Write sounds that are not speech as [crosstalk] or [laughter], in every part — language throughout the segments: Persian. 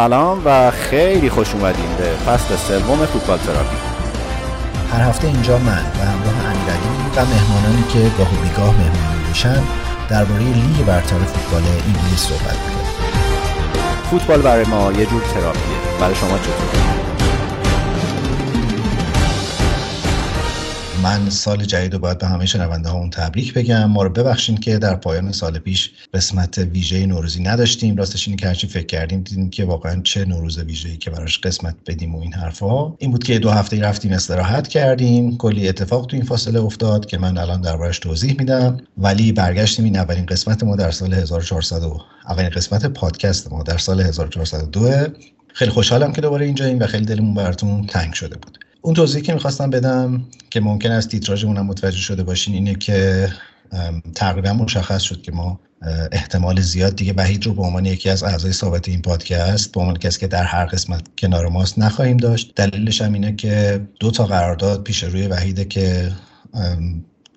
سلام و خیلی خوش اومدین به فصل سوم فوتبال تراپی هر هفته اینجا من و همراه امیرعلی و مهمانانی که گاه و بیگاه مهمانی میشن درباره لیگ برتر فوتبال انگلیس صحبت می‌کنیم. فوتبال برای ما یه جور تراپیه برای شما چطور؟ من سال جدید رو باید به همه شنونده اون تبریک بگم. ما رو ببخشید که در پایان سال پیش قسمت ویژه نوروزی نداشتیم. راستش اینه که فکر کردیم دیدیم که واقعا چه نوروز ویژه‌ای که براش قسمت بدیم و این حرفا. این بود که دو هفته رفتیم استراحت کردیم. کلی اتفاق تو این فاصله افتاد که من الان دربارش توضیح میدم. ولی برگشتیم این اولین قسمت ما در سال 1400 اولین قسمت پادکست ما در سال 1402 خیلی خوشحالم که دوباره اینجاییم و خیلی دلمون براتون تنگ شده بود. اون توضیحی که می‌خواستم بدم که ممکن است تیتراژمون متوجه شده باشین اینه که تقریبا مشخص شد که ما احتمال زیاد دیگه وحید رو به عنوان یکی از اعضای ثابت این پادکست به عنوان کسی که در هر قسمت کنار ماست نخواهیم داشت. دلیلش هم اینه که دو تا قرارداد پیش روی وحیده که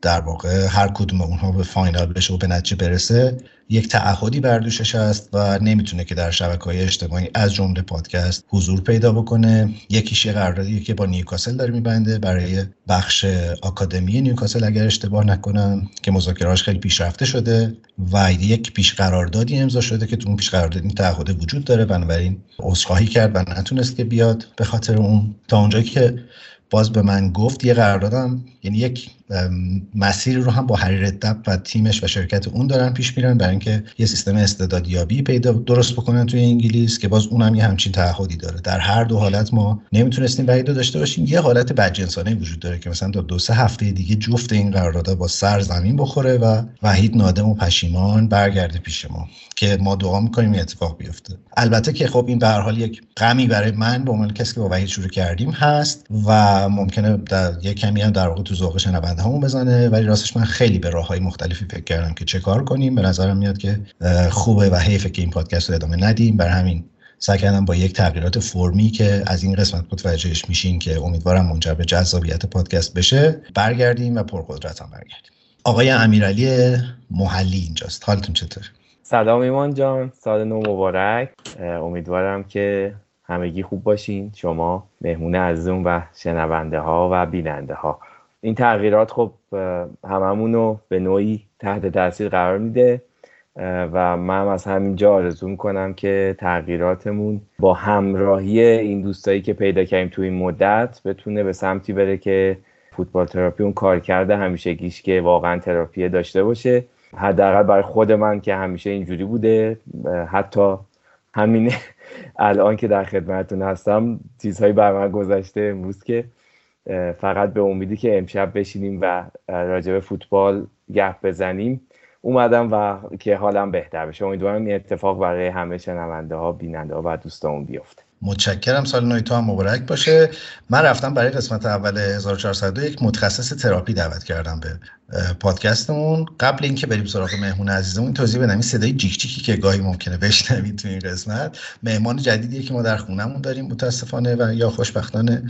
در واقع هر کدوم اونها به فاینال بشه و به نتیجه برسه یک تعهدی بر دوشش است و نمی‌تونه که در شبکه های اجتماعی از جمله پادکست حضور پیدا بکنه. یکیش یه قراردادی که با نیوکاسل داره میبنده. برای بخش آکادمی نیوکاسل اگر اشتباه نکنم که مذاکرهاش خیلی پیشرفته شده و یک پیش قراردادی امضا شده که تو اون پیش قراردادی تعهد وجود داره. بنابراین عذرخواهی کرد و نتونست که بیاد. به خاطر اون تا اونجایی که باز به من گفت یه قراردادم یعنی یک مسیری رو هم با هری دب و تیمش و شرکت اون دارن پیش میرن برای اینکه یه سیستم استعدادیابی پیدا درست بکنن توی انگلیس که باز اونم یه همچین تعهدی داره. در هر دو حالت ما نمی‌تونستیم وحید داشته باشیم. یه حالت بدجنسانه وجود داره که مثلا تا دو سه هفته دیگه جفت این قرارداد با سر زمین بخوره و وحید نادم و پشیمان برگرده پیش ما که ما دعا می‌کنیم این اتفاق بیفته. البته که خب این به هر حال یک غمی برای من به عنوان کسی که با وحید شروع کردیم هست و ممکنه در یک کمی هم در واقع تو ذوق شنونده همون بزنه ولی راستش من خیلی به راه های مختلفی فکر کردم که چه کار کنیم. به نظرم میاد که خوبه و حیفه که این پادکست رو ادامه ندیم. بر همین سعی کردم با یک تغییرات فرمی که از این قسمت متوجهش میشین که امیدوارم منجر به جذابیت پادکست بشه برگردیم و پرقدرت هم برگردیم. آقای امیرعلی محلی اینجاست. حالتون چطور سلام ایمان جان. سال نو مبارک. امیدوارم که همگی خوب باشین. شما مهمون عزیزون و شنونده ها و بیننده ها این تغییرات خب هممون رو به نوعی تحت تاثیر قرار میده و من از همینجا آرزو می‌کنم که تغییراتمون با همراهی این دوستایی که پیدا کردیم تو این مدت بتونه به سمتی بره که فوتبال تراپی اون کار کرده همیشه گیش که واقعا تراپی داشته باشه. حداقل برای خود من که همیشه اینجوری بوده حتی همین [laughs] الان که در خدمتتون هستم چیزهایی بر من گذشته امروز که فقط به امیدی که امشب بشینیم و راجب فوتبال گپ بزنیم. اومدم و که حالم بهتر بشه. امیدوارم این اتفاق برای همه شنونده ها بیننده ها و دوستامون بیفته. متشکرم. سال نوی تو هم مبارک باشه. من رفتم برای قسمت اول 1402 یک متخصص تراپی دعوت کردم به پادکستمون. قبل اینکه بریم سراغ مهمون عزیزمون توضیح بدم این صدای جیک جیکی که گاهی ممکنه بشنوید تو این قسمت مهمان جدیدیه که ما در خونهمون داریم متاسفانه و یا خوشبختانه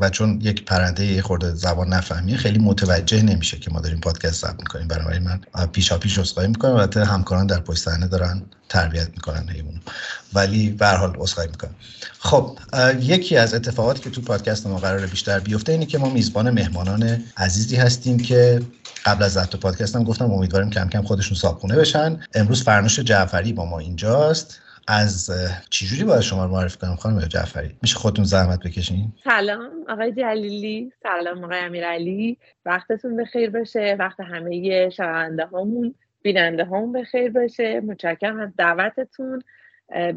و چون یک پرنده یه خورده زبان نفهمیه خیلی متوجه نمیشه که ما داریم پادکست ضبط می‌کنیم. بنابراین من پیشا پیش عذرخواهی می‌کنم. البته همکاران در پشت صحنه دارن تربیت می‌کنن حیوان ولی به هر حال عذرخواهی می‌کنم. خب یکی از اتفاقاتی که تو پادکست ما قرار بیشتر بیفته اینه که ما میزبان مهمانان عزیزی هستیم که قبل از ضبط پادکست هم گفتم امیدواریم کم کم خودشون صابخونه بشن. امروز فرنوش جعفری با ما اینجاست. از چجوری باید شما رو معرفی کنم خانم جعفری؟ میشه خودتون زحمت بکشین؟ سلام آقای جلیلی. سلام آقای امیرعلی. وقتتون بخیر باشه. وقت همه شنونده هامون بیننده هامون بخیر باشه. متشکرم از دعوتتون.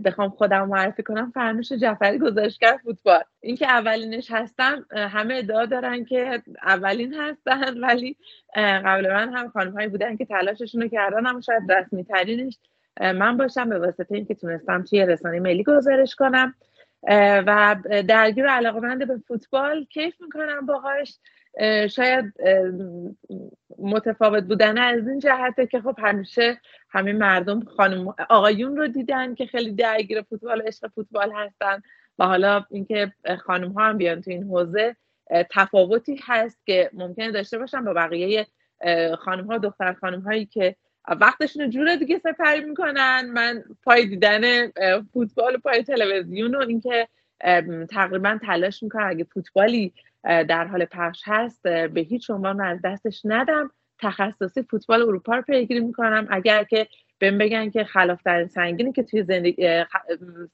بخوام خودم معرفی کنم. فرنوش جعفری گزارشگر فوتبال. اینکه اولینش هستم همه ادعا دارن که اولین هستن ولی قبل من هم خانم هایی بودن که تلاششون رو کردن هم شاید رسمی ترینش من باشم به واسطه اینکه تونستم توی رسانه ملی گزارش کنم. و درگیر علاقه به فوتبال کیف می‌کنم باهاش. شاید متفاوت بودن از این جهته که خب همیشه همه مردم خانم آقایون رو دیدن که خیلی درگیر فوتبال عشق فوتبال هستن. و حالا اینکه خانم ها هم بیان تو این حوزه تفاوتی هست که ممکنه داشته باشن با بقیه خانم ها دختر خانم هایی که وقتشون جور دیگه سپری می‌کنن. من پای دیدن فوتبال و پای تلویزیون و اینکه تقریبا تلاش می‌کنم اگه فوتبالی در حال پخش هست به هیچ عنوان از دستش ندم. تخصصی فوتبال اروپا رو پیگیری می‌کنم. اگر که بهم بگن که خلافترین سنگینی که توی زندگی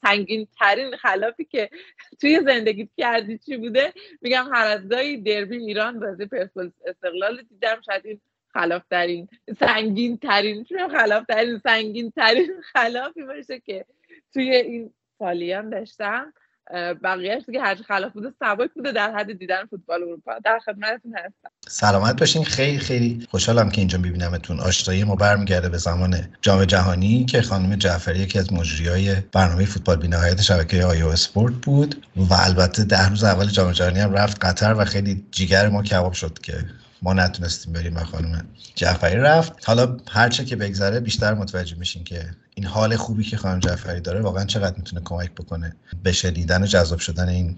سنگین ترین خلافی که [laughs] توی زندگی کردی چی بوده؟ میگم هر از دربی ایران بازی پرسپولیس استقلال دیدم. شاید این خلافترین سنگین ترین خلافترین سنگین ترین خلافی باشه که توی این سالیان داشتم. بقیهش دیگه هرچی خلاف بوده سبک بوده در حد دیدن فوتبال اروپا. در خدمتتون هستم. سلامت باشین. خیلی خیلی خوشحالم که اینجا میبینمتون. آشنایی ما برمیگرده به زمان جام جهانی که خانم جعفری یکی از مجریای برنامه فوتبال بینهایت شبکه آیو اسپورت بود و البته ده روز اول جام جهانی هم رفت قطر و خیلی جیگر ما کباب شد که ما نتونستیم بریم و خانم جعفری رفت. حالا هرچه که بگذره بیشتر متوجه میشین که این حال خوبی که خانم جعفری داره واقعا چقدر می‌تونه کمک بکنه به شنیدن و جذاب شدن این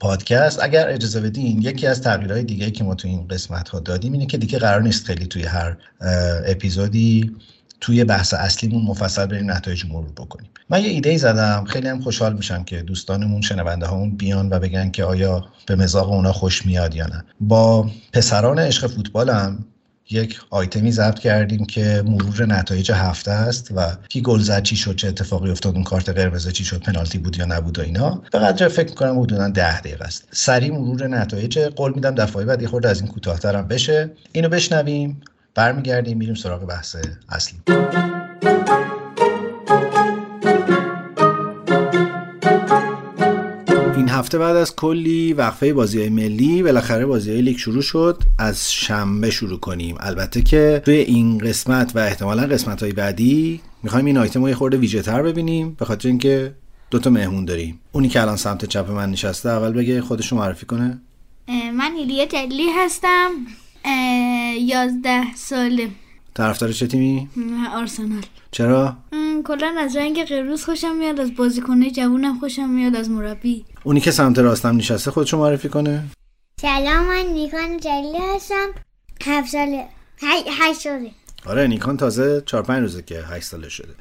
پادکست. اگر اجازه بدین یکی از تغییرهای دیگه که ما تو این قسمت ها دادیم اینه که دیگه قرار نیست خیلی توی هر اپیزودی توی بحث اصلیمون مفصل بریم نتایج مرور بکنیم. من یه ایده ای زدم خیلی هم خوشحال میشم که دوستانمون شنونده هامون بیان و بگن که آیا به مزاق اونا خوش میاد یا نه. با پسران عشق فوتبالم یک آیتمی ضبط کردیم که مرور نتایج هفته است و کی گل زد چی شد چه اتفاقی افتاد اون کارت قرمز چی شد پنالتی بود یا نبود و اینا. به فکر می‌کنم حدودا ده دقیقه است. سری مرور نتایج قول میدم دفعه بعد یه خورده از این کوتاهترم بشه. اینو بشنویم. برمیگردیم میریم سراغ بحث اصلی. این هفته بعد از کلی وقفه بازی های ملی بالاخره بازی های لیگ شروع شد. از شنبه شروع کنیم. البته که توی این قسمت و احتمالا قسمت های بعدی می‌خوایم این آیتم رو یه خورده ویژه تر ببینیم. به خاطر اینکه دوتا مهمون داریم. اونی که الان سمت چپ من نشسته اول بگه خودش رو معرفی کنه. من ایلیا جلی هستم. یازده ساله. طرفدار چه تیمی؟ آرسنال. چرا؟ کلا از رنگ قرمز خوشم میاد از بازیکنه جوونم خوشم میاد از مربی. اونی که سمت راستم نشسته خودشو معرفی کنه. سلام من نیکان جلی هستم. هفت ساله هشت ساله. آره نیکان تازه 4 5 روزه که 8 ساله شده.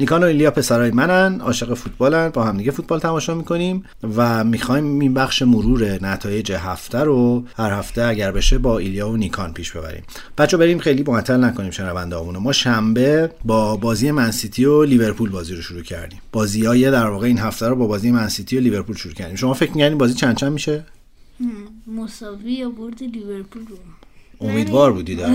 نیکان و ایلیا پسرای منن عاشق فوتبالن با هم دیگه فوتبال تماشا می‌کنیم و می‌خوایم این بخش مرور نتایج هفته رو هر هفته اگر بشه با ایلیا و نیکان پیش ببریم. بچه بریم خیلی معطل نکنیم شنونده ما. شنبه با بازی منسیتی و لیورپول بازی رو شروع کردیم. بازی های در واقع این هفته رو با بازی منسیتی و لیورپول شروع کردیم. شما فکر می‌کنید بازی چند چند میشه؟ مساوی یا برد لیورپول امیدوار بودی در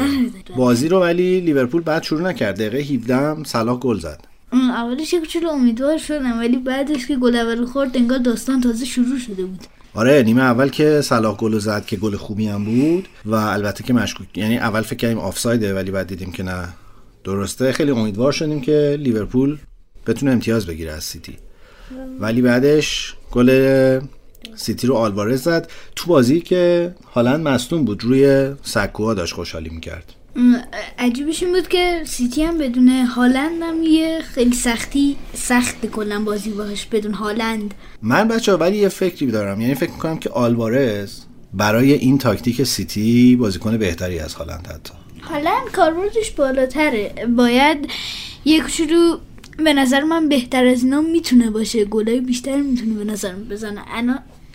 بازی رو ولی لیورپول بد شروع نکرد. دقیقه 17 هم صلاح گل زد. اولش یک چلو امیدوار شدم ولی بعدش که گل اول خورد انگار داستان تازه شروع شده بود. آره نیمه اول که صلاح گل زد که گل خوبی هم بود و البته که مشکوک یعنی اول فکر کردیم آفسایده ولی بعد دیدیم که نه. درسته. خیلی امیدوار شدیم که لیورپول بتونه امتیاز بگیره از سیتی. ولی بعدش گل سیتی رو آلوارز زد تو بازی که هالند مصدوم بود روی سکوها داشت خوشحالی می‌کرد. عجیبش این بود که سیتی هم بدون هالند هم یه خیلی سختی سخت کلا بازی باش بدون هالند. من بچه ولی یه فکری دارم یعنی فکر می‌کنم که آلوارز برای این تاکتیک سیتی بازیکن بهتری از هالند حتی. هالند کاربردش بالاتره. باید یک شروع به نظر من بهتر از اینا می‌تونه باشه. گلای بیشتر می‌تونه به نظر بزنه.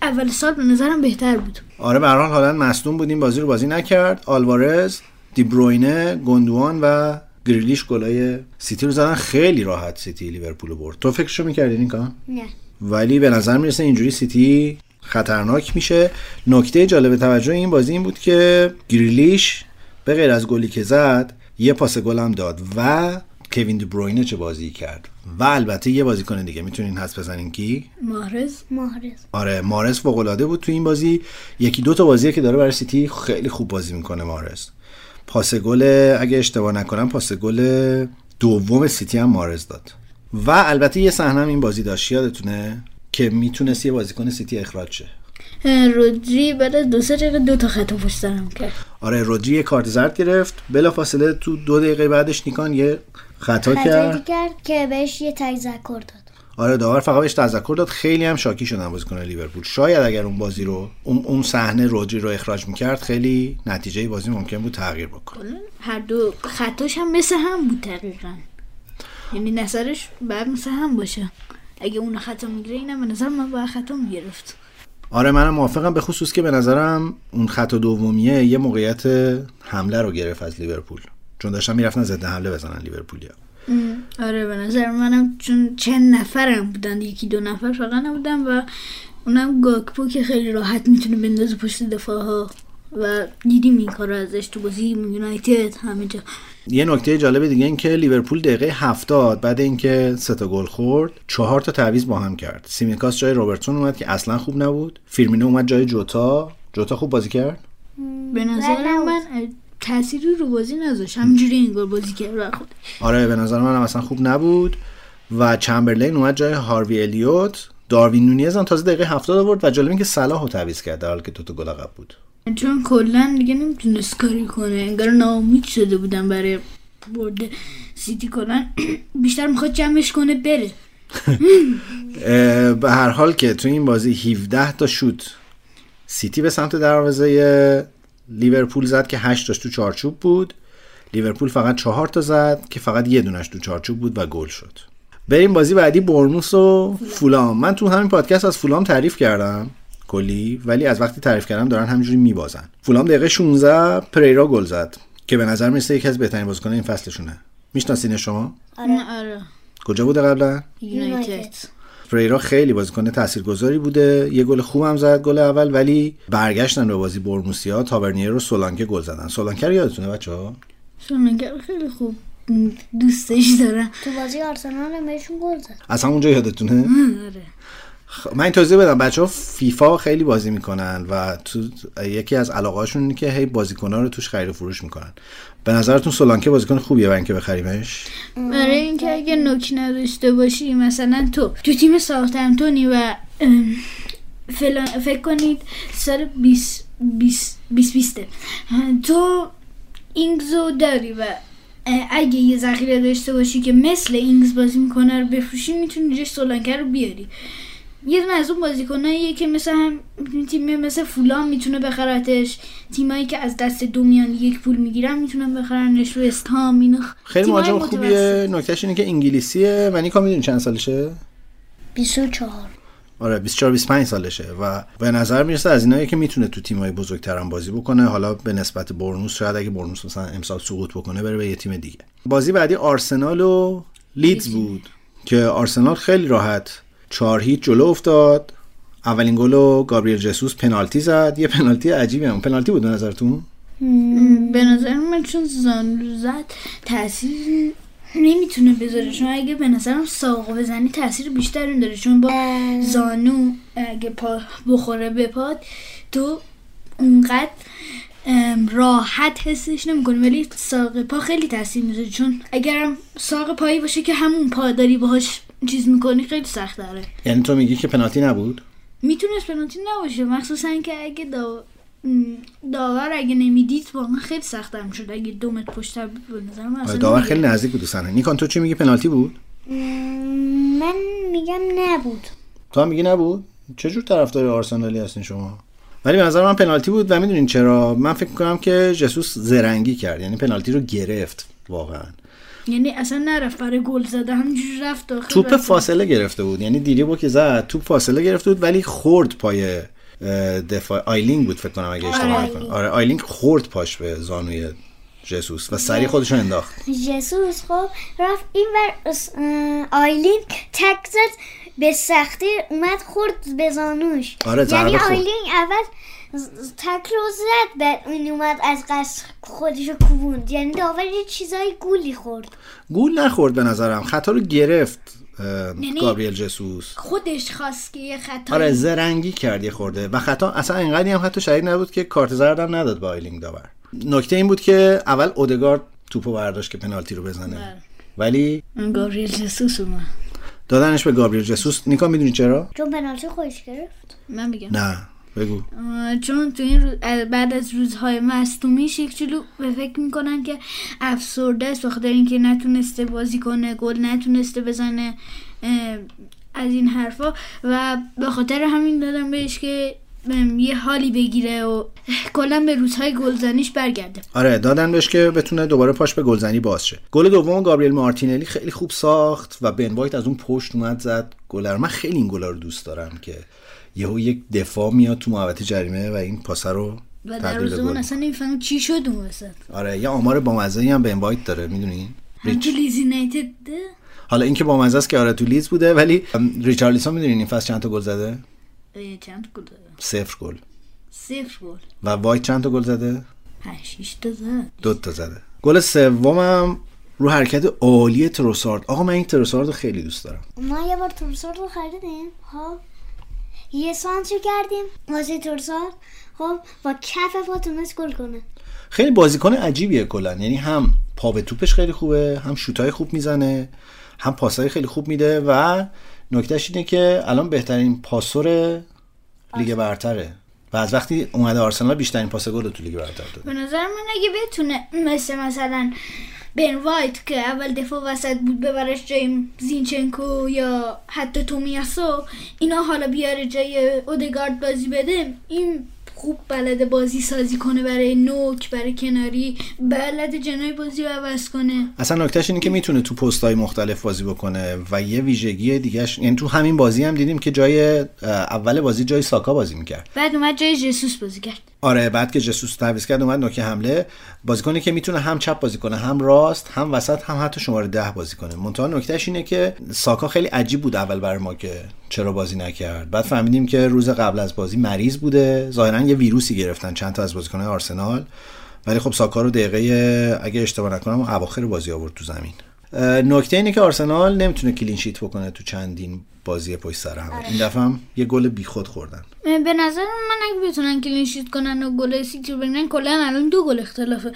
اول سال به نظرم بهتر بود. آره به حال هالند مصدوم بود این بازی رو بازی نکرد. آلوارز دیبروینه گوندوان و گریلیش گلای سیتی رو زدن. خیلی راحت سیتی لیورپول برد. تو فکرشو می‌کردی این کار نه. ولی به نظر می‌رسه اینجوری سیتی خطرناک میشه. نکته جالب توجه این بازی این بود که گریلیش به غیر از گلی که زد یه پاس گل هم داد و کوین دی چه بازی کرد؟ و البته یه بازیکن دیگه. می‌تونین حدس بزنین کی؟ محرز محرز آره محرز فوق العاده بود تو این بازی. یکی دو تا بازیه که داره برای سیتی خیلی خوب بازی می‌کنه محرز پاس گل اگه اشتباه نکنم پاس گل دوم سیتی هم محرز داد. و البته یه صحنه این بازی داشت. یادتونه که می‌تونست یه بازیکن سیتی اخراج شه. رودری بعد از دو سه دقیقه دو تا خطا پشت سر هم کرد. آره رودری یه کارت زرد گرفت. بلا فاصله تو دو دقیقه بعدش نیکان یه خطا کرد. خطایی کرد که بهش یه تذکر داد. آره داور فقط بهش تذکر داد. خیلی هم شاکی شدن بازیکن لیورپول. شاید اگر اون بازی رو اون, اون صحنه رودری رو اخراج می‌کرد خیلی نتیجه بازی ممکن بود تغییر بکنه. هر دو خطاش هم مثل هم بود دقیقا. یعنی نظرش باید مثل هم باشه. اگه اون خطا می‌گیره اینم به نظر من باید خطا می‌گرفت. آره منم موافقم. به خصوص که به نظرم اون خط دومیه یه موقعیت حمله رو گرفت از لیورپول. چون داشتن می‌رفتن ضد حمله بزنن لیورپولیا. آره به نظر منم چون چند نفرم بودن یکی دو نفر فقط نبودن و اونم گاکپو که خیلی راحت می‌تونه بندازه پشت دفاع ها و دیدیم این کار رو ازش تو بازی یونایتد همه جا. یه نکته جالب دیگه این که لیورپول دقیقه هفتاد بعد اینکه سه تا گل خورد چهار تا تعویض با هم کرد. سیمیکاس جای روبرتسون اومد که اصلا خوب نبود. فیرمینو اومد جای جوتا. جوتا خوب بازی کرد؟ به نظر من تأثیری رو بازی نذاشت. همینجوری انگار بازی کرد. خود آره به نظر من اصلا خوب نبود. و چمبرلین اومد جای هاروی الیوت. داروین نونیز هم تازه دقیقه 70 آورد و جالب این که صلاح رو تعویض کرد در حالی که دو تا گل عقب بود. چون کلا دیگه نمی‌تونست کاری کنه. انگار ناامید شده بودن برای برد سیتی. کلا بیشتر می‌خواد جمعش کنه بره. به هر حال که تو این بازی 17 تا شوت سیتی به سمت دروازه لیورپول زد که 8 تاش تو چارچوب بود. لیورپول فقط 4 تا زد که فقط یه دونش تو چارچوب بود و گل شد. بریم بازی بعدی برنوس و فولام. من تو همین پادکست از فولام تعریف کردم کلی ولی از وقتی تعریف کردم دارن همینجوری میبازن. فولام دقیقه 16 پریرا گل زد که به نظر می‌رسه یکی از بهترین بازیکنان این فصلشونه. می‌شناسین شما؟ آره. آره. کجا بوده قبلا؟ یونایتد. پریرا خیلی بازیکن تاثیرگذاری بوده. یه گل خوبم زد گل اول ولی برگشتن به بازی برموسیا تاورنیر رو سولانکه گل زدن. سولانکه رو یادتونه بچه ها سونگر خیلی خوب دوستش دارم. تو بازی آرسنال هم بهشون گل زد. اصلا اونجا یادتونه؟ آره. من توضیح بدم. بچه ها فیفا خیلی بازی می‌کنن و تو یکی از علاقهاشون اینه که هی بازیکنان رو توش خرید و فروش می‌کنن. به نظرتون سولانکه بازیکن خوبیه برای اینکه بخریمش؟ برای اینکه اگه نوک نداشته باشی مثلا تو تو تیم ساختمتونی و فلان فکر کنید سال 20 20 20 تو اینگزو داری و اگه یه ذخیره داشته باشی که مثل اینگز بازی می‌کنه رو بفروشی می‌تونی جاش سولانکه رو بیاری. یه دونه از اون بازیکناییه که مثل هم تیم مثل فولان می‌تونه بخرتش. تیمایی که از دست دو میان یک پول می‌گیرن می‌تونن بخرنش. وست هام اینو خیلی مهاجم. خوبیه. نکتهش اینه که انگلیسیه. و نیکا می‌دونی چند سالشه؟ 24 آره 24 25 سالشه و به نظر می‌رسه از اینایی که می‌تونه تو تیمای بزرگترم بازی بکنه. حالا به نسبت برنوس شاید اگه برنوس مثلا امسال سقوط بکنه بره به یه تیم دیگه. بازی بعدی آرسنال و لیدز. بود که آرسنال خیلی راحت چهار هیچ جلو افتاد. اولین گل رو گابریل جسوس پنالتی زد. یه پنالتی عجیبی هم. پنالتی بود به نظرتون؟ به نظر من چون زانو زد تاثیر نمی‌تونه بذاره. چون اگه به نظرم ساقو بزنی تاثیر بیشتری داره. چون با زانو اگه پا بخوره به پاد تو اونقدر راحت حسش نمی‌کنی. ولی ساق پا خیلی تاثیر می‌ذاره. چون اگرم ساق پایی باشه که همون پا داری باهاش چیز می‌کنی خیلی سخت داره یعنی تو میگی که پنالتی نبود؟ می‌تونست پنالتی نباشه. مخصوصا که اگه دا... داور اگه نمی‌دید واقعا خیلی سخت هم شد. اگه دو متر پشت به نظر من آره، داور. خیلی نزدیک بود صحنه نیکان تو چی میگی؟ پنالتی بود؟ من میگم نبود. تو هم میگی نبود؟ چجور طرفدار آرسنالی هستین شما؟ ولی به نظر من پنالتی بود و می‌دونین چرا. من فکر کنم که جسوس زرنگی کرد. یعنی پنالتی رو گرفت واقعا. یعنی اصلا نرفت برای گل زدن همینجوری رفت داخل توپ. فاصله گرفته بود. یعنی دریبلو که زد توپ فاصله گرفته بود ولی خورد پای دفاع. آیلینگ بود فکر کنم اگه اشتباه آره، نکنم. آره آیلینگ خورد پاش به زانوی جسوس و سریع خودشو انداخت. جسوس خب رفت این ور آیلینگ تکل زد به سختی اومد خورد به زانوش. آره، یعنی خورد. آیلینگ اول تکل رو زد بعد اون اومد از قصد خودش رو کوبوند. یعنی داور یه جورایی گول خورد. گول نخورد به نظرم. خطا رو گرفت یعنی- گابریل جسوس. خودش خواست که یه خطا آره زرنگی کرد یه خورده. و خطا اصلا اینقدری هم حتی شدید نبود که کارت زرد هم نداد به آیلینگ داور. نکته این بود که اول اودگارد توپو برداشت که پنالتی رو بزنه. بله. ولی گابریل جسوس اومد. دادنش به گابریل جسوس. نیکا می‌دونی چرا؟ چون پنالتی خودش گرفت. من بگم نه. بگو. چون تو این روز- بعد از روزهای مصدومیش یک چلو به فکر می‌کنن که افسرده است بخاطر اینکه نتونسته بازی کنه گل نتونسته بزنه از این حرفا. و به خاطر همین دادم بهش که یه حالی بگیره و کلا به روزهای گلزنیش برگرده. آره دادن بهش که بتونه دوباره پاش به گلزنی باز شه. گل دوم گابریل مارتینلی خیلی خوب ساخت و بن وایت از اون پشت اومد زد گل رو من خیلی این گلا رو دوست دارم که یهو یک دفاع میاد تو محوطه جریمه و این پاسه رو و در به روزمون گل اصلا نمی‌فهمم چی شد اون وسط. آره یه آمار بامزه هم بن وایت داره می‌دونین هم تو لیدز یونایتد بوده؟ حالا اینکه بامزه است که آره تو لیدز بوده ولی ریچارلیسون می‌دونین این فصل چند تا گل زده؟ چند گل صفر گل. صفر گل. و وایت چند تا گل زده؟ پنج شیش تا زد دو تا زده. گل سومم رو حرکت عالی تروسارد. آقا من این تروسارد رو خیلی دوست دارم. ما یه بار تورسار رو خریدیم. خب. یه سانچو کردیم. واسه تورسار خب با کف پا تونست گل کنه. خیلی بازیکن عجیبیه کلا یعنی هم پا به توپش خیلی خوبه هم شوتای خوب می‌زنه هم پاسای خیلی خوب میده و نکتهش اینه که الان بهترین پاسور لیگ برتره. و از وقتی اومده آرسنال بیشترین پاس گل رو تو لیگ برتر داده. به نظر من اگه بتونه مثل مثلا بن وایت که اول دفاع وسط بود ببرش جای زینچنکو یا حتی تومیاسو اینا حالا بیاره جای اودگارد بازی بده. این خوب بلد بازی سازی کنه برای نوک برای کناری بلده جناح بازی رو عوض کنه. اصلا نکتهش اینه که می‌تونه تو پستهای مختلف بازی بکنه و یه ویژگی دیگهش یعنی تو همین بازی هم دیدیم که جای اول بازی جای ساکا بازی می‌کرد. بعد اومد جای جسوس بازی کرد. آره بعد که جسوس تعویض کرد اومد نوک حمله. بازیکنی که می‌تونه هم چپ بازی کنه هم راست هم وسط هم حتی شماره ده بازی کنه. منتها نکتهش اینه که ساکا خیلی عجیب بود اول برای ما که چرا بازی نکرد. بعد فهمیدیم که روز قبل از بازی مریض بوده. ظاهرا یه ویروسی گرفتن چند تا از بازیکنان آرسنال. ولی خب ساکا رو دقیقه اگه اشتباه نکنم اواخر بازی آورد تو زمین. نکته اینه که آرسنال نمی‌تونه clean sheet بکنه تو چندین بازی پشت سر هم. این دفعه هم یه گل بیخود خوردن. به نظر من اگه بتونن clean sheet کنن و گل سیتی رو بگیرن کلا الان دو گل اختلافه.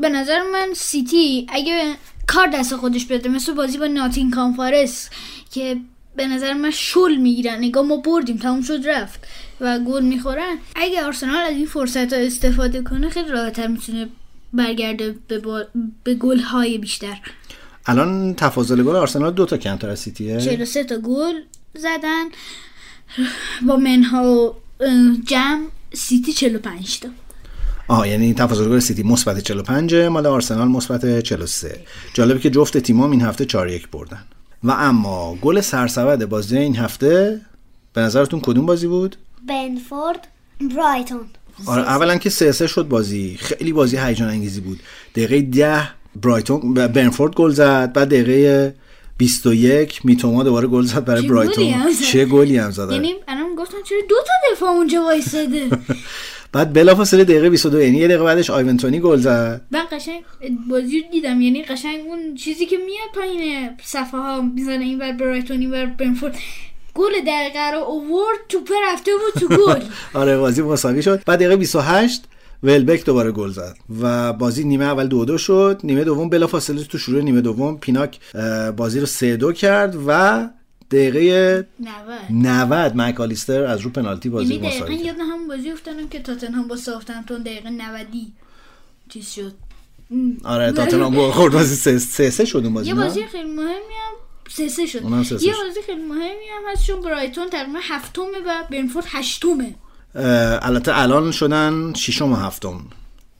به نظر من سیتی اگه کار دست خودش بده مثل بازی با ناتینگهام فارست که به نظر من شل می‌گیرن. نگاه ما بردیم تموم شد رفت و گل می‌خورن. اگه آرسنال از این فرصت ها استفاده کنه خیلی راحتتر می‌تونه برگرده به, با... به گل های بیشتر. الان تفاضل گل آرسنال دو تا کمتر از سیتیه 43 تا گل زدن؟ با منها و جمع سیتی 45 تا. آها یعنی تفاضل گل سیتی مثبت 45 مال آرسنال مثبت 43 جالبه که جفت تیمام این هفته 4 1 بردن. و اما گل سرسبد بازی این هفته به نظرتون کدوم بازی بود؟ بنفورد برایتون. آره اولا که 3 3 شد بازی. خیلی بازی هیجان انگیزی بود. دقیقه 10 برایتون برنفورد گل زد. بعد دقیقه 21 میتوما دوباره گل زد برای برایتون. چه گلی هم زد. یعنی الان گفتن چرا دو تا دفاع اونجا وایساده؟ [laughs] بعد بلافاصله دقیقه 22 یعنی یه دقیقه بعدش آیونتونی گل زد. من قشنگ بازی رو دیدم. یعنی قشنگ اون چیزی که میاد پایین صفحه ها می‌زنه این بر برایتون این بر برنفورد. گل دقیقه رو اوورد توپه رفته بود تو گل. [laughs] آره بازی مساوی شد. بعد دقیقه 28 ولبک دوباره گل زد و بازی نیمه اول دو دو شد. نیمه دوم بلافاصله تو شروع نیمه دوم پیناک بازی رو سه دو کرد و دقیقه 90 90 مکالیستر از رو پنالتی بازی یعنی مساوی کرد. یاد همون بازی افتادم که تاتنهام با سافتمتون دقیقه 90 چیز شد. آره تاتنهام خورد. بازی سه سه, سه شد اون بازی یه؟ بازی خیلی مهمی هم سه سه شد اونم سه یه. بازی خیلی مهمی هم هست چون برایتون تقریبا هفتمه و برنفورد هشتمه. البته الان شدن ششم و هفتم.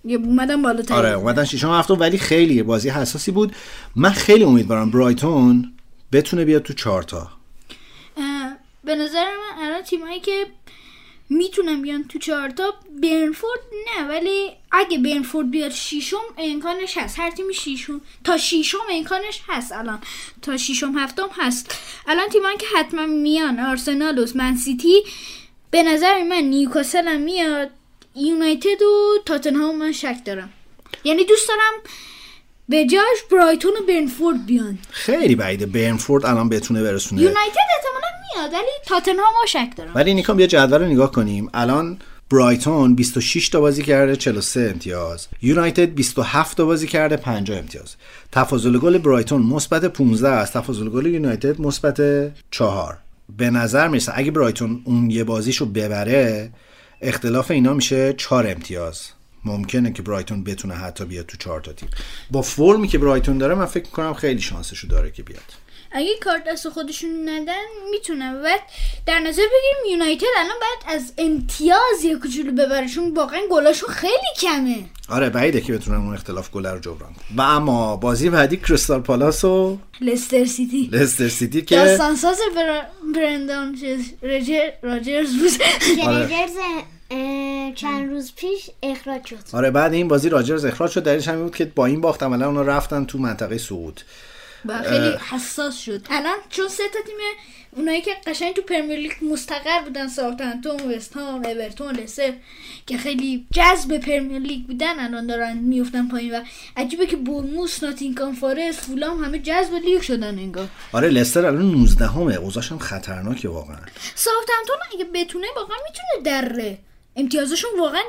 یه اومدم بالاتر. آره اومدن ششم و هفتم ولی خیلی بازی حساسی بود. من خیلی امیدوارم برایتون بتونه بیاد تو چهارتا به نظر من الان تیمایی که می‌تونن بیان تو چهارتا برنفورد نه ولی اگه برنفورد بیاد شیشم امکانش هست. هر تیمی شیشم تا شیشم امکانش هست الان. تا شیشم هفتم هست. الان تیمایی که حتما میان آرسنال و من سیتی به نظر من نیوکاسل میاد یونایتد و تاتنهام من شک دارم. یعنی دوست دارم به جاش برایتون و برنفورد بیان. خیلی بعیده. برنفورد الان بتونه برسونه. یونایتد احتمالا میاد ولی تاتنهام شک دارم. ولی نیکام بیا جدول رو نگاه کنیم. الان برایتون 26 تا بازی کرده 43 امتیاز. یونایتد 27 تا بازی کرده 50 امتیاز. تفاضل گل برایتون مثبت 15 است. تفاضل گل یونایتد مثبت 4 به نظر می‌رسه اگه برایتون اون یه بازیشو ببره اختلاف اینا میشه 4 امتیاز. ممکنه که برایتون بتونه حتی بیاد تو 4 تا تیم. با فرمی که برایتون داره من فکر می‌کنم خیلی شانسشو داره که بیاد. اگه کارت دست خودشون ندن می‌تونن بعد در نظر بگیریم یونایتد الان باید از امتیاز یه کوچولو ببره چون واقعا گلاشون خیلی کمه. آره بعیده که بتونن اون اختلاف گل رو جبران و اما بازی بعدی کریستال پالاس و لستر سیتی. لستر سیتی که داستان ساز بر... برندان رجر... راجرز بود. [laughs] آره. چند روز پیش اخراج شد. آره بعد این بازی راجرز اخراج شد. دلیلش همین بود که با این باخت عملا اونا رفتن تو منطقه سقوط. و خیلی حساس شد. الان چون سه تا تیم اونایی که قشنگ تو پرمیر لیگ مستقر بودن ساوثهمپتون وست هام اورتون لستر که خیلی جذب پرمیر لیگ بودن الان دارن میفتن پایین و عجیبه که بورنموث ناتینگهام فارست فولام همه جذب لیگ شدن انگار. آره لستر الان 19 امه اوضاعش هم خطرناکه واقعا. ساوثهمپتون اگه بتونه واقعا می‌تونه دره. امتیازشون واقعا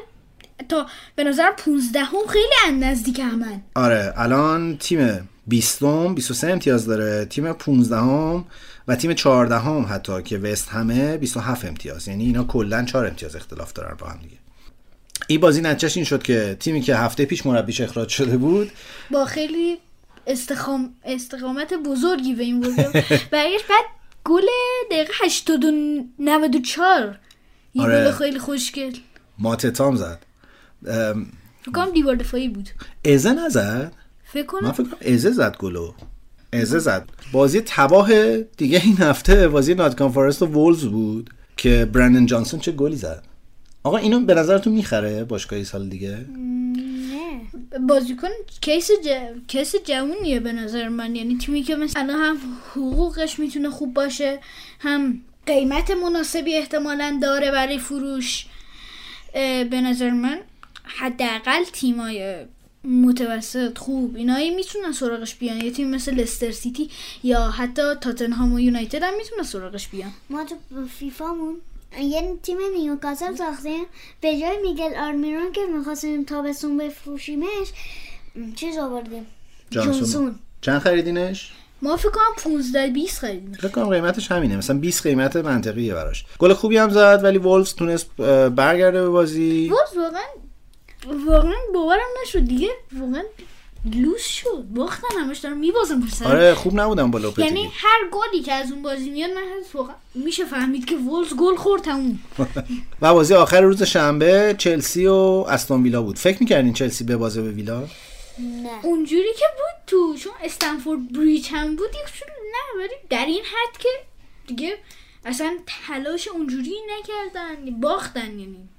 تا به نظر 15 هم خیلی ان نزدیک همن آره الان تیم 20 م 23 امتیاز داره تیم 15 هم و تیم 14 هم حتی که وست همه 27 امتیاز. یعنی اینا کلا 4 امتیاز اختلاف دارن با هم دیگه. این بازی نتیجهش این شد که تیمی که هفته پیش مربیش اخراج شده بود با خیلی استخام... استقامت بزرگی به این بازی [laughs] برگشت بعد گل دقیقه 80 و 94 یه آره. گل خیلی خوشگل. ماتتام زد. ام، فکر کنم دیوار دفاعی بود. ازه نزد؟ فکر من کنم فکر کنم ازه زد گلو. ازه زد. بازی تباه دیگه این هفته بازی ناتکام فارست و وولز بود که برندن جانسون چه گلی زد. آقا اینو به نظرتون می‌خره باشگاهی سال دیگه؟ نه. بازیکن case ج... case جوونیه به نظر من. یعنی تیمی که مثلا الان هم حقوقش می‌تونه خوب باشه هم قیمت مناسبی احتمالا داره برای فروش به نظر من. حداقل تیمای متوسط خوب اینایی می‌تونن سراغش بیان. یه تیم مثل لستر سیتی یا حتی تاتنهام و یونایتد هم می‌تونن سراغش بیان. ما تو فیفامون یه تیم نیوکاسل ساختیم. به جای میگل آرمیرون که می‌خواستیم تابستون بفروشیمش چیز آوردیم؟ جانسون. چند خریدینش؟ ما فکر کنم 15 20 خریدیم. فکر کنم قیمتش همینه. مثلا 20 قیمت منطقیه براش. گل خوبی هم زد ولی وولفز تونست برگرده به بازی. باز واقعا واقعا باورم نشد دیگه. واقعا لوس شد. باختن همش دارن میبازن پسر آره خوب نبودم با لوپتگی یعنی هر گلی که از اون بازی میاد من واقعا میشه فهمید که وولز گل خورد تموم. [laughs] و بازی آخر روز شنبه چلسی و استون ویلا بود. فکر می‌کردین چلسی به بازی به ویلا؟ نه. اونجوری که بود تو چون استنفورد بریج هم بود یک نه ولی در این حد که دیگه اصلا تلاش اونجوری نکردن باختن یعنی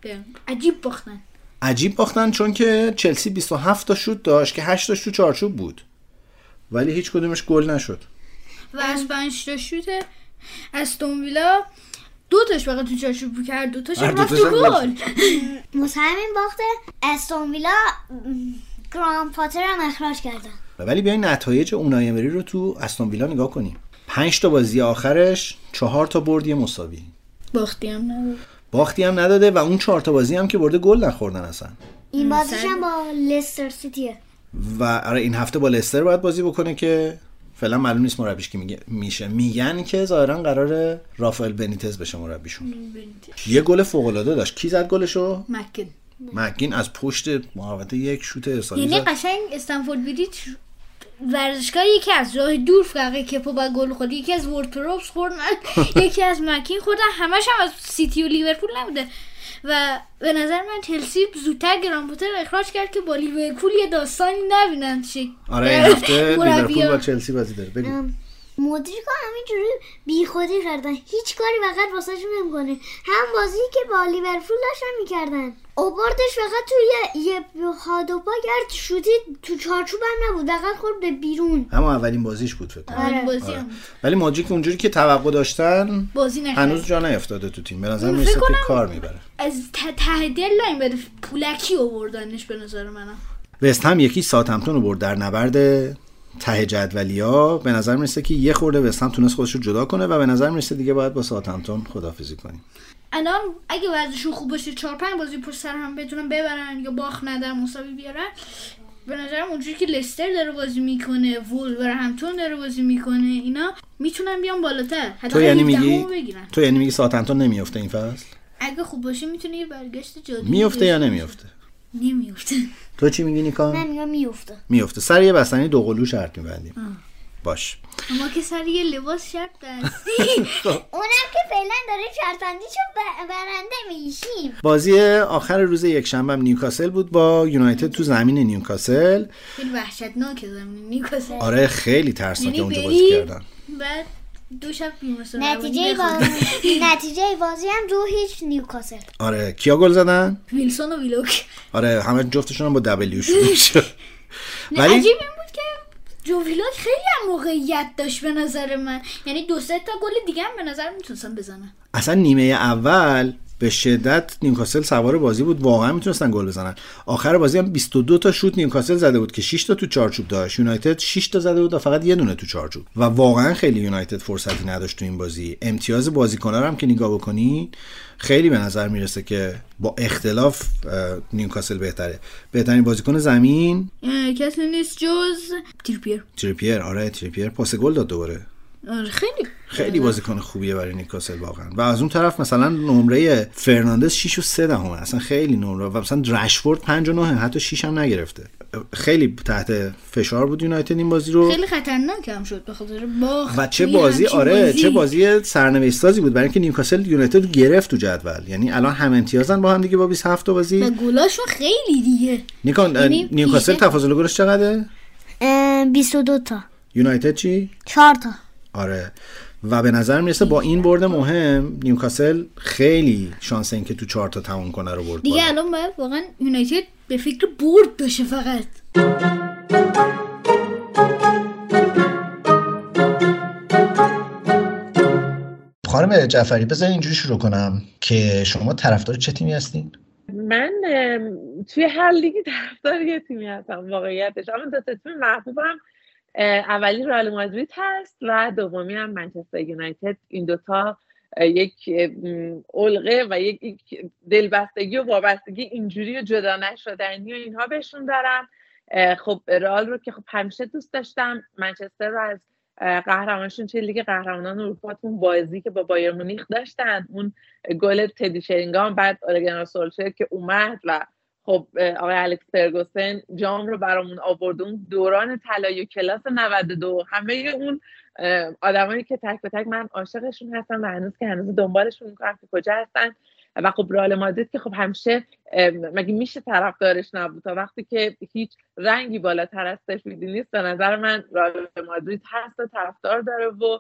عجیب باختن. عجیب باختن چون که چلسی 27 تا شوت داشت که 8 تاش تو چارچوب بود. ولی هیچ کدومش گل نشد. و از پنج تا شوت استون ویلا دو تاش فقط تو چارچوب هر دو تاش دو رفت تاش تو گل. همین باخته استون ویلا گرام پاتر هم اخراج کردن. ولی بیاین نتایج اونای امری رو تو استون ویلا نگاه کنیم. 5 تا بازی آخرش 4 تا برد یه مساوی. باختی هم نبود باختی هم نداده و اون 4 تا بازی هم که برده گل نخوردن اصلا. این بازیش هم با لستر سیتیه. و آره این هفته با لستر باید بازی بکنه که فعلا معلوم نیست مربیش کی میگه میشه. میگن که ظاهرا قراره رافائل بنیتز بشه مربیشون. یه گل فوق العاده داشت. کی زد گلشو؟ مک‌گین. مک‌گین از پشت محوطه یک شوت ارسالی یعنی قشنگ استنفورد بریج ورزشگاه یکی از راه دور فقط کپا گل خورد. یکی از وارد پراوز خوردن [laughs] یکی از مک‌گین خوردن. همش هم از سیتی و لیورپول نبوده. و به نظر من چلسی زودتر گران پاتر اخراج کرد که با لیورپول یه داستانی نبینن چی آره این هفته. لیورپول با چلسی بازی داره. بگو. مدریک ها همینجوری بی خودی کردن. هیچ کاری فقط واسه شون نمی‌کنه. هم بازی که با لیورپول داشتن می‌کردن. اوبردش فقط تو یه, یه هادوپا کرد. شوتی تو چارچوب هم نبود. فقط خورد به بیرون. اما اولین بازیش بود فکر کنم. آره. بازی آره. هم. ولی ماجیک اونجوری که توقع داشتن بازی نکرد. هنوز جا نیفتاده تو تیم. به نظر کنم- کار می‌بره. از ته ته دل لاین بده پولکی آوردنش به نظر منم. وست هم یکی ساتمتون رو برد در نبرد. ته جدولیا به نظر می‌رسه که یه خورده وست هم تونست خودش رو جدا کنه و به نظر می‌رسه دیگه باید با ساتمتون خدافزی کنیم. الان اگه وضعشون خوب باشه چهار پنج بازی پشت سر هم بتونن ببرن یا باخت ندن مساوی بیارن. به نظرم اونجوری که لستر داره بازی می‌کنه وولور همتون داره بازی می‌کنه اینا می‌تونن بیان بالاتر. حتی تو یعنی 17 میگی بگیرن. تو یعنی میگی ساتمتون نمیافته این فصل؟ اگه خوب باشه می‌تونه یه برگشت جادویی میافته یا داشته نمیافته تو چی میگی نیکا؟ من میگم میفته میافته سر یه بستنی دو قلو شرط میبندیم باش. اما که سر یه لباس شرط دستی [laughs] اونم که فعلا داره شرطندی چون برنده میشیم. بازی آخر روز یکشنبه هم نیوکاسل بود با یونایتد تو زمین نیوکاسل. خیلی وحشتناکه زمین نیوکاسل. آره خیلی ترسناکه یعنی اونجا بازی کردن. بعد دو شب نتیجه بازی [laughs] نتیجه بازی هم دو هیچ نیوکاسل. آره کیا گل زدن؟ ویلسون و ویلوک. آره همه جفتشون هم با W شروع نه ولی عجیب این بود که جو ویلوک خیلی هم موقعیت داشت به نظر من. یعنی دو سه تا گل دیگه هم به نظر می‌تونستن بزنن. اصلا نیمه اول به شدت نیوکاسل سوار بازی بود. واقعا می‌تونستن گل بزنن. آخر بازی هم 22 تا شوت نیوکاسل زده بود که 6 تا تو چارچوب داشت. یونایتد 6 تا زده بود و فقط یه دونه تو چارچوب. و واقعا خیلی یونایتد فرصتی نداشت تو این بازی. امتیاز بازیکن‌ها هم که نگاه بکنین خیلی به نظر می‌رسه که با اختلاف نیوکاسل بهتره. بهترین بازیکن زمین؟ کسی نیست جز تریپیر. تریپیر. آره تریپیر. پاس گل داد دوباره. آره خیلی خیلی بازیکن خوبیه برای نیوکاسل واقعا. و از اون طرف مثلا نمره فرناندز 6 و 3 دهمه اصلا خیلی نمره. و مثلا رشفورد 5 و 9 حتی 6 هم نگرفته. خیلی تحت فشار بود یونایتد این بازی رو. خیلی خطرناک هم شد به خاطر باخت و چه بازی؟ آره چه بازی سرنوشت سازی بود. برای اینکه نیوکاسل یونایتد رو گرفت تو جدول. یعنی الان هم امتیازن با هم دیگه با 27 تا و بازی گلاشون خیلی دیگه. نیکان یعنی نیوکاسل. تفاضل گلش چقدره؟ 22 تا. یونایتد چی؟ 4 تا. آره. و به نظر می‌رسه با این برد مهم نیوکاسل خیلی شانس اینکه تو چهار تا تموم کنه رو برد دیگه. الان باید واقعا یونایتد به فکر برد باشه فقط. خانم جعفری بذار اینجوری شروع کنم که شما طرفدار چه تیمی هستین؟ من توی هر لیگی طرفدار یه تیمی هستم واقعیتش. اما دو تا تیم محبوبم. اولی رئال مادرید هست و دومی هم منچستر یونایتد. این دوتا یک علقه و یک دلبستگی و وابستگی اینجوری جدا نشدنی و اینها بهشون دارم. خب رئال رو که خب همیشه دوست داشتم. منچستر رو از قهرمانشون توی لیگ قهرمانان اروپا بازی که با بایر مونیخ داشتن اون گل تدی شرینگام بعد اورگانو سولشر که اومد و خب آقای الکس فرگوسن جام رو برامون آورد. اون دوران طلایی کلاس 92 همه اون آدمایی که تک به تک من عاشقشون هستم و هنوز که هنوز دنبالشون می‌کنم که کجا هستن. و خب رئال مادرید که خب همیشه مگه میشه طرفدارش نبود؟ تا وقتی که هیچ رنگی بالاتر از سفیدی نیست. به نظر من رئال مادرید هست و طرفدار داره و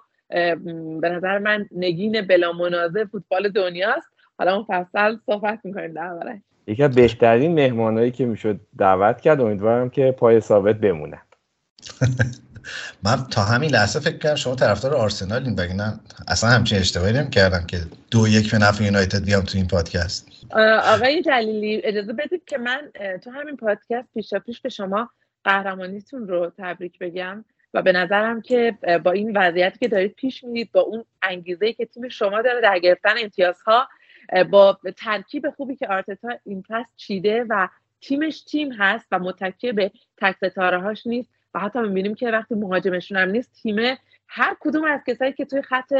به نظر من نگین بلا منازع فوتبال دنیاست. حالا مفصل صحبت می‌کنیم دربارش یکی از بهترین مهمانایی که می‌شد دعوت کرد امیدوارم که پای ثابت بمونن [laughs] من تا همین لحظه فکر کردم شما طرفدار آرسنالین وگرنه اصلا همچین اشتباهی نمی‌کردم که دو یک به نفع یونایتد بیام تو این پادکست. آقای جلیلی اجازه بدید که من تو همین پادکست پیشا پیش به شما قهرمانیتون رو تبریک بگم و به نظرم که با این وضعیتی که دارید پیش میرید با اون انگیزه که تیم شما داره در گرفتن امتیازها با ترکیب خوبی که آرتتا این پس چیده و تیمش تیم هست و متکی به تک ستاره هاش نیست و حتی می‌بینیم که وقتی مهاجمشون هم نیست تیم هر کدوم از کسایی که توی خط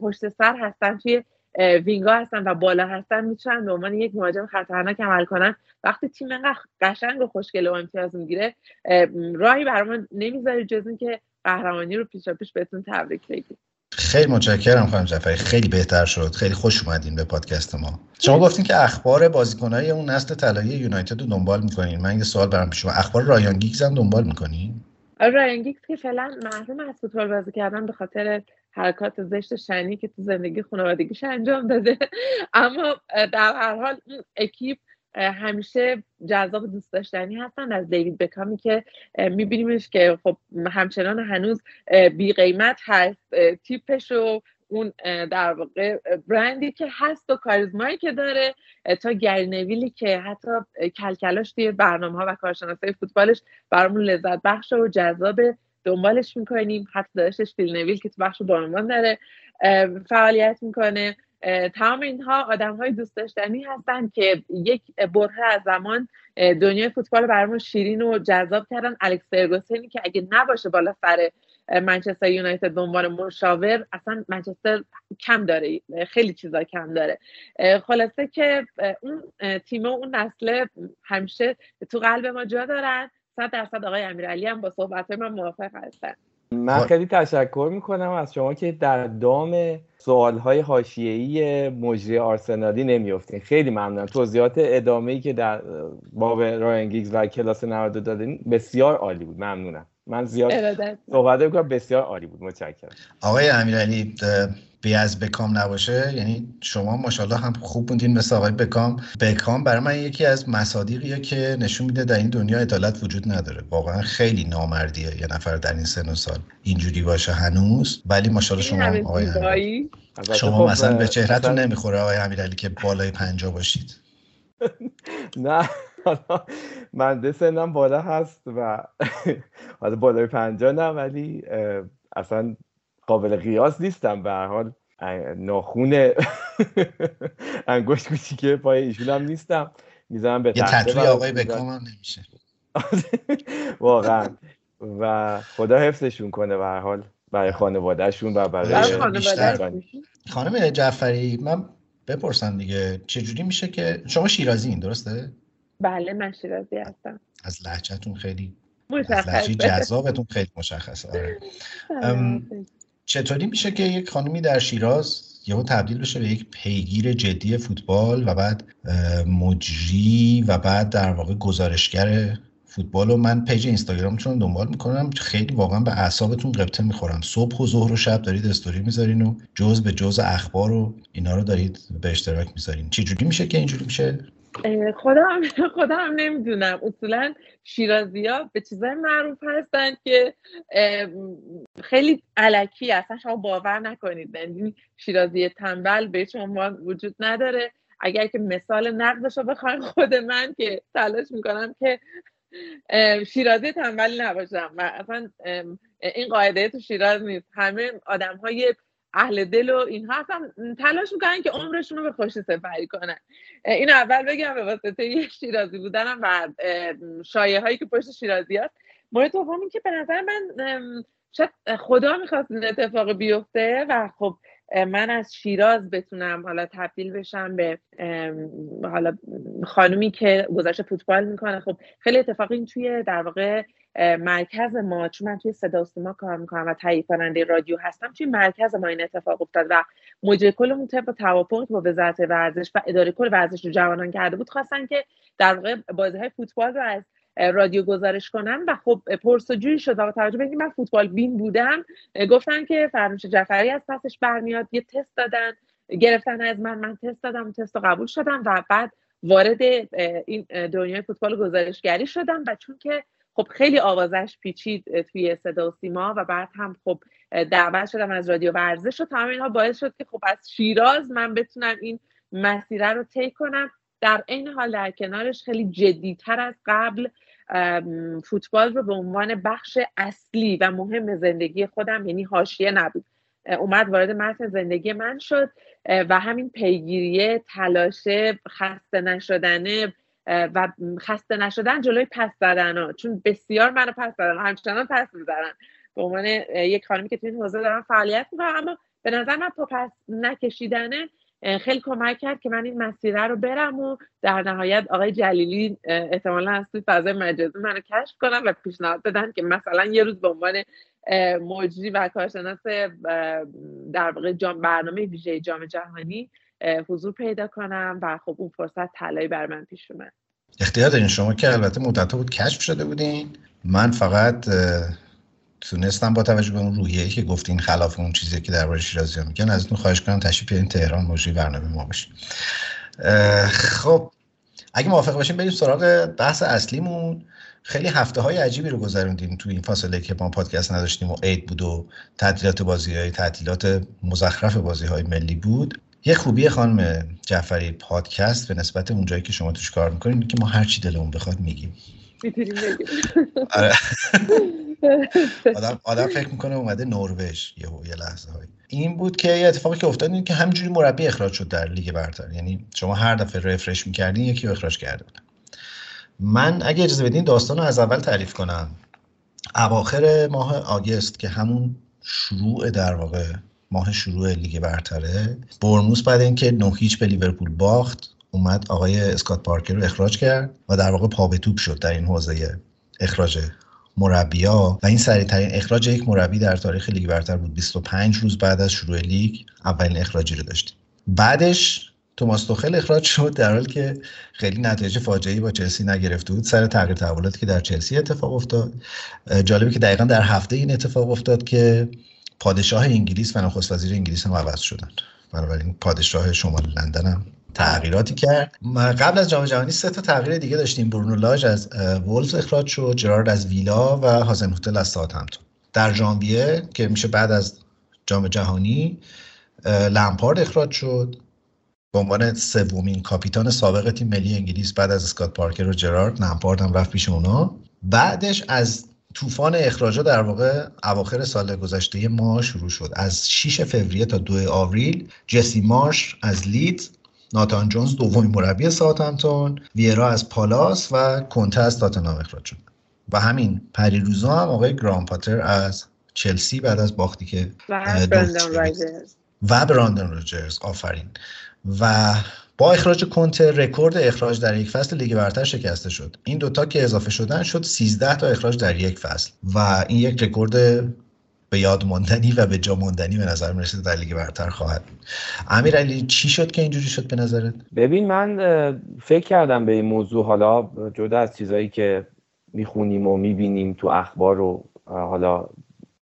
پشت سر هستن توی وینگا هستن و بالا هستن می‌تونن به عنوان یک مهاجم خطرناک عمل کنن. وقتی تیم انقدر قشنگ و خوشگل و امتیاز می‌گیره راهی برامون نمی‌ذاره جز اینکه قهرمانی رو پیشا پیش بهتون تبریک بگیم خیلی متشکرم خانم جعفری. خیلی بهتر شد. خیلی خوش اومدین به پادکست ما. شما گفتین که اخبار بازیکنهای اون نسل طلایی یونایتد رو دنبال می‌کنین. من یه سوال برام پیش اومد. اخبار رایان گیگز هم دنبال می‌کنین؟ رایان گیگز که فعلا محروم از فوتبال بازی کردن به خاطر حرکات زشت شنی که تو زندگی خانوادگیش انجام داده. [laughs] اما در هر حال اون اکیپ همیشه جذاب دوست داشتنی هستن. از دیوید بکامی که میبینیمش که خب همچنان هنوز بی قیمت هست تیپش و اون در واقع برندی که هست و کاریزمایی که داره تا گری نویلی که حتی کلکلاش توی برنامه ها و کارشناسای فوتبالش برامون لذت بخش و جذاب دنبالش می‌کنیم. حتی داشتش فیل نویل که تو بخش بانوان داره فعالیت می‌کنه. تمام اینها آدم های دوست داشتنی هستن که یک بره از زمان دنیای فوتبال برامون شیرین و جذاب کردن. الکس فرگوسنی که اگه نباشه بالا سر منچستر یونایتد به عنوان مشاور اصلا منچستر کم داره. خیلی چیزا کم داره. خلاصه که اون تیم و اون نسل همیشه تو قلب ما جا دارن. صد درصد آقای امیرعلی هم با صحبت من موافق هستن. من خیلی تشکر می‌کنم از شما که در دام سوالهای حاشیه‌ای مجری آرسنالی نمیافتین. خیلی ممنونم. توضیحات ادامه‌ای که در باب رایان و کلاس 92 دادین بسیار عالی بود. ممنونم. من زیاد صحبت می‌کنم. بسیار عالی بود. متشکرم. آقای امیرعلی بی از بکام نباشه. یعنی شما ماشاءالله هم خوب بودین. مثل آقای بکام. بکام برای من یکی از مصادیقیه که نشون میده در این دنیا عدالت وجود نداره. واقعا خیلی نامردیه یه نفر در این سن و سال اینجوری باشه هنوز. ولی ماشاءالله شما آقای شما خب، مثلا به چهرهتون نمی‌خوره آقای امیرعلی که بالای پنجا باشید. [laughs] نه. من سنم بالا هست و حالا بالای پنجا نه ولی اصلا قابل قیاس نیستم. به هر حال ناخون انگشت کوچیکه پای ایشون هم نیستم. می‌زنم به یه تطوی آقای بکام هم نمیشه. [laughs] واقعا. و خدا حفظشون کنه به هر حال برای خانوادهشون و برای بیشتر خانم جعفری من بپرسم دیگه چجوری میشه که شما شیرازی این درسته؟ بله من شیرازی هستم. از لحجتون خیلی مشخص جذابتون خیلی مشخصه. آره. چطوری میشه که یک خانمی در شیراز یهو تبدیل بشه به یک پیگیر جدی فوتبال و بعد مجری و بعد در واقع گزارشگر فوتبال؟ و من پیج اینستاگرامتون دنبال می‌کنم خیلی واقعا به اعصابتون قبطه می‌خورم. صبح و ظهر و شب دارید استوری می‌ذارین و جز به جز اخبار و اینا رو دارید به اشتراک می‌ذارین. چی جوری میشه که اینجوری میشه؟ خودم خودم نمی‌دونم. اصولا شیرازی ها به چیزای معروف هستن که خیلی علکی اصلا شما باور نکنید. یعنی شیرازی تنبل به شما وجود نداره. اگر که مثال نقدش رو بخوایم خود من که تلاش می‌کنم که شیرازی تنبلی نباشم. و اصلا این قاعده تو شیراز نیست. همه آدم های اهل دل و اینها اصلا تلاش می‌کنن که عمرشون رو به خوشی سپری کنن. این اول بگم به واسطه یه شیرازی بودنم و شایه هایی که پشت شیرازی هست. مورد دوم که به نظر من شاید خدا می‌خواست این اتفاق بیفته و خب من از شیراز بتونم حالا تبدیل بشم به حالا خانومی که گذاشته فوتبال می‌کنه. خب خیلی اتفاقی این توی در واقع مرکز ما چون من توی صدا سیما کار می‌کنم و تهیه کننده رادیو هستم توی مرکز ما این اتفاق افتاد و مجری کلمون طبق توافق با وزارت ورزش و اداره کل ورزش رو جوانان کرده بود خواستن که در واقع بازی های فوتبال رو از رادیو گزارش کنن. و خب پرسجویی شد. و توجه به من فوتبال بین بودم. گفتن که فرنوش جعفری از پسش برمیاد. یه تست دادن گرفتن از من. من تست دادم تست قبول شدم. و بعد وارد این دنیای فوتبال گزارشگری شدم. و چون که خب خیلی آوازش پیچید توی صدا و سیما. و بعد هم خب دعوت شدم از رادیو ورزش. و تمام اینها باعث شد که خب از شیراز من بتونم این مسیره رو طی کنم. در این حال در کنارش خیلی جدیتر از قبل فوتبال رو به عنوان بخش اصلی و مهم زندگی خودم یعنی حاشیه نبود. اومد وارد متن زندگی من شد و همین پیگیریه تلاشه خسته نشدنه و خسته نشدن جلوی پس زدن ها. چون بسیار منو پس زدن همچنان پس می‌زنن به عنوان یک خانمی که توی این حوزه دارم فعالیت می‌کنم اما به نظر من تو پس نکشیدنه خیلی کمک کرد که من این مسیره رو برم و در نهایت آقای جلیلی احتمالا از توی فضای مجازی منو کشف کنم و پیشنهاد بدن که مثلا یه روز به عنوان مجری و کارشناس در واقع جام برنامه ویژه جام جهانی حضور پیدا کنم و خب اون فرصت طلایی بر من پیش اومد. اختیار دارین شما که البته مدت بود کشف شده بودین. من فقط تونستم با توجه به اون روحیه‌ای که گفتین خلاف اون چیزی که درباره شیرازی ها میگن ازتون خواهش کنم تشریف بیارین تهران مجری برنامه ما باشین خب اگه موافق باشین بریم سراغ بحث اصلیمون. خیلی هفته های عجیبی رو گذروندیم تو این فاصله که ما پادکست نداشتیم و عید بود و تعطیلات بازی های تعطیلات مزخرف بازی های ملی بود. یه خوبی خانم جعفری پادکست به نسبت اونجایی که شما توش کار می‌کنین که ما هر چی دلمون بخواد میگیم. [laughs] آدم, آدم فکر می‌کنه اومده نروژ یه یه لحظه های این بود که یه اتفاقی که افتاد این که همینجوری مربی اخراج شد در لیگ برتر. یعنی شما هر دفعه رفرش می‌کردین یکی رو اخراج کرده بود من اگه اجازه بدین داستان رو از اول تعریف کنم. اواخر ماه آگست که همون شروع در واقع ماه شروع لیگ برتره برموس بعد اینکه نه هیچ به لیورپول باخت اومد آقای اسکات پارکر رو اخراج کرد و در واقع پا به توپ شد در این حوزه اخراج مربیا و این سریع ترین اخراج یک مربی در تاریخ لیگ برتر بود. 25 روز بعد از شروع لیگ اولین اخراجی رو داشتیم. بعدش توماس توخل اخراج شد در حالی که خیلی نتایج فاجعه‌ای با چلسی نگرفته بود. سر تغییر تحولاتی که در چلسی اتفاق افتاد. جالبه که دقیقا در هفته این اتفاق افتاد که پادشاه انگلیس و نخست وزیر انگلیس هم عوض شدن. بنابراین پادشاه شمال لندن هم تغییراتی کرد. قبل از جام جهانی سه تا تغییر دیگه داشتیم. برونو لاژ از وولز اخراج شد جرارد از ویلا و هازن هوتل از ساوثهمپتون. در ژانویه که میشه بعد از جام جهانی لمپارد اخراج شد. به عنوان سومین کاپیتان سابق تیم ملی انگلیس بعد از اسکات پارکر و جرارد لمپارد هم رفت پیش اونا. بعدش از طوفان اخراجا در واقع اواخر سال گذشته ما شروع شد. از 6 فوریه تا 2 آوریل جسی مارش از لید ناتان جونز دومین مربی ساوثهمپتون ویرا از پالاس و کنته از تاتنهام اخراج شد. و همین پریروزا هم آقای گرام پاتر از چلسی بعد از باختی که و براندن راجرز. آفرین. و با اخراج کنته رکورد اخراج در یک فصل لیگ برتر شکسته شد. این دوتا که اضافه شدن شد 13 تا اخراج در یک فصل. و این یک رکورد به یاد ماندنی و به جا ماندنی به نظر می‌رسه در لیگ برتر خواهد امیر علی چی شد که اینجوری شد به نظرت؟ ببین من فکر کردم به این موضوع حالا جدا از چیزایی که می‌خونیم و می‌بینیم تو اخبار و حالا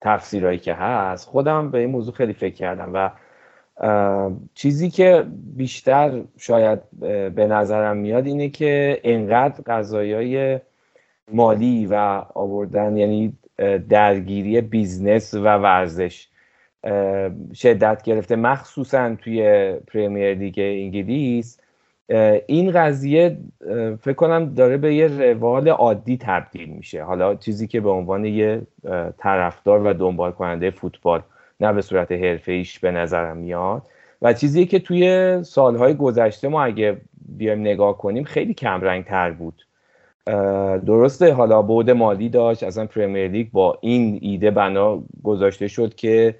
تفسیرهایی که هست خودم به این موضوع خیلی فکر کردم و چیزی که بیشتر شاید به نظرم میاد اینه که انقدر قضایای مالی و آوردن یعنی درگیری business و ورزش شدت گرفته. مخصوصا توی پریمیر لیگ انگلیس. این قضیه فکر کنم داره به یه روال عادی تبدیل میشه. حالا چیزی که به عنوان یه طرفدار و دنبال کننده فوتبال نه به صورت حرفه ایش به نظرم میاد. و چیزی که توی سالهای گذشته ما اگه بیایم نگاه کنیم خیلی کم تر بود. درسته حالا بود مالی داشت اصلا پریمیر لیگ با این ایده بنا گذاشته شد که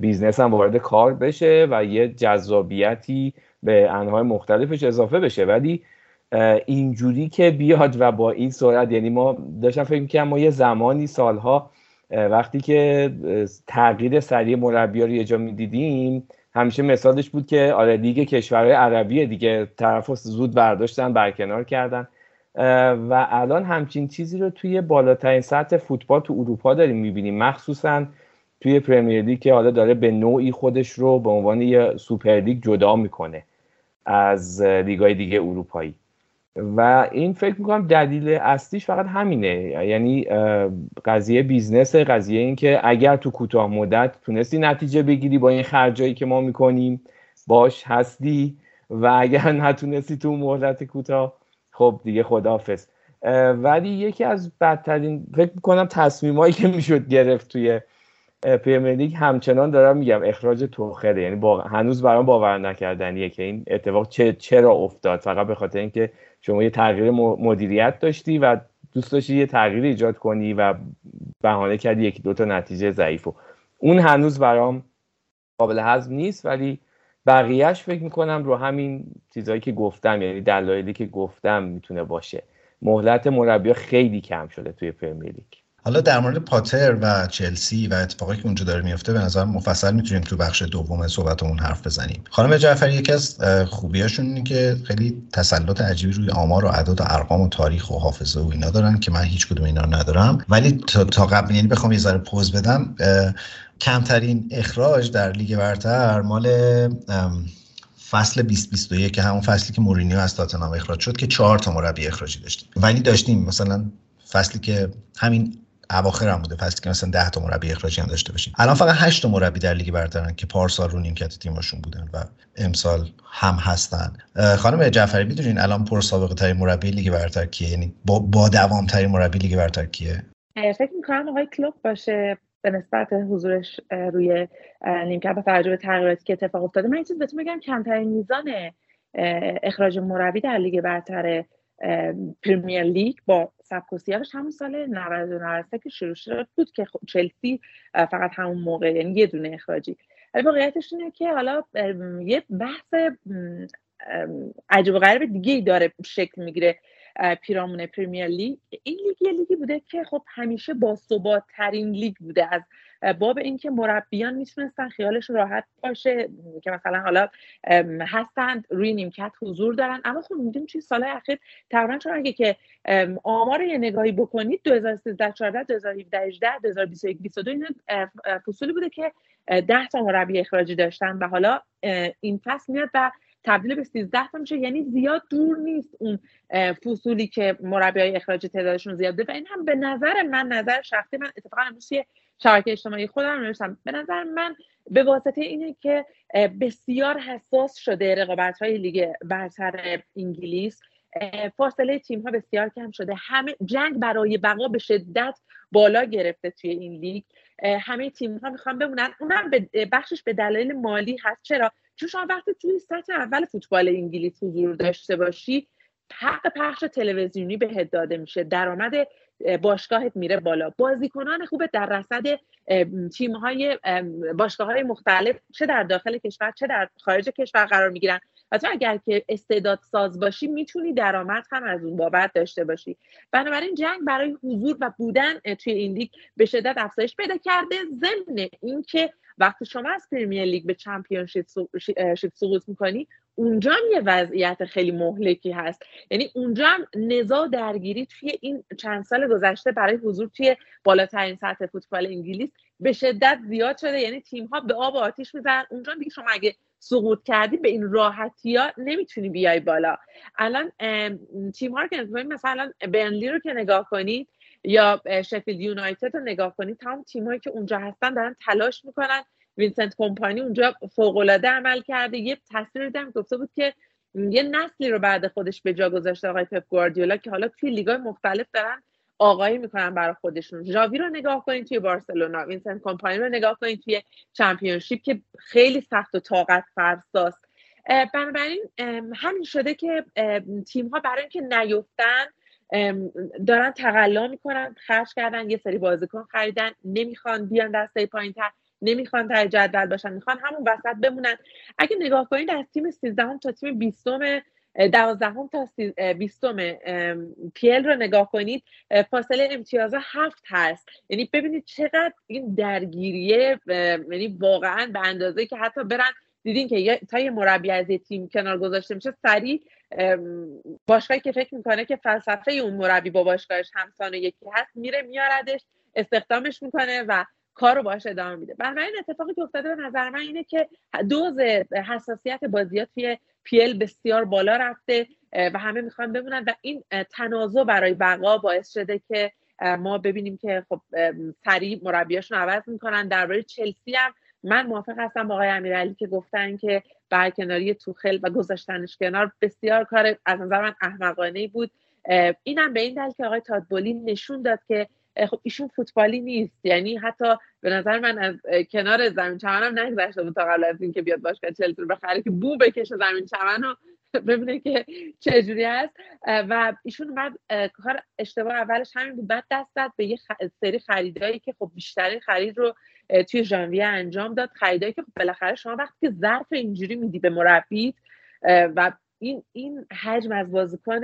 business هم وارد کار بشه و یه جذابیتی به انحای مختلفش اضافه بشه. ولی اینجوری که بیاد و با این سرعت یعنی ما داشتم فکر می‌کنم ما یه زمانی سالها وقتی که تغییر سریع مربی رو یه جا می‌دیدیم همیشه مثالش بود که آره لیگ کشورهای عربی دیگه طرف زود برداشتن برکنار کردن. و الان همچین چیزی رو توی بالاترین سطح فوتبال تو اروپا داریم می‌بینیم. مخصوصا توی پرمیر لیگ که حالا داره به نوعی خودش رو به عنوان یه سوپر لیگ جدا می‌کنه از لیگای دیگه اروپایی. و این فکر می‌کنم دلیل اصلیش فقط همینه. یعنی قضیه business قضیه این که اگر تو کوتاه مدت تونستی نتیجه بگیری با این خرجایی که ما می‌کنیم باش هستی. و اگر [laughs] نتونستی تو مدت کوتاه خب دیگه خداحافظ. ولی یکی از بدترین فکر می‌کنم تصمیمایی که می‌شد گرفت توی پریمیر همچنان دارم میگم اخراج توخره یعنی با... هنوز برام باور نکردنیه که این اتفاق چه... چرا افتاد. فقط به خاطر اینکه شما یه تغییر مدیریت داشتی و دوست داشتی یه تغییر ایجاد کنی و بهانه کردی یکی دوتا نتیجه ضعیف اون هنوز برام قابل هضم نیست ولی بقیهش فکر می‌کنم رو همین چیزهایی که گفتم یعنی دلایلی که گفتم می‌تونه باشه. مهلت مربی خیلی کم شده توی پرمیر لیگ. حالا در مورد پاتر و چلسی و اتفاقی که اونجا داره میفته به نظر مفصل می‌تونیم تو بخش دوم صحبتمون حرف بزنیم. خانم جعفری یکی از خوبیاشون اینه که خیلی تسلط عجیبی روی آمار و اعداد و ارقام و تاریخ و حافظه و اینا دارن که من هیچ کدوم اینا ندارم. ولی تا قبل یعنی بخوام یه ذره پوز بدم کمترین اخراج در لیگ برتر مال فصل 2021 که همون فصلی که مورینیو از تاتنهام اخراج شد که چهار تا مربی اخراجی داشتیم. ولی داشتیم مثلا فصلی که همین اواخر هم بوده فصلی که مثلا 10 تا مربی اخراجی هم داشته باشیم. الان فقط 8 تا مربی در لیگ برترن که پارسال رو نیمکت تیمشون بودن و امسال هم هستن. خانم جعفری می‌دونین الان پر سابقه ترین مربی لیگ برتر کیه؟ یعنی با, دوام ترین مربی لیگ برتر کیه؟ فکر می‌کنم آقای کلوپ باشه. به نسبت حضورش روی نیمکت با توجه تغییراتی که اتفاق افتاده. من این چیز بهتون بگم کمترین میزان اخراج مربی در لیگ برتر پریمیر لیگ با سبک و سیاقش همون سال 92 که شروع شد بود که چلسی فقط همون موقع یعنی یه دونه اخراجی. ولی واقعیتش اینه که حالا یه بحث عجب و غریب دیگه ای داره شکل می‌گیره. پیرامون پریمیر لیگ. این لیگ یه لیگی بوده که خب همیشه با ترین لیگ بوده. از باب اینکه مربیان می‌تونستن خیالش راحت باشه که مثلا حالا هستند روی نیمکت حضور دارن. اما خب می‌دونیم توی سال اخیر تقریبا چون اگه که آمار یه نگاهی بکنید 2013 14 2017 18 2021 22 این فصولی بوده که 10 تا مربی اخراجی داشتن و حالا این فصل میاد و تبدیل به 13 تا میشه یعنی زیاد دور نیست اون فصولی که مربی های اخراجی تعدادشون زیاده و این هم به نظر من نظر شخصی من اتفاقا امروز شبکه اجتماعی خودم نوشتم. به نظر من به واسطه اینه که بسیار حساس شده رقابت های لیگ برتر انگلیس. فاصله تیم ها بسیار کم شده. همه جنگ برای بقا به شدت بالا گرفته توی این لیگ. همه تیم ها می‌خوان بمونن. اونم بخشش به دلایل مالی هست. چرا؟ چون شما وقتی توی سطح اول فوتبال انگلیس حضور داشته باشی حق پخش تلویزیونی بهت داده میشه. درآمد باشگاهت میره بالا. بازیکنان خوب در رصد تیم های باشگاه های مختلف چه در داخل کشور چه در خارج کشور قرار می‌گیرن. و تو اگر که استعداد ساز باشی می‌تونی درآمد هم از اون بابت داشته باشی. بنابراین جنگ برای حضور و بودن توی این لیگ به شدت افزایش پیدا کرده. ضمن اینکه وقتی شما از پرمیر لیگ به چمپیونشیپ سقوط می‌کنی اونجا هم یه وضعیت خیلی مهلکی هست. یعنی اونجا هم نزاع درگیری توی این چند سال گذشته برای حضور توی بالاترین سطح فوتبال انگلیس به شدت زیاد شده. یعنی تیم ها به آب و آتیش می‌زنن. اونجا دیگه شما اگه سقوط کردی به این راحتی ها نمی‌تونی بیای بالا. الان تیم ها رو که مثلا برنلی رو که نگاه کنید یا شفیلد یونایتد رو نگاه کنید تمام تیم هایی که اونجا هستن دارن تلاش می‌کنن. وینسنت کمپانی اونجا فوق العاده عمل کرده. یه تصویر دیدم گفته بود که یه نسلی رو بعد خودش به جا گذاشته آقای پپ گواردیولا که حالا توی لیگای مختلف دارن آقایی می‌کنن برای خودشون. ژاوی رو نگاه کنید توی بارسلونا. وینسنت کمپانی رو نگاه کنید توی چمپیونشیپ که خیلی سخت و طاقت فرساست. بنابراین همین شده که تیم ها برای اینکه نیفتن دارن تقلا می‌کنن خرج کردن یه سری بازیکن خریدن نمی‌خوان بیان دسته پایین تر نمی‌خوان تای جدول باشن می‌خوان همون وسط بمونن. اگه نگاه کنید از تیم 13 تا تیم 20 دوازدهم تا بیستم پیل رو نگاه کنید فاصله امتیاز هفت هست. یعنی ببینید چقدر این درگیریه یعنی واقعا به اندازه که حتی برن دیدین که تا یه مربی از یه تیم کنار گذاشته میشه سریع باشگاهی که فکر می‌کنه که فلسفه اون مربی با باشگاهش همسان یکی هست میره میاردش استخدامش می‌کنه و کار رو باش ادامه میده. بنابراین اتفاقی که افتاده به نظر من اینه که دوز حساسیت بازیات توی پیل بسیار بالا رفته و همه می‌خوان بمونن و این تنازع برای بقا باعث شده که ما ببینیم که خب سریع مربیاشون عوض می‌کنن. درباره چلسی هم من موافق هستم با آقای امیرعلی که گفتن که برکناری توخل و گذاشتنش کنار بسیار کار از نظر من احمقانه بود. اینم به این دلیل که آقای تادبولی نشون داد که خب ایشون فوتبالی نیست. یعنی حتی به نظر من از کنار زمین چمن هم نگذشته بود تا قبل از اینکه بیاد باشگاه چلسی رو بخره که بو بکشه زمین چمن [laughs] ببینه که جوری هست و ایشون بعد کار اشتباه اولش همین بود. بعد دست داد به یه سری خریدایی که خب بیشترین خرید رو توی ژانویه انجام داد. خریدایی که خب بالاخره شما وقتی که ظرف اینجوری میدی به مربی و این این حجم از بازیکن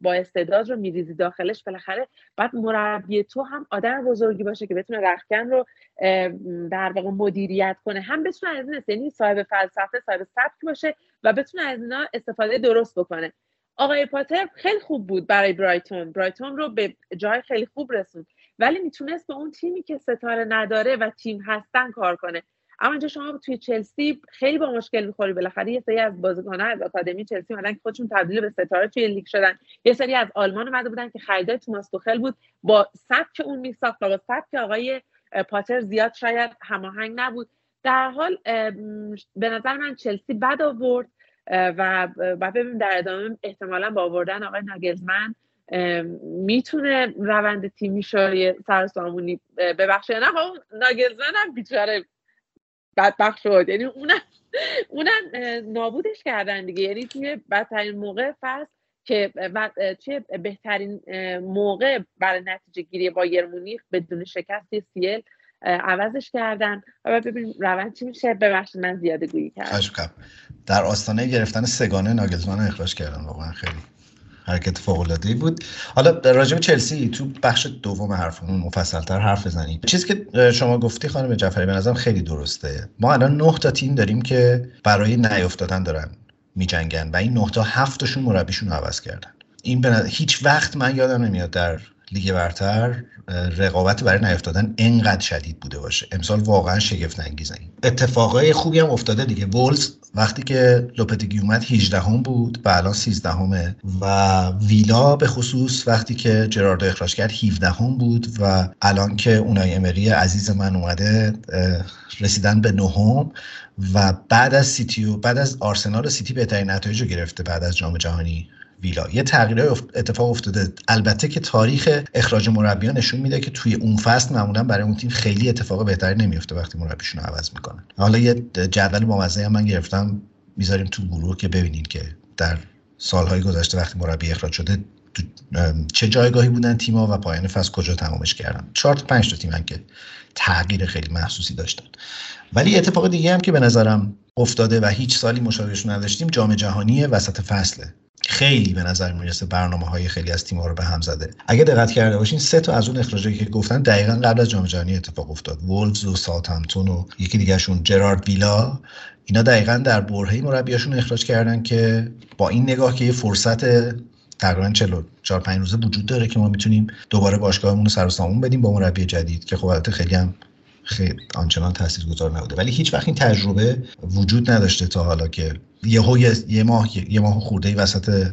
با استعداد رو میریزی داخلش بالاخره. بعد مربی تو هم آدم بزرگی باشه که بتونه رخکن رو در واقع مدیریت کنه. هم بتونه از این یعنی صاحب فلسفه صاحب سبک باشه و بتونه از اینا استفاده درست بکنه. آقای پاتر خیلی خوب بود برای برایتون. برایتون رو به جای خیلی خوب رسوند. ولی می‌تونست به اون تیمی که ستاره نداره و تیم هستن کار کنه. اما اینجا شما توی چلسی خیلی با مشکل می‌خوری. بالاخره یه سری از بازیکن‌ها از آکادمی چلسی اومدن که خودشون تبدیل به ستاره توی لیگ شدن. یه سری از آلمان اومده بودن که خریدای توماس توخل بود. با سبک اون میساخت و با سبک آقای پاتر زیاد شاید هماهنگ نبود. در حال به نظر من چلسی بد آورد و بعد ببینیم در ادامه احتمالا با آوردن آقای ناگلزمن می‌تونه روند تیمی شایع سر سامونی ببخشه. نه خب ناگلزمن هم بیچاره بدبخت شد. یعنی اونم اونم نابودش کردن دیگه. یعنی توی بدترین موقع فصل که توی بهترین موقع برای نتیجه گیری با مونیخ بدون شکست سیل عوضش کردن. و ببینیم روند چی میشه. ببخشید من زیاده گویی کردم در آستانه گرفتن سگانه ناگلزمن اخراج کردن. واقعا خیلی حرکت فوق العاده بود. حالا راجع به چلسی تو بخش دوم حرفمون مفصلتر حرف بزنیم چیزی که شما گفتی خانم جعفری به نظرم خیلی درسته. ما الان نه تا تیم داریم که برای نیافتادن دارن میجنگن و این نه تا هفتشون مربیشون عوض کردن. این به هیچ وقت من یادم نمیاد در لیگ برتر رقابت برای نیافتادن انقدر شدید بوده باشه. امسال واقعا شگفت انگیزه اتفاقای خوبی هم افتاده دیگه. وولز وقتی که لوپتگی اومد 18 هم بود و الان 13 همه و ویلا به خصوص وقتی که جرارد اخراج کرد 17 هم بود و الان که اونای امری عزیز من اومده رسیدن به نهم. و بعد از سیتی و بعد از آرسنال و سیتی بهترین نتایج رو گرفته بعد از جام جهانی. ویلا یه تغییر اتفاق افتاده. البته که تاریخ اخراج مربیان نشون میده که توی اون فصل معمولا برای اون تیم خیلی اتفاق بهتری نمیفته وقتی مربیشون رو عوض می‌کنن. حالا یه جدول بامزه هم من گرفتم. می‌ذاریم تو گروه که ببینین که در سالهای گذشته وقتی مربی اخراج شده چه جایگاهی بودن تیم‌ها و پایان فصل کجا تمامش کردن. چهار تا پنج تا تیم که تغییر خیلی محسوسی داشتن. ولی اتفاق دیگه هم که به نظرم افتاده و هیچ سالی مشابهش نداشتیم جام جهانی وسط فصله. خیلی به نظر می‌رسه برنامه های خیلی از تیم‌ها رو به هم زده. اگه دقت کرده باشین سه تا از اون اخراجایی که گفتن دقیقا قبل از جام جهانی اتفاق افتاد. وولفز و ساوثهمپتون و یکی دیگهشون جرارد ویلا. اینا دقیقا در برهه مربیاشون اخراج کردن که با این نگاه که یه فرصت تقریبا 44 5 روزه وجود داره که ما می‌تونیم دوباره باشگاهمون رو سر سامون بدیم با مربی جدید که خب البته خیلی هم خیلی آنچنان تاثیرگذار نبوده. ولی هیچ وقت این تجربه وجود نداشته تا حالا که یهو یه ماه یه ماه خورده وسط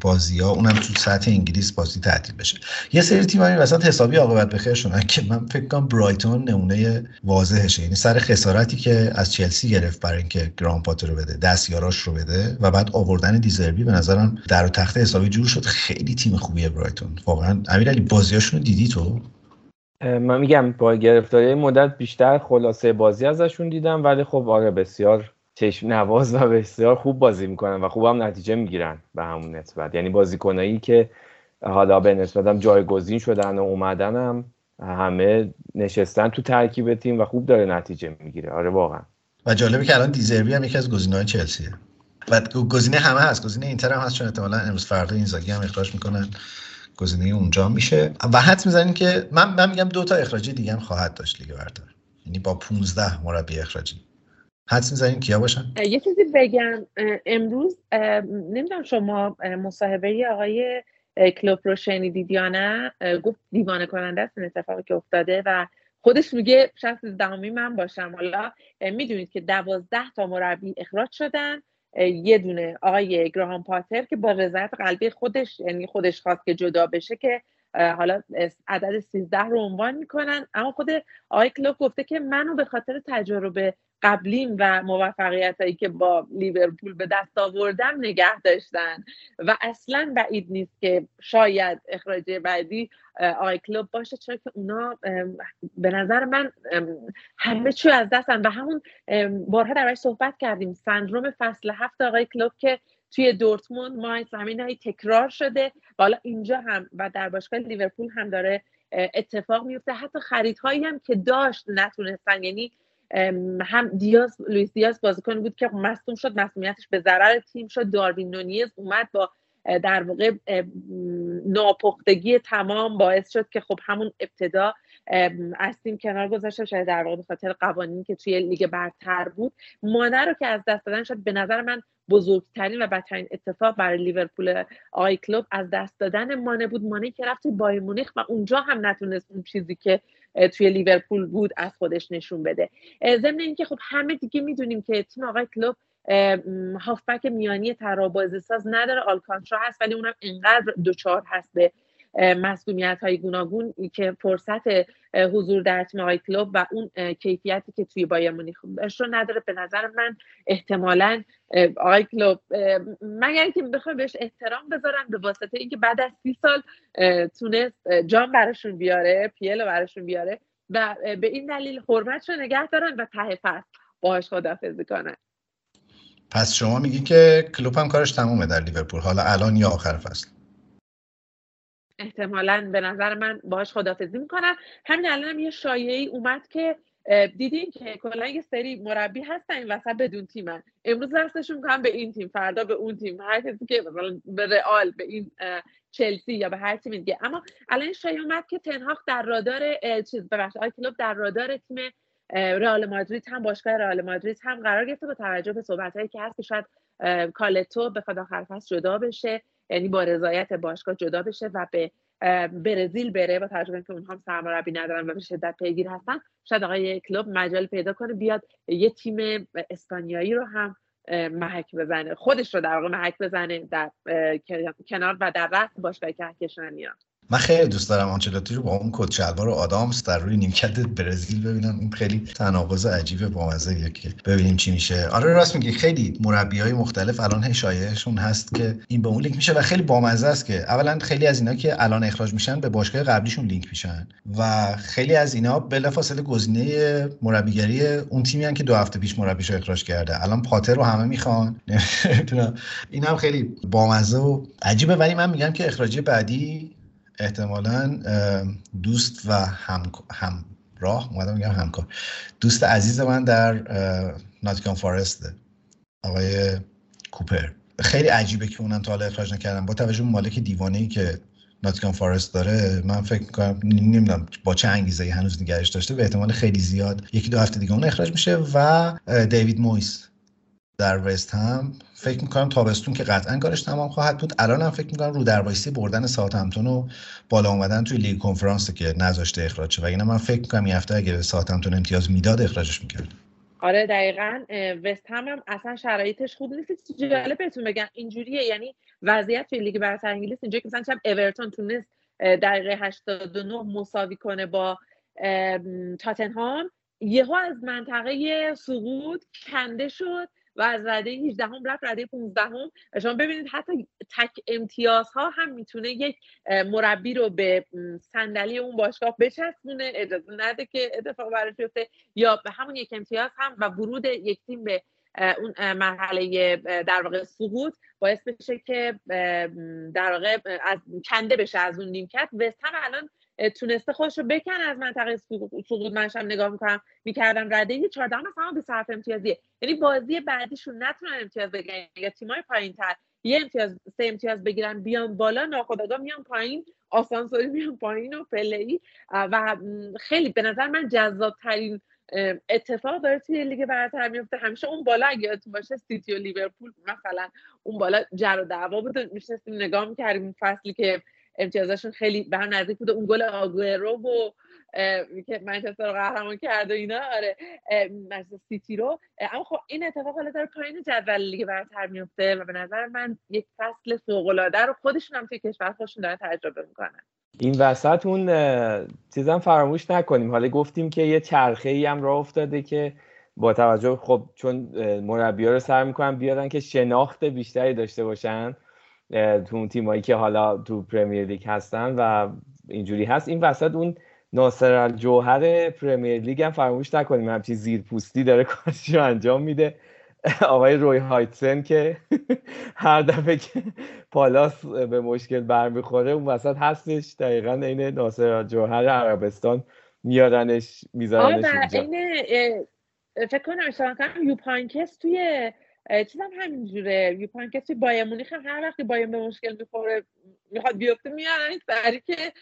بازی ها اونم تو سطح انگلیس بازی تعطیل بشه. یه سری تیم این وسط حسابی عاقبت بخیر شدن که من فکر کنم برایتون نمونه واضحشه. یعنی سر خسارتی که از چلسی گرفت برای اینکه گران پاتر رو بده دستیاراش رو بده و بعد آوردن دیزربی به نظرم در و تخت حسابی جور شد. خیلی تیم خوبیه برایتون. واقعا امیرعلی بازیاشون رو دیدی تو؟ من میگم با گرفتاری مدت بیشتر خلاصه بازی ازشون دیدم ولی خب آره بسیار چشم نواز و بسیار خوب بازی می‌کنن و خوب هم نتیجه می‌گیرن به همون نسبت. یعنی بازیکنایی که حالا به نسبت هم جایگزین شدن و اومدن هم همه نشستن تو ترکیب تیم و خوب داره نتیجه می‌گیره. آره واقعا. و جالبه که الان دیزربی هم یکی از گزینه‌های چلسیه. و گزینه همه هست. گزینه اینتر هم هست چون احتمالاً امروز فردا اینزاگی هم اخراج می‌کنن. گزینه اونجا میشه. و حد می‌زنین که من من میگم دو تا اخراجی دیگه هم خواهد داشت لیگ برتر. یعنی با 15 مربی اخراجی. حدس می‌زنین کیا باشن؟ یه چیزی بگم امروز نمی‌دونم شما مصاحبه آقای کلوب رو شنیدید یا نه؟ گفت دیوانه کننده است این اتفاقی که افتاده و خودش میگه شخص دهمی من باشم. حالا می‌دونید که دوازده تا مربی اخراج شدن. یه دونه آقای گراهام پاتر که با رضایت قلبی خودش یعنی خودش خواست که جدا بشه که حالا عدد 13 رو عنوان می‌کنن. اما خود آقای کلوب گفته که منو به خاطر تجربه قبلیم و موفقیت هایی که با لیورپول به دست آوردم نگه داشتن. و اصلا بعید نیست که شاید اخراج بعدی آقای کلوب باشه چرا که اونا به نظر من همه چی از دستن و همون بارها درش صحبت کردیم. سندروم فصل هفت آقای کلوب که توی دورتموند ما زمین تکرار شده. و حالا اینجا هم و در باشگاه لیورپول هم داره اتفاق میفته حتی خریدهایی هم که داشت نتونستن. یعنی هم دیاز لوئیس دیاز بازیکن بود که مصدوم شد مسئولیتش به ضرر تیم شد. داروین نونیز اومد با در واقع ناپختگی تمام باعث شد که خب همون ابتدا از تیم کنار گذاشته شاید در واقع به خاطر قوانینی که توی لیگ برتر بود. مانه رو که از دست دادن شد به نظر من بزرگترین و بدترین اتفاق برای لیورپول آقای کلوب از دست دادن مانه بود. مانه که رفت بایر مونیخ و اونجا هم نتونست اون چیزی که توی لیورپول بود از خودش نشون بده. ضمن اینکه خب همه دیگه می‌دونیم که تیم آقای کلوب هافبک میانی ترابازی ساز نداره آلکانترا هست ولی اونم انقدر دوچار هست به مسئولیت های گوناگون که فرصت حضور در تیم آقای کلوب و اون کیفیتی که توی بایر مونیخ رو نداره. به نظر من احتمالا آقای کلوب مگر اینکه بخوام بهش احترام بذارم به واسطه اینکه بعد از سی سال تونست جام براشون بیاره پیل براشون بیاره و به این دلیل حرمتش رو نگه دارن و ته فصل باهاش خدافزی کنن. پس شما میگی که کلوب هم کارش تمومه در لیورپول. حالا الان یا آخر فصل؟ احتمالا به نظر من باهاش خدافزی می‌کنن همین الان هم یه شایعی اومد که دیدین که کلا یه سری مربی هستن این وسط بدون تیمن. امروز دستشون می‌کنن به این تیم فردا به اون تیم. هر کسی که به رئال به این چلسی یا به هر تیم دیگه. اما الان شایع اومد که تنهاق در رادار چیز ببخشید آی کلوب در رادار تیم رئال مادرید هم باشگاه رئال مادرید هم قرار گرفته با توجه به صحبتهایی که هست که شاید کالتو به خدا فصل جدا بشه. یعنی با رضایت باشگاه جدا بشه و به برزیل بره با به اینکه اونها هم سرمربی ندارن و به شدت پیگیر هستن شاید آقای کلوب مجال پیدا کنه بیاد یه تیم اسپانیایی رو هم محک بزنه خودش رو در واقع محک بزنه در کنار و در رأس باشگاه کهکشانیان. من خیلی دوست دارم آنچلوتی رو با اون کت شلوار و آدامس در روی نیمکت برزیل ببینم. این خیلی تناقض عجیبه با مزه که ببینیم چی میشه. آره راست میگی خیلی های مختلف الان هشایشون هست که این به اون لینک میشه و خیلی بامزه است که اولا خیلی از اینا که الان اخراج میشن به باشگاه قبلیشون لینک میشن و خیلی از اینا بلافاصله گزینه مربیگری اون تیمی که دو هفته پیش مربیش اخراج کرده. الان پاتر رو همه می‌خوان. [laughs] این هم خیلی بامزه و عجیبه. ولی من میگم که اخراجی بعدی احتمالا دوست و هم همراه اومدم میگم همکار. دوست عزیز من در ناتینگهام فارسته آقای کوپر. خیلی عجیبه که اونم تا حالا اخراج نکردن با توجه مالک دیوانه ای که ناتینگهام فارست داره من فکر می‌کنم نمی‌دونم با چه انگیزه هنوز نگرش داشته. به احتمال خیلی زیاد یکی دو هفته دیگه اون اخراج میشه و دیوید مویس در وست هم فکر می‌کنم تابستون که قطعا کارش تمام خواهد بود. الان هم فکر می‌کنم رودروایسی بردن ساوتهمپتون و بالا اومدن توی لیگ کنفرانس که نذاشته اخراج شه و اینا من فکر می‌کنم یه هفته اگه ساوتهمپتون امتیاز می‌داد اخراجش می‌کرد. آره دقیقا وست هم, هم اصلا شرایطش خوب نیست. جالب بهتون بگم. اینجوریه یعنی وضعیت توی لیگ برتر انگلیس اینجا که مثلا اورتون تونست دقیقه 89 مساوی کنه با تاتنهام یهو از منطقه سقوط کنده شد. و از رده 18 هم رفت رده 15 هم شما ببینید حتی تک امتیازها هم می‌تونه یک مربی رو به صندلی اون باشگاه بچسبونه. اجازه نده که اتفاق براش بیفته. یا به همون یک امتیاز هم و ورود یک تیم به اون مرحله در واقع سقوط باعث بشه که در واقع از کنده بشه از اون نیمکت. وست هم الان تونسته خودش رو بکن از منطقه سقوط منشم نگاه می‌کنم می‌کردم رده یه 14 مثلا به صرف امتیازیه. یعنی بازی بعدیشون نتونن امتیاز بگیرن. یا تیمای پایین تر یه امتیاز سه امتیاز بگیرن بیان بالا ناخداگاه میان پایین آسانسوری میان پایین و پله و خیلی به نظر من جذاب ترین اتفاق داره توی لیگ برتر میفته همیشه اون بالا اگه یادتون باشه سیتی و لیورپول مثلا اون بالا جر و دعوا بود. میشنستیم نگاه می‌کردیم فصلی که امتیازشون خیلی به هم نزدیک بوده. اون گل آگورو و که منچستر رو قهرمان کرده اینا آره منچستر سیتی رو. اما خب این اتفاق حالا داره پایین جدول لیگ برتر میفته و به نظر من یک فصل فوق العاده رو خودشون هم توی کشور خودشون دارن تجربه می‌کنن. این وسط اون چیزم فراموش نکنیم. حالا گفتیم که یه چرخه ای هم راه افتاده که با توجه خب چون مربی رو سر می‌کنن بیارن که شناخت بیشتری داشته باشن. تو اون تیمایی که حالا تو پرمیر لیگ هستن و اینجوری هست. این وسط اون ناصر الجوهر پرمیر لیگ هم فراموش نکنیم همچین زیر پوستی داره کارش رو انجام میده. [laughs] آقای روی هایتسن که [laughs] هر دفعه که پالاس به مشکل برمیخوره اون وسط هستش. دقیقا این ناصر الجوهر عربستان میارنش میذارنش اینه فکر کنم اشتباه کنم یوپانکس توی چیزم همینجوره. یوپانکس توی بایر مونیخ هر وقتی بایر به مشکل می‌خوره می‌خواد بیفته میارن سری که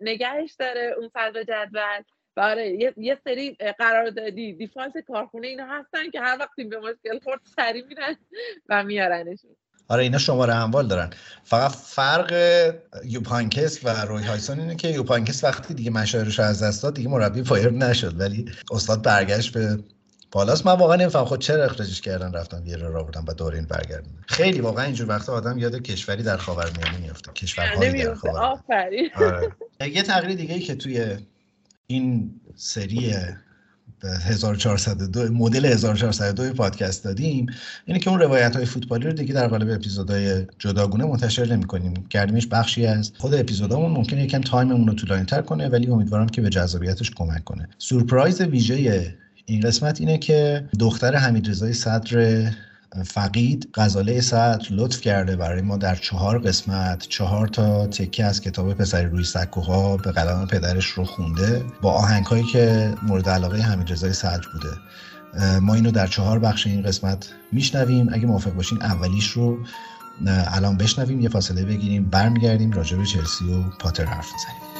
نگهش داره اون صدر جدول. برای یه،, یه سری قراردادی دیفالت کارخونه اینا هستن که هر وقتی به مشکل خورد سری میرن و میارنشون. آره اینا شماره اموال دارن. فقط فرق یوپانکس و روی هایسون اینه که یوپانکس وقتی دیگه مشاهرش از دست داد دیگه مربی فایر نشد. ولی استاد برگشت به بالاست. من واقعا نمیفهم خود چرا اخراجش کردن رفتن ویرا را بردن و دوره این برگردن. خیلی واقعا اینجور وقتا آدم یاد کشوری در خاورمیانه میفته کشورهایی در خاورمیانه. آره. یه تغییر دیگه ای که توی این سری 1402 مدل 1402 پادکست دادیم اینه که اون روایت های فوتبالی رو دیگه در قالب اپیزودهای جداگونه منتشر نمی کنیم کردیمش بخشی از خود اپیزودامون. ممکنه یکم time مون رو طولانی تر کنه ولی امیدوارم که به جذابیتش کمک کنه. سورپرایز ویژه این قسمت اینه که دختر حمید رضای صدر فقید غزاله صدر لطف کرده برای ما در چهار قسمت چهار تا تکه از کتاب پسری روی سکوها به قلم پدرش رو خونده با آهنگ هایی که مورد علاقه حمید رضای صدر بوده. ما اینو در چهار بخش این قسمت میشنویم. اگه موافق باشین اولیش رو الان بشنویم یه فاصله بگیریم برمیگردیم راجع به چلسی و پاتر حرف بزنیم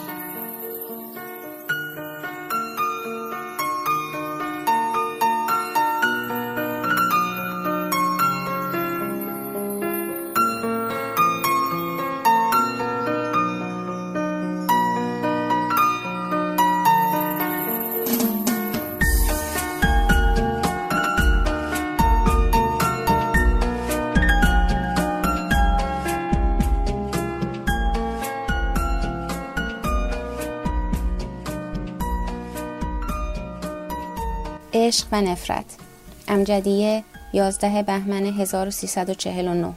نفرت. امجدیه 11 بهمن 1349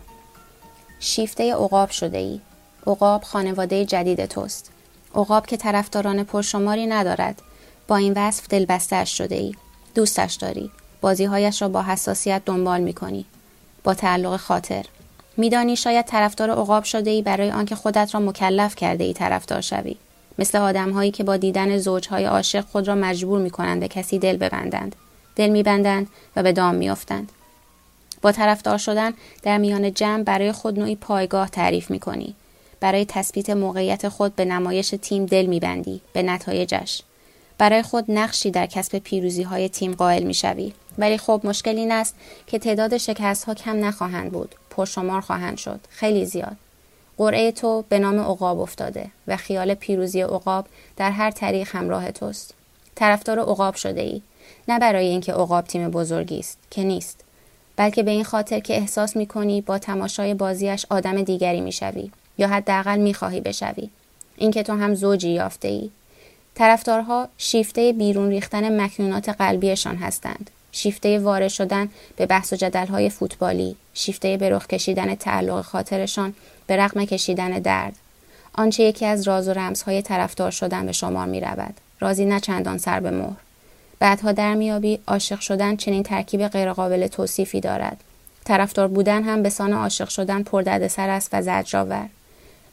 شیفته عقاب شده ای عقاب خانواده جدید توست. عقاب که طرفداران پرشماری ندارد. با این وصف دلبستهاش شده ای دوستش داری. بازیهایش را با حساسیت دنبال می کنی با تعلق خاطر. میدانی شاید طرفدار عقاب شده ای برای آنکه خودت را مکلف کرده ای طرفدار شوی. مثل آدم هایی که با دیدن زوجهای عاشق خود را مجبور می کنند به کسی دل ببندند. دل میبندند و به دام میافتند. با طرفدار شدن در میان جمع برای خود نوعی پایگاه تعریف می کنی. برای تثبیت موقعیت خود به نمایش تیم دل میبندی به نتایجش. برای خود نقشی در کسب پیروزی های تیم قائل می شوی. ولی خب مشکل این است که تعداد شکست ها کم نخواهند بود. پرشمار خواهند شد. خیلی زیاد. قرعه تو به نام عقاب افتاده و خیال پیروزی عقاب در هر طریق همراه توست. طرفدار عقاب شده ای. نه برای اینکه عقاب تیم بزرگی است که نیست. بلکه به این خاطر که احساس می کنی با تماشای بازیش آدم دیگری می شوی یا حداقل می خواهی بشوی. اینکه تو هم زوجی یافته ای. طرفدارها شیفته بیرون ریختن مکنونات قلبیشان هستند. شیفته وارد شدن به بحث و جدلهای فوتبالی، شیفته به رخ کشیدن تعلق خاطرشان به رغم کشیدن درد. آنچه یکی از راز و رمزهای طرفدار شدن به شمار می رود. رازی نه چندان سر به مهر. بعدها در میابی عاشق شدن چنین ترکیب غیرقابل توصیفی دارد. طرفدار بودن هم به سان عاشق شدن پردردسر است و زجرآور.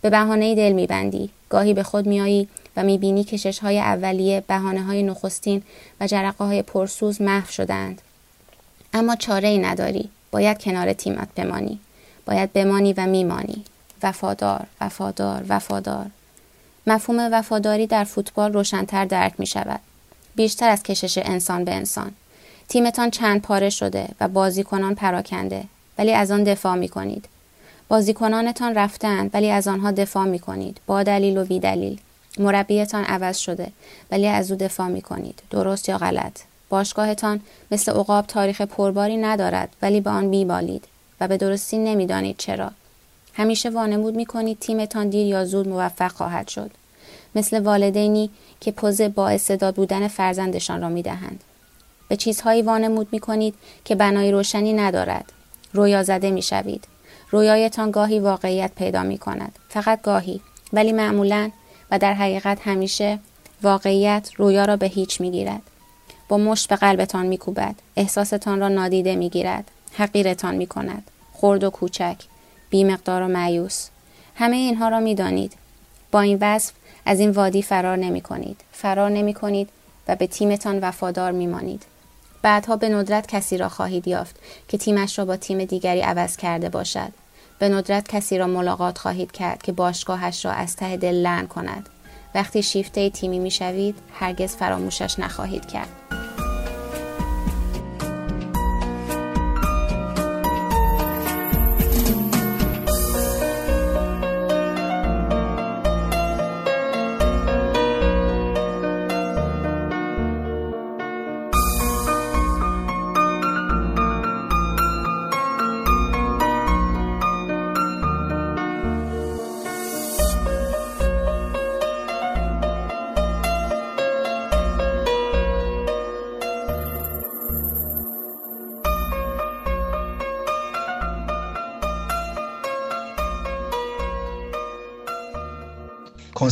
به بهانه دل میبندی. گاهی به خود میایی و می‌بینی کشش های اولیه بهانه های نخستین و جرقه های پرسوز محو شدند اما چاره ای نداری. باید کنار تیمت بمانی. باید بمانی و میمانی. وفادار وفادار وفادار. مفهوم وفاداری در فوتبال روشنتر درک می شود بیشتر از کشش انسان به انسان. تیمتان چند پاره شده و بازیکنان پراکنده ولی از آن دفاع می کنید بازیکنانتان رفتند ولی از آنها دفاع می کنید با دلیل و بی دلیل. مربیتان عوض شده ولی از او دفاع می کنید درست یا غلط؟ باشگاهتان مثل عقاب تاریخ پرباری ندارد ولی به آن میبالید و به درستی نمی‌دانید چرا. همیشه وانمود می کنید تیمتان دیر یا زود موفق خواهد شد. مثل والدینی که پوز با استعداد بودن فرزندشان را می دهند. به چیزهایی وانمود می کنید که بنای روشنی ندارد. رویا زده می شوید. رویایتان گاهی واقعیت پیدا می کند. فقط گاهی. ولی معمولا و در حقیقت همیشه واقعیت رویا را به هیچ می گیرد. با مشت به قلبتان می کوبد. احساستان را نادیده می گیرد. حقیرتان می کند. خرد و کوچک. بیمقدار و معیوس. همه اینها را می دانید. با این وصف از این وادی فرار نمی کنید. فرار نمی کنید و به تیمتان وفادار می مانید. بعدها به ندرت کسی را خواهید یافت که تیمش را با تیم دیگری عوض کرده باشد. به ندرت کسی را ملاقات خواهید کرد که باشگاهش را از ته دل لعن کند. وقتی شیفته تیمی می شوید هرگز فراموشش نخواهید کرد.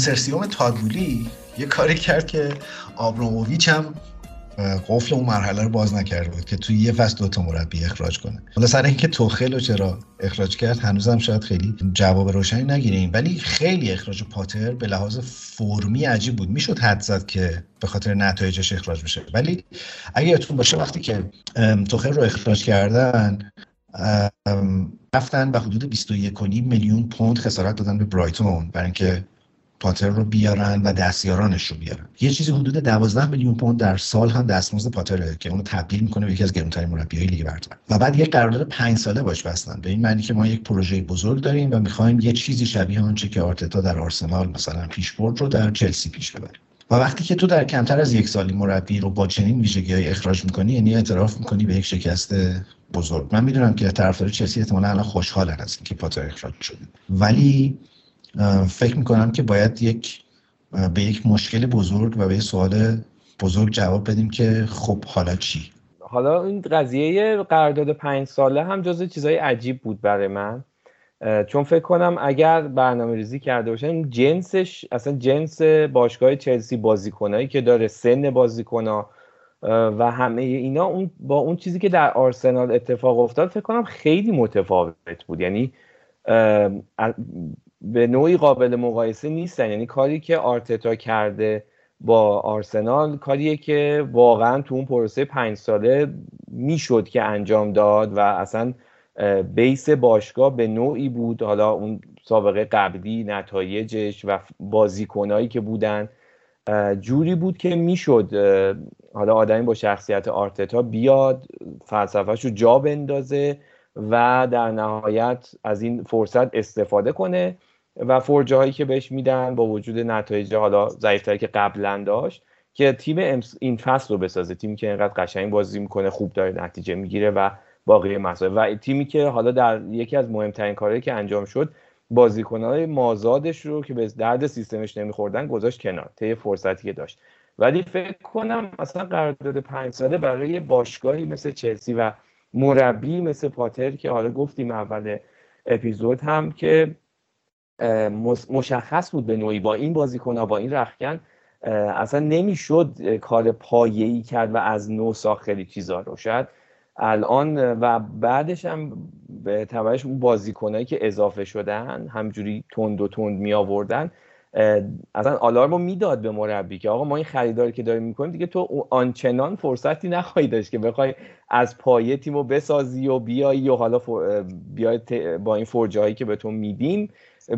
کنسرسیوم تادبولی یه کاری کرد که آبروموویچ هم قفل اون مرحله رو باز نکرده بود که توی یه فصل دو تا مربی اخراج کنه. حالا سر اینکه توخل رو چرا اخراج کرد هنوزم شاید خیلی جواب روشنی نگیریم. ولی خیلی اخراج پاتر به لحاظ فرمی عجیب بود. می‌شد حد زد که به خاطر نتایجش اخراج بشه. ولی اگه یادتون باشه وقتی که توخل رو اخراج کردن رفتن به حدود 21 میلیون پوند خسارت دادن به برایتون. برای اینکه پاتر رو بیارن و دستیارانش رو بیارن. یه چیزی حدود 12 میلیون پوند در سال هم دستمزد پاتره که اونو تبدیل می‌کنه به یکی از گرونترین مربیای لیگ برتر. و بعد یه قرارداد 5 ساله باش بستن. به این معنی که ما یک پروژه بزرگ داریم و می‌خوایم یه چیزی شبیه آنچه که آرتتا در آرسنال مثلا پیش برد رو در چلسی پیش ببریم و وقتی که تو در کمتر از یک سالی مربی رو با چنین ویژگی های اخراج می‌کنی یعنی اعتراف می‌کنی به یک شکست بزرگ. من می‌دونم که طرفدار چلسی احتمالاً الان خوشحالن از اینکه پاتر اخراج شده. ولی فکر می‌کنم که باید یک به یک مشکل بزرگ و به یک سوال بزرگ جواب بدیم که خب حالا چی؟ حالا این قضیه قرارداد پنج ساله هم جز چیزای عجیب بود برای من. چون فکر کنم اگر برنامه ریزی کرده باشن جنسش اصلا جنس باشگاه چلسی بازیکنایی که داره سن بازیکنا و همه اینا اون با اون چیزی که در آرسنال اتفاق افتاد فکر کنم خیلی متفاوت بود. یعنی به نوعی قابل مقایسه نیستن. یعنی کاری که آرتتا کرده با آرسنال کاریه که واقعا تو اون پروسه پنج ساله می‌شد که انجام داد و اصلا بیس باشگاه به نوعی بود. حالا اون سابقه قبلی نتایجش و بازیکنایی که بودن جوری بود که می‌شد حالا آدمی با شخصیت آرتتا بیاد فلسفهش رو جا بندازه. و در نهایت از این فرصت استفاده کنه و فرجه هایی که بهش میدن با وجود نتایج حالا ضعیفتری که قبلا داشت که تیم این فصل رو بسازه. تیمی که اینقدر قشنگ بازی می‌کنه خوب داره نتیجه می‌گیره و باقی مسائل. و تیمی که حالا در یکی از مهمترین کارهایی که انجام شد بازیکنهای مازادش رو که به درد سیستمش نمیخوردن گذاشت کنار طی فرصتی که داشت. ولی فکر کنم مثلا قرارداد پنج ساله برای باشگاهی مثل چلسی و مربی مثل پاتر که حالا گفتیم اول اپیزود هم که مشخص بود به نوعی با این بازیکن با این رخکن اصلا نمی‌شد کار پایه‌ای کرد و از نو ساخت. خیلی چیزا رو شاید الان و بعدش هم به تبعش اون بازیکنایی که اضافه شدن همجوری تند و تند می آوردن اصلا آلارمو می‌داد به مربی که آقا ما این خریداری که داریم می‌کنیم دیگه تو آنچنان فرصتی نخواهی داشت که بخوای از پایه تیمو بسازی و بیایی و حالا بیای با این فرجایی که به تو میدیم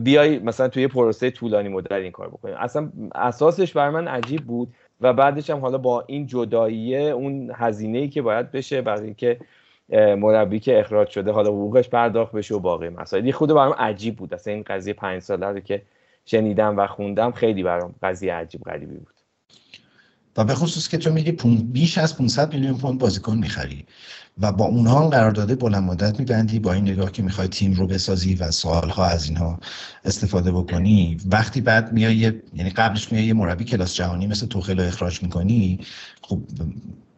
بیای مثلا توی پروسه طولانی مدت این کار بکنیم. اصلا اساسش بر من عجیب بود و بعدش هم حالا با این جداییه اون هزینه که باید بشه برای اینکه مربی که اخراج شده حالا حقوقش پرداخت بشه و باقی مسائل. خود برام عجیب بود. اصلا این قضیه پنج ساله رو که شنیدم و خوندم خیلی برام قضیه عجیب غریبی بود. و به خصوص که تو میگی بیش از 500 میلیون پوند بازیکن می‌خری و با اونها هم قرارداد بلند مدت میبندی با این نگاه که می‌خوای تیم رو بسازی و سالها از اینها استفاده بکنی وقتی بعد میای یعنی قبلش میای یه مربی کلاس جهانی مثل توخل اخراج می‌کنی خب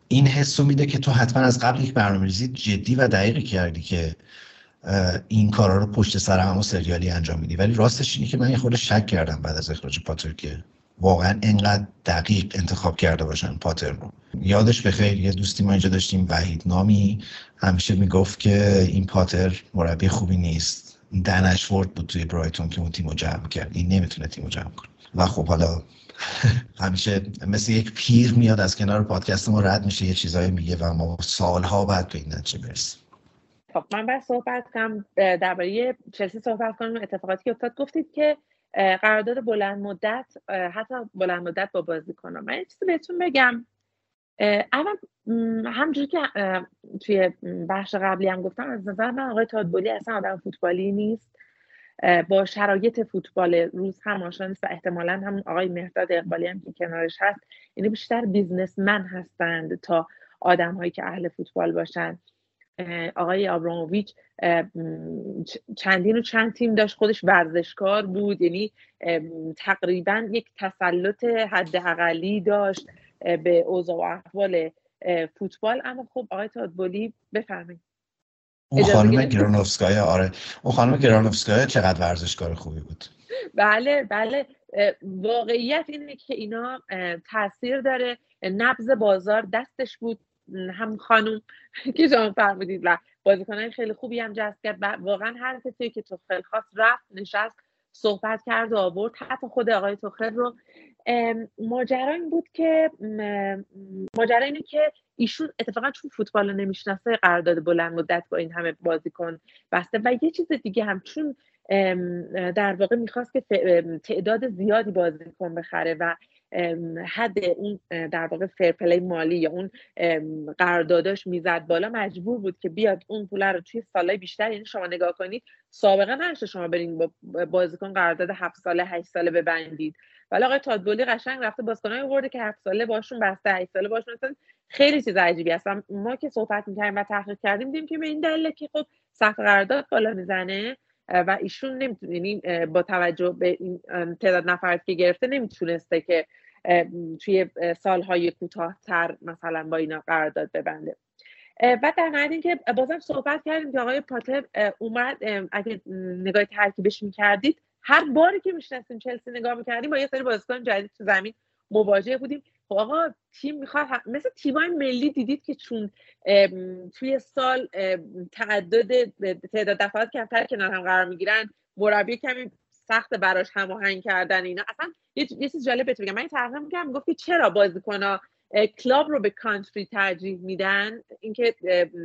این حس رو میده که تو حتما از قبل یک برنامه‌ریزی جدی و دقیقی کردی که این کارا رو پشت سر هم و سریالی انجام میدی. ولی راستش اینه که من یه خورده شک کردم بعد از اخراج پاتر که واقعا انقدر دقیق انتخاب کرده باشن پاتر رو. یادش بخیر یه دوستی ما اینجا داشتیم وحید نامی. همیشه می‌گفت که این پاتر مربی خوبی نیست. دنش ورد بود توی برایتون که اون تیمو جمع کرد. این نمی‌تونه تیمو جمع کنه. و خب حالا [laughs] همیشه مثل یک پیر میاد از کنار پادکست ما رد میشه یه چیزایی میگه و ما سالها بعد به این نتیجه برسیم خب من باید صحبت کنم درباره چلسی صحبت کنم. اتفاقاتی که افتاد گفتید که قرارداد بلند مدت حتی بلند مدت با بازی کنم. من چیزی بهتون بگم. اول همجوری که توی بخش قبلی هم گفتم از نظر من آقای تادبولی اصلا آدم فوتبالی نیست. با شرایط فوتبال روز هم آشنا نیست و احتمالا هم آقای مهداد اقبالی هم که کنارش هست یعنی بیشتر بیزنسمن هستند تا آدم هایی که اهل فوتبال باشن. آقای آبراموویچ چندین و چند تیم داشت خودش ورزشکار بود یعنی تقریبا یک تسلط حداقلی داشت به اوضاع و احوال فوتبال. اما خب آقای تادبولی بفرمایید. اون خانم گرانوفسکایا آره. اون خانم گرانوفسکایا چقدر ورزشکار خوبی بود. بله بله. واقعیت اینه که اینا تاثیر داره. نبز بازار دستش بود. هم خانوم [laughs] که شما فرمودید و بازیکنان خیلی خوبی هم جذب کرد. واقعا هر کسی که خیلی خواست رفت نشست صحبت کرد و آورد. حتی خود آقای توخل رو. ماجرا این بود که ماجرا اینه که ایشون اتفاقا چون فوتبال نمی‌شناسه قرارداد بلند مدت با این همه بازیکن بسته. و یه چیز دیگه هم چون در واقع می‌خواست که تعداد زیادی بازیکن بخره و حد اون در واقع فرپلی مالی یا اون قرارداداش می‌زد بالا مجبور بود که بیاد اون پول رو توی سالهای بیشتر یعنی شما نگاه کنید سابقه نشه شما برین با بازیکن قرارداد هفت ساله هشت ساله ببندید. ولی آقای تادبولی قشنگ رفته بازیکنای ورده که هفت ساله باشون بسته هشت ساله باشون خیلی چیز عجیبی هست ما که صحبت می‌کردیم و تحقیق کردیم دیدیم که به این دلیل که خب سقف قرارداد بالا می‌زنه. و ایشون نمی‌تونه یعنی با توجه به این تعداد نفرات که گرفته نمی‌تونسته که توی سالهای کوتاهتر مثلا با اینا قرارداد ببنده. و در نهایت اینکه بازم صحبت کردیم که آقای پاتر اومد اگه نگاه ترکیبش می‌کردید هر باری که میشنستیم چلسی نگاه می‌کردیم با یه سری بازیکن جدید تو زمین مواجه بودیم. خب آقا تیم می‌خواد مثل تیمای ملی دیدید که چون توی سال تعدد تعداد دفعات کمتر کنار هم قرار می‌گیرن مربی کمی سخت براش هماهنگ کردن اینا. اصلا یه چیز جالب بهتون بگم. من این تحقیق میگم گفت که چرا بازیکن‌ها کلاب رو به کانتری ترجیح میدن. اینکه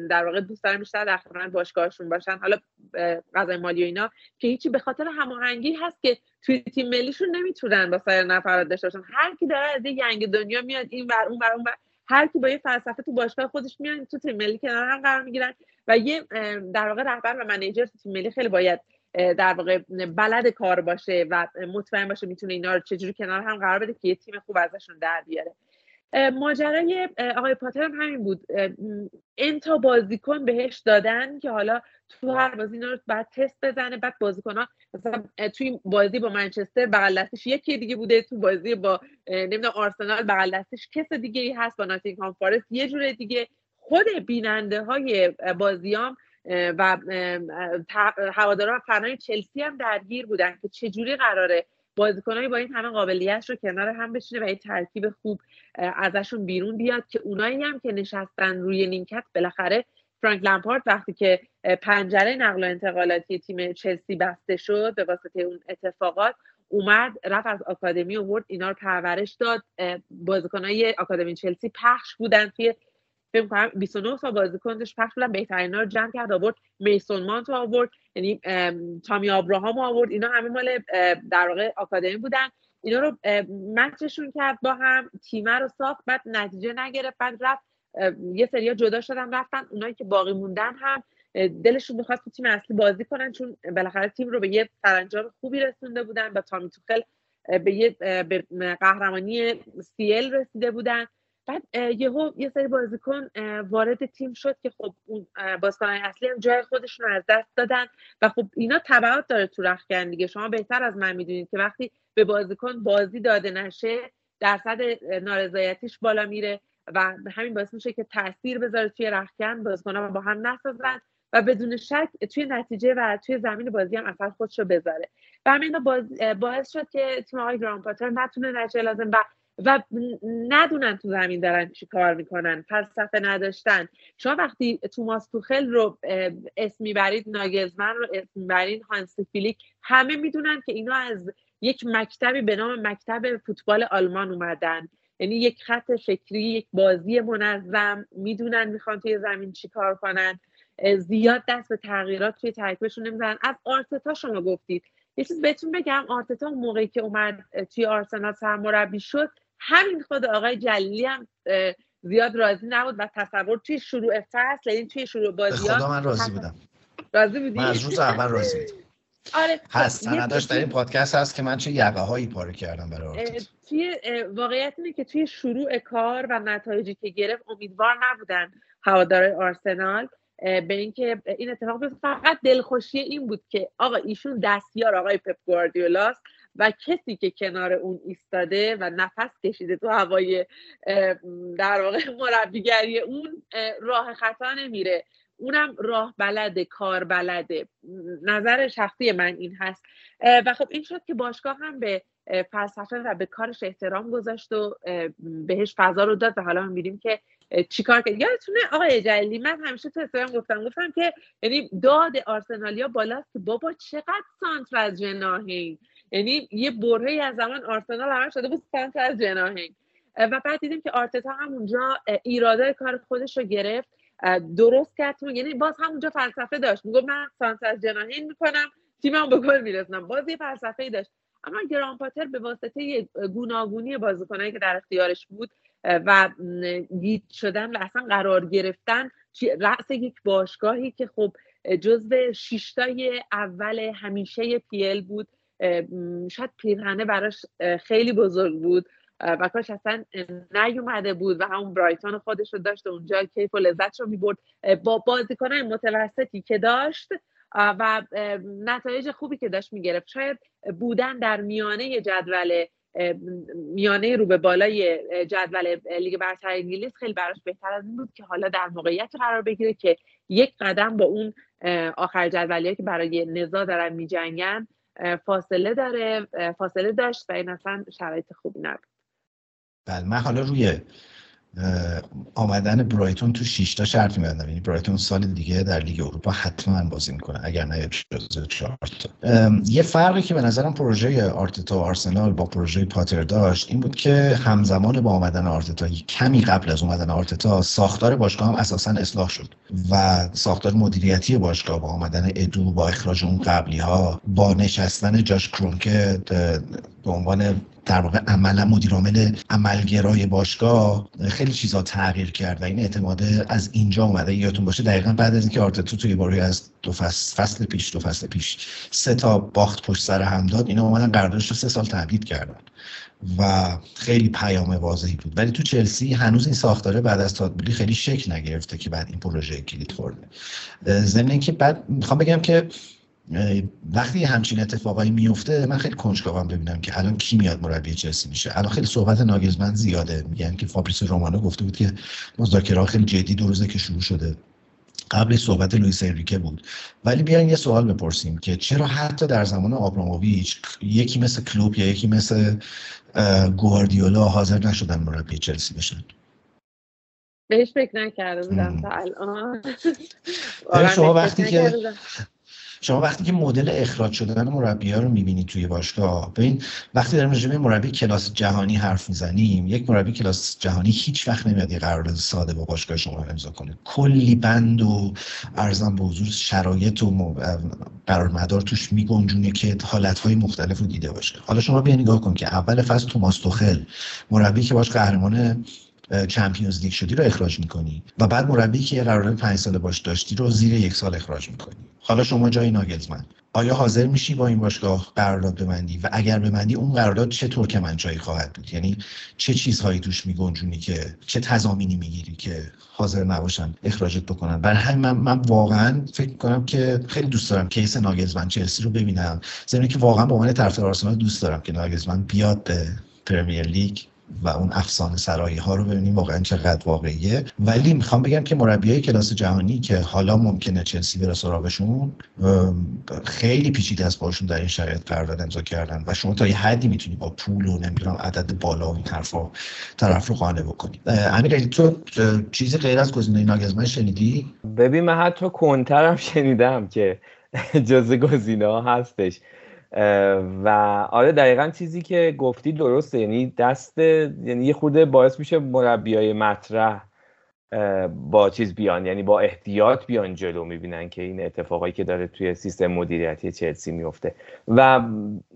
در واقع دوست دارن بیشتر در خدمت باشگاهشون باشن. حالا غذای مالی و اینا که هیچی به خاطر هماهنگی هست که توی تیم ملیشون نمی‌تونن با سایر نفرات داشته باشن. هر کی داره از ینگ دنیا میاد این ور اون ور اون ور. هر کی با یه فلسفه تو باشگاه خودش میاد تو تیم ملی کنار هم قرار می‌گیرن. و یه در واقع رهبر و منیجر تو تیم ملی خیلی باید در واقع بلد کار باشه و مطمئن باشه می‌تونه اینا رو چجوری کنار هم قرار بده که یه تیم خوب ازشون در بیاره. ماجرای آقای پاتر هم همین بود. این تا بازیکن بهش دادن که حالا تو هر بازی اینا رو بعد تست بزنه بعد بازیکن ها مثلا توی بازی با منچستر بغل دستش یکی دیگه بوده تو بازی با نمی‌دونم آرسنال بغل دستش کس دیگه ای هست با ناتینگهام فارست یه جور دیگه خود بیننده های بازیام و هواداران فرنای چلسی هم درگیر بودن که چجوری قراره بازیکنایی با این همه قابلیت رو کنار هم بشینه و این ترکیب خوب ازشون بیرون بیاد که اونایی هم که نشستن روی نیمکت بالاخره فرانک لمپارد وقتی که پنجره نقل و انتقالاتی تیم چلسی بسته شد به واسطه اون اتفاقات اومد رفت از آکادمی اوورد اینا رو پرورش داد. بازیکنای آکادمی چلسی پخش بودن توی فکر کنم 29 تا بازیکن داشت پخش بودن بهترین رو جمع کرد آورد. میسون مانت آورد یعنی تامی آبراهام آورد. اینا همه مال در واقع آکادمی بودن. اینا رو مچشون کرد با هم تیمه رو ساخت بعد نتیجه نگرفت بعد رفت یه سریا جدا شدن رفتن. اونایی که باقی موندن هم دلشون می‌خواست تو تیم اصلی بازی کنن چون بالاخره تیم رو به یه سرانجام خوبی رسونده بودن با تامی توخل به یه به قهرمانی سیل رسیده بودن. بعد یهو یه سری بازیکن وارد تیم شد که خب اون بازیکنان اصلی هم جای خودشون رو از دست دادن و خب اینا تبعات داره تو رخکن دیگه. شما بهتر از من می‌دونید که وقتی به بازیکن بازی داده نشه درصد نارضایتیش بالا میره و همین باعث میشه که تاثیر بذاره توی رخکن. بازیکن‌ها با هم نسازن و بدون شک توی نتیجه و توی زمین بازی هم اثر خودش رو بذاره. و همین باعث شد که تیم آقای گران پاتر نتونه نتیجه لازم و و ندونن تو زمین دارن چی کار می‌کنن فلسفه نداشتن. شما وقتی توماس توخل رو اسم می‌برید ناگزمن رو اسم می‌برید هانس فیلیک همه می‌دونن که اینا از یک مکتبی به نام مکتب فوتبال آلمان اومدن. یعنی یک خط فکری یک بازی منظم می‌دونن می‌خوان توی زمین چی کار کنن. زیاد دست به تغییرات توی ترکیبشون نمی‌زنن. از آرتتا شما گفتید. یه چیز بهتون بگم آرتتا موقعی که اومد توی آرسنال سرمربی شد همین خود آقای جلیلی هم زیاد راضی نبود و تصور توی شروع فصل یعنی توی شروع بازی خدا من راضی بودم. راضی بودی؟ من از روز اول راضی بودم. آره هست سنداش در این پادکست هست که من چه یقه هایی پاره کردم برای توی واقعیت اینه که توی شروع کار و نتایجی که گرفت امیدوار نبودن هوادارهای آرسنال به اینکه این اتفاق بیفته. فقط دلخوشی این بود که آقا ایشون دستیار آقای پپ گواردیولاست. و کسی که کنار اون ایستاده و نفس کشیده تو هوای در واقع [laughs] مربیگری اون راه خطا نمیره. اونم راه بلده کار بلده. نظر شخصی من این هست. و خب این شد که باشگاه هم به فلسفه و به کارش احترام گذاشت و بهش فضا رو داد و حالا می‌بینیم که چیکار کرد. یادتونه آقای جلیلی من همیشه تو استرام گفتم گفتم که یعنی داد آرسنالیا بالاست که بابا چقدر سانتر از جناهین یعنی یه برهی از زمان آرسنال همه شده بود سانتر از جناهین و بعد دیدیم که آرتتا همونجا ایراده کار خودش رو گرفت. درست کرد یعنی باز همونجا فلسفه داشت. می‌گفت من سانتر از جناهین می‌کنم تیمم به گل میرسونم باز یه فلسفه داشت. اما گران پاتر به واسطه گوناگونی بازیکنایی که در اختیارش بود و گیت شدن و اصلا قرار گرفتن رأس یک باشگاهی که خب جزو شیشتای اول همیشه پیل بود. شاید پیرهنه براش خیلی بزرگ بود و کاش اصلا نیومده بود و همون برایتون خودش رو داشت اونجا کیف و لذت رو می‌برد. با بازیکنان متوسطی که داشت و نتایج خوبی که داشت می‌گرفت. شاید بودن در میانه جدول میانه رو به بالای جدول لیگ برتر انگلیس خیلی براش بهتر از این بود که حالا در موقعیت قرار بگیره که یک قدم با اون آخر جدولی که برای نزا دارن میجنگن فاصله داره فاصله داشت و این اصلا شرایط خوبی نبود. بله من حالا روی آمدن برایتون تو 6 تا شرط میبندم. یعنی برایتون سال دیگه در لیگ اروپا حتما بازی می‌کنه اگر نه جزو چهار یه فرقی که به نظرم پروژه آرتتا و آرسنال با پروژه پاتر داشت این بود که همزمان با آمدن آرتتا کمی قبل از اومدن آرتتا ساختار باشگاه هم اساسا اصلاح شد و ساختار مدیریتی باشگاه با آمدن ادو با اخراج اون قبلی ها با نشستن جاش کرونکه به عنوان در واقع عملا مدیرعامل عملگرای باشگاه خیلی چیزها تغییر کرد و این اعتماد از اینجا اومده. یادتون باشه دقیقا بعد از اینکه آرتتو توی باری از دو فصل, فصل پیش دو فصل پیش سه تا باخت پشت سر هم داد اینا اومدن قراردادش رو سه سال تمدید کردن و خیلی پیام واضحی بود. ولی تو چلسی هنوز این ساختاره بعد از تاد بولی خیلی شکل نگرفته که بعد این پروژه کلید خورده. ضمن اینکه بعد می‌خوام بگم که وقتی همچین اتفاقایی میفته من خیلی کنجکاوم ببینم که الان کی میاد مربی چلسی میشه. الان خیلی صحبت ناگلزمن زیاده. میگن که فابریس رومانو گفته بود که مذاکره خیلی جدی دو روزه که شروع شده. قبل صحبت لوئیس انریکه بود. ولی بیاین یه سوال بپرسیم که چرا حتی در زمان آبراموویچ یکی مثل کلوب یا یکی مثل گواردیولا حاضر نشدن مربی چلسی بشن؟ بهش فکر نکرده بودم تا الان. شما وقتی که شما وقتی که مدل اخراج شدن مربی ها رو می‌بینید توی باشگاه ببین وقتی داریم راجع مربی کلاس جهانی حرف می‌زنیم یک مربی کلاس جهانی هیچ وقت نمیاد یه قرارداد ساده با باشگاه شما امضا کنه. کلی بند و ارزم به حضور شرایط و قرارمدار توش میگنجونه که حالتهای مختلف رو دیده باشه. حالا شما بیا نگاه کن که اول فصل توماس توخل مربی که باش قهرمان چمپیونز لیگ شدی رو اخراج می‌کنی و بعد مربی که یه قرارداد پنج ساله باش داشتی رو زیر یک سال اخراج می‌کنی. حالا شما جای ناگلزمن آیا حاضر میشی با این باشگاه قرارداد ببندی؟ و اگر ببندی اون قرارداد که من جایی خواهد بود؟ یعنی چه چیزهایی توش میگنجونی که چه تضامینی می‌گیری که حاضر نباشن اخراجت بکنن؟ برای همین من, من واقعا فکر می‌کنم که خیلی دوست دارم کیس ناگلزمن چلسی رو ببینم. زمین که واقعا با عنوان طرفدار آرسنال دوست دارم که ناگلزمن بیاد به پرمیر لیگ. و اون افسانه سرایی ها رو ببینیم واقعا چقدر واقعیه. ولی می‌خوام بگم که های کلاس جهانی که حالا ممکنه چلسی بره سراغشون خیلی پیچیده است باشون در این شرایط قرارداد امضا کردن. و شما تا یه حدی می‌تونی با پول و نمی‌دونم عدد بالا و این طرف رو قانع بکنی. امیر تو چیزی غیر از گزینه ناگزمن شنیدی؟ ببین من حتی کنترم [laughs] شنیدم که جز گزینه ها هستش. و آره دقیقا چیزی که گفتی درسته. یعنی دست یعنی یه خورده باعث میشه مربیای مطرح با چیز بیان. یعنی با احتیاط بیان جلو می‌بینن که این اتفاقایی که داره توی سیستم مدیریتی چلسی میفته و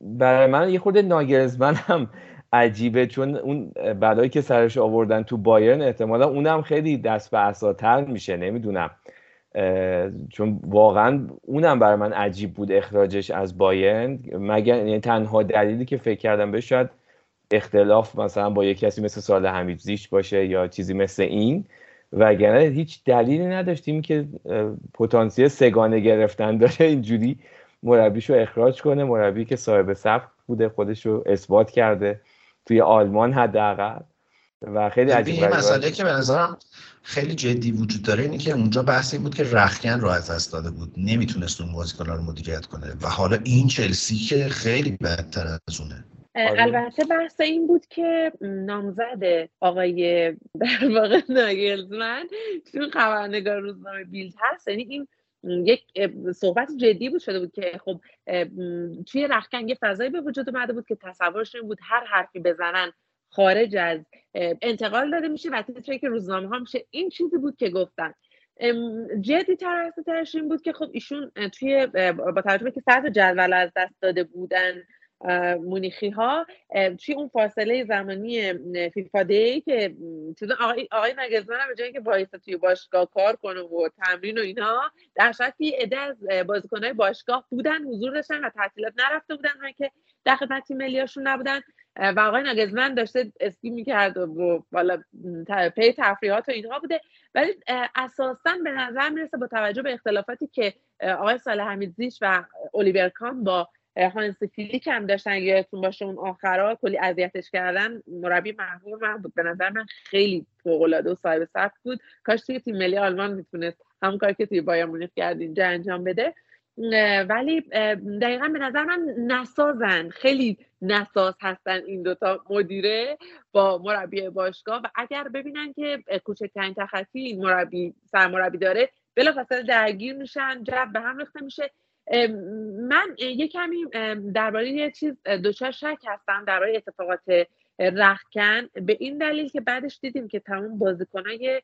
برای من یه خورده ناگرزمن هم عجیبه چون اون بلایی که سرش آوردن تو بایرن احتمالا اونم خیلی دست به اساتر میشه. نمی‌دونم. چون واقعا اونم برای من عجیب بود اخراجش از باین مگر یعنی تنها دلیلی که فکر کردم به شاید اختلاف مثلا با یک کسی مثل سال حمید زیش باشه یا چیزی مثل این. وگرنه هیچ دلیلی نداشتیم که پتانسیل سگانه گرفتن داره اینجوری مربیشو اخراج کنه. مربی که صاحب سبک بوده خودش رو اثبات کرده توی آلمان حداقل. و خیلی عجیب یه مسئله که به نظرم خیلی جدی وجود داره اینه که اونجا بحث این بود که رخکن رو از دست داده بود. نمی‌تونست اون بازیکن‌ها رو مدیریت کنه. و حالا این چلسی که خیلی بدتر از اونه. آره. البته بحث این بود که نامزد آقای [laughs] در واقع ناگلزمن چون خبرنگار روزنامه بیلد هست. یعنی این یک صحبت جدی بود شده بود که خب توی رخکن یه فضایی به وجود اومده بود که تصورش این بود هر حرفی بزنن خارج از انتقال داده میشه و تیتری که روزنامه ها میشه این چیزی بود که گفتن. جدی تر این بود که خب ایشون توی با توجه که سطح جدول از دست داده بودن مونیخی ها توی اون فاصله زمانی فیفا دی که آقای, آقای نگزمن هم به جایی که وایسا توی باشگاه کار کنه و تمرین و اینها در شکی عده از بازیکنهای باشگاه بودن حضور داشتن و تعطیلات نرفته بودن هم که در خدمت تیم ملیاشون نبودن. و آقای ناگزمن داشته اسکی می‌کرد و بالا پی تفریحات و اینها بوده. ولی اساسا به نظر می‌رسه با توجه به اختلافاتی که آقای صالح حمیدزیچ و الیور کان با هانسی فلیک هم داشتن یادتون باشه اون آخرا کلی اذیتش کردن مربی محبوب من بود. به نظر من خیلی فوق العاده و صاحب سبک بود. کاش توی تیم ملی آلمان می‌تونست همون کاری که توی بایر مونیخ کرد اینجا انجام بده. ولی دقیقا به نظر من نسازن. خیلی نساز هستن این دوتا مدیره با مربی باشگاه. و اگر ببینن که کوچکترین تخطی این مربی سرمربی داره بلافاصله درگیر میشن جب به هم ریخته میشه. من یه کمی درباره یه چیز دوچار شک هستم درباره اتفاقات رخکن به این دلیل که بعدش دیدیم که تمام بازیکنای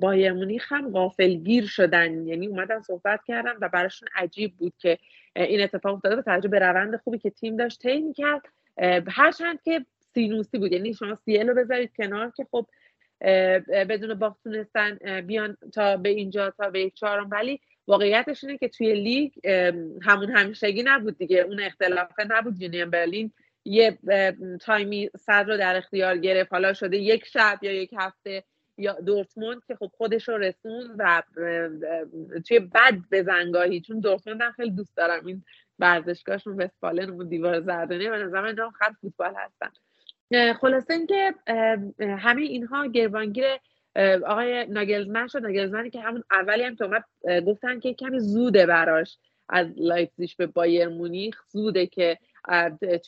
بایر مونیخ هم غافلگیر شدن. یعنی اومدن صحبت کردن و براشون عجیب بود که این اتفاق افتاده به توجه به روند خوبی که تیم داشت طی کرد هرچند که سینوسی بود. یعنی شما سیل رو بذارید کنار که خب بدون باخت تونستن بیان تا به اینجا تا به چهارم. ولی واقعیتش اینه که توی لیگ همون همیشگی نبود دیگه. اون اختلافه نبود یونین برلین. یه تایمی صد رو در اختیار گرفت. حالا شده یک شب یا یک هفته یا دورتموند که خب خودش رو رسوند و توی بد بزنگاهی چون دورتموند هم خیلی دوست دارم. این ورزشگاهشون وستفالن اون دیوار زردانه و نظر من خط فوتبال هستن. خلاصه اینکه همه اینها گریبانگیر آقای ناگلزمن شد. ناگلزمنی که همون اولی هم که اومد گفتن که کمی زوده براش. از لایپزیگ به بایر مونیخ زوده که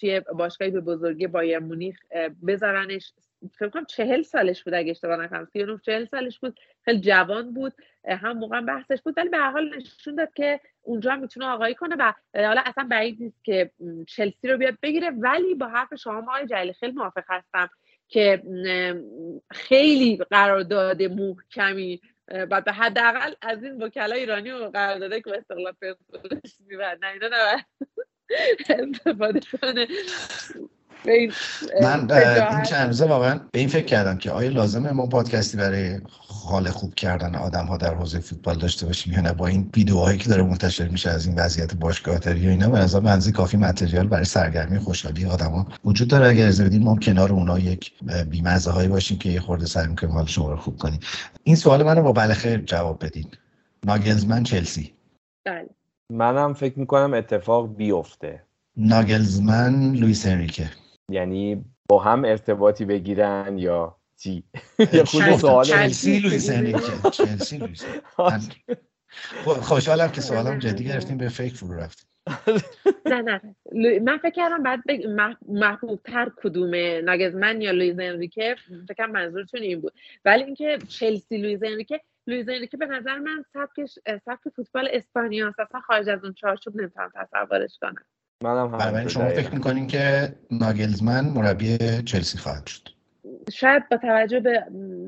توی باشگاهی به بزرگی بایر مونیخ بذارنش. فکر کنم چهل سالش بود اگه اشتباه نکنم. سی چهل سالش بود. خیلی جوان بود. هم موقع بحثش بود. ولی به حال نشون داد که اونجا می‌تونه آقایی کنه و حالا اصلا بعید نیست که چلسی رو بیاد بگیره. ولی با حرف شما آقای جلیلی خیلی موافق هستم. که خیلی قرارداد محکمی و به حداقل از این وکلا ایرانی و قرارداده که استقلال پرسپولیس نه اینا نه [laughs] استفاده کنه. من این چند روزه واقعا به این فکر کردم که آیا لازمه ما پادکستی برای حال خوب کردن آدم ها در حوزه فوتبال داشته باشیم یا نه؟ با این ویدیوهایی که داره منتشر میشه از این وضعیت باشگاهتری و اینا به نظر منزی کافی متریال برای سرگرمی خوشحالی آدما وجود داره. اگر از بدین ما کنار اونا یک بیمزه هایی باشیم که یه خورده سعی می‌کنیم حال شما رو خوب کنیم. این سوال منو با بله خیر جواب بدین. ناگلزمن چلسی. بله. منم فکر می‌کنم اتفاق بیفته. ناگلزمن لوئیس انریکه. یعنی با هم ارتباطی بگیرن یا چی؟ یه خود سوال چلسی لوئیس چلسی لوئیس خوشحالم که سوالم جدی گرفتیم به فکر فرو رفتیم. نه نه. من فکر کردم بعد محبوب تر کدومه ناگلزمن یا لویز انریکه؟ فکر منظورتون این بود. ولی اینکه چلسی لویز انریکه لویز انریکه به نظر من سبکش سبک فوتبال اسپانیا اصلا خارج از اون چارچوب نمی‌تونم تصورش کنم. منم بنابراین شما فکر می‌کنین که ناگلزمن مربی چلسی خواهد شد. شاید با توجه به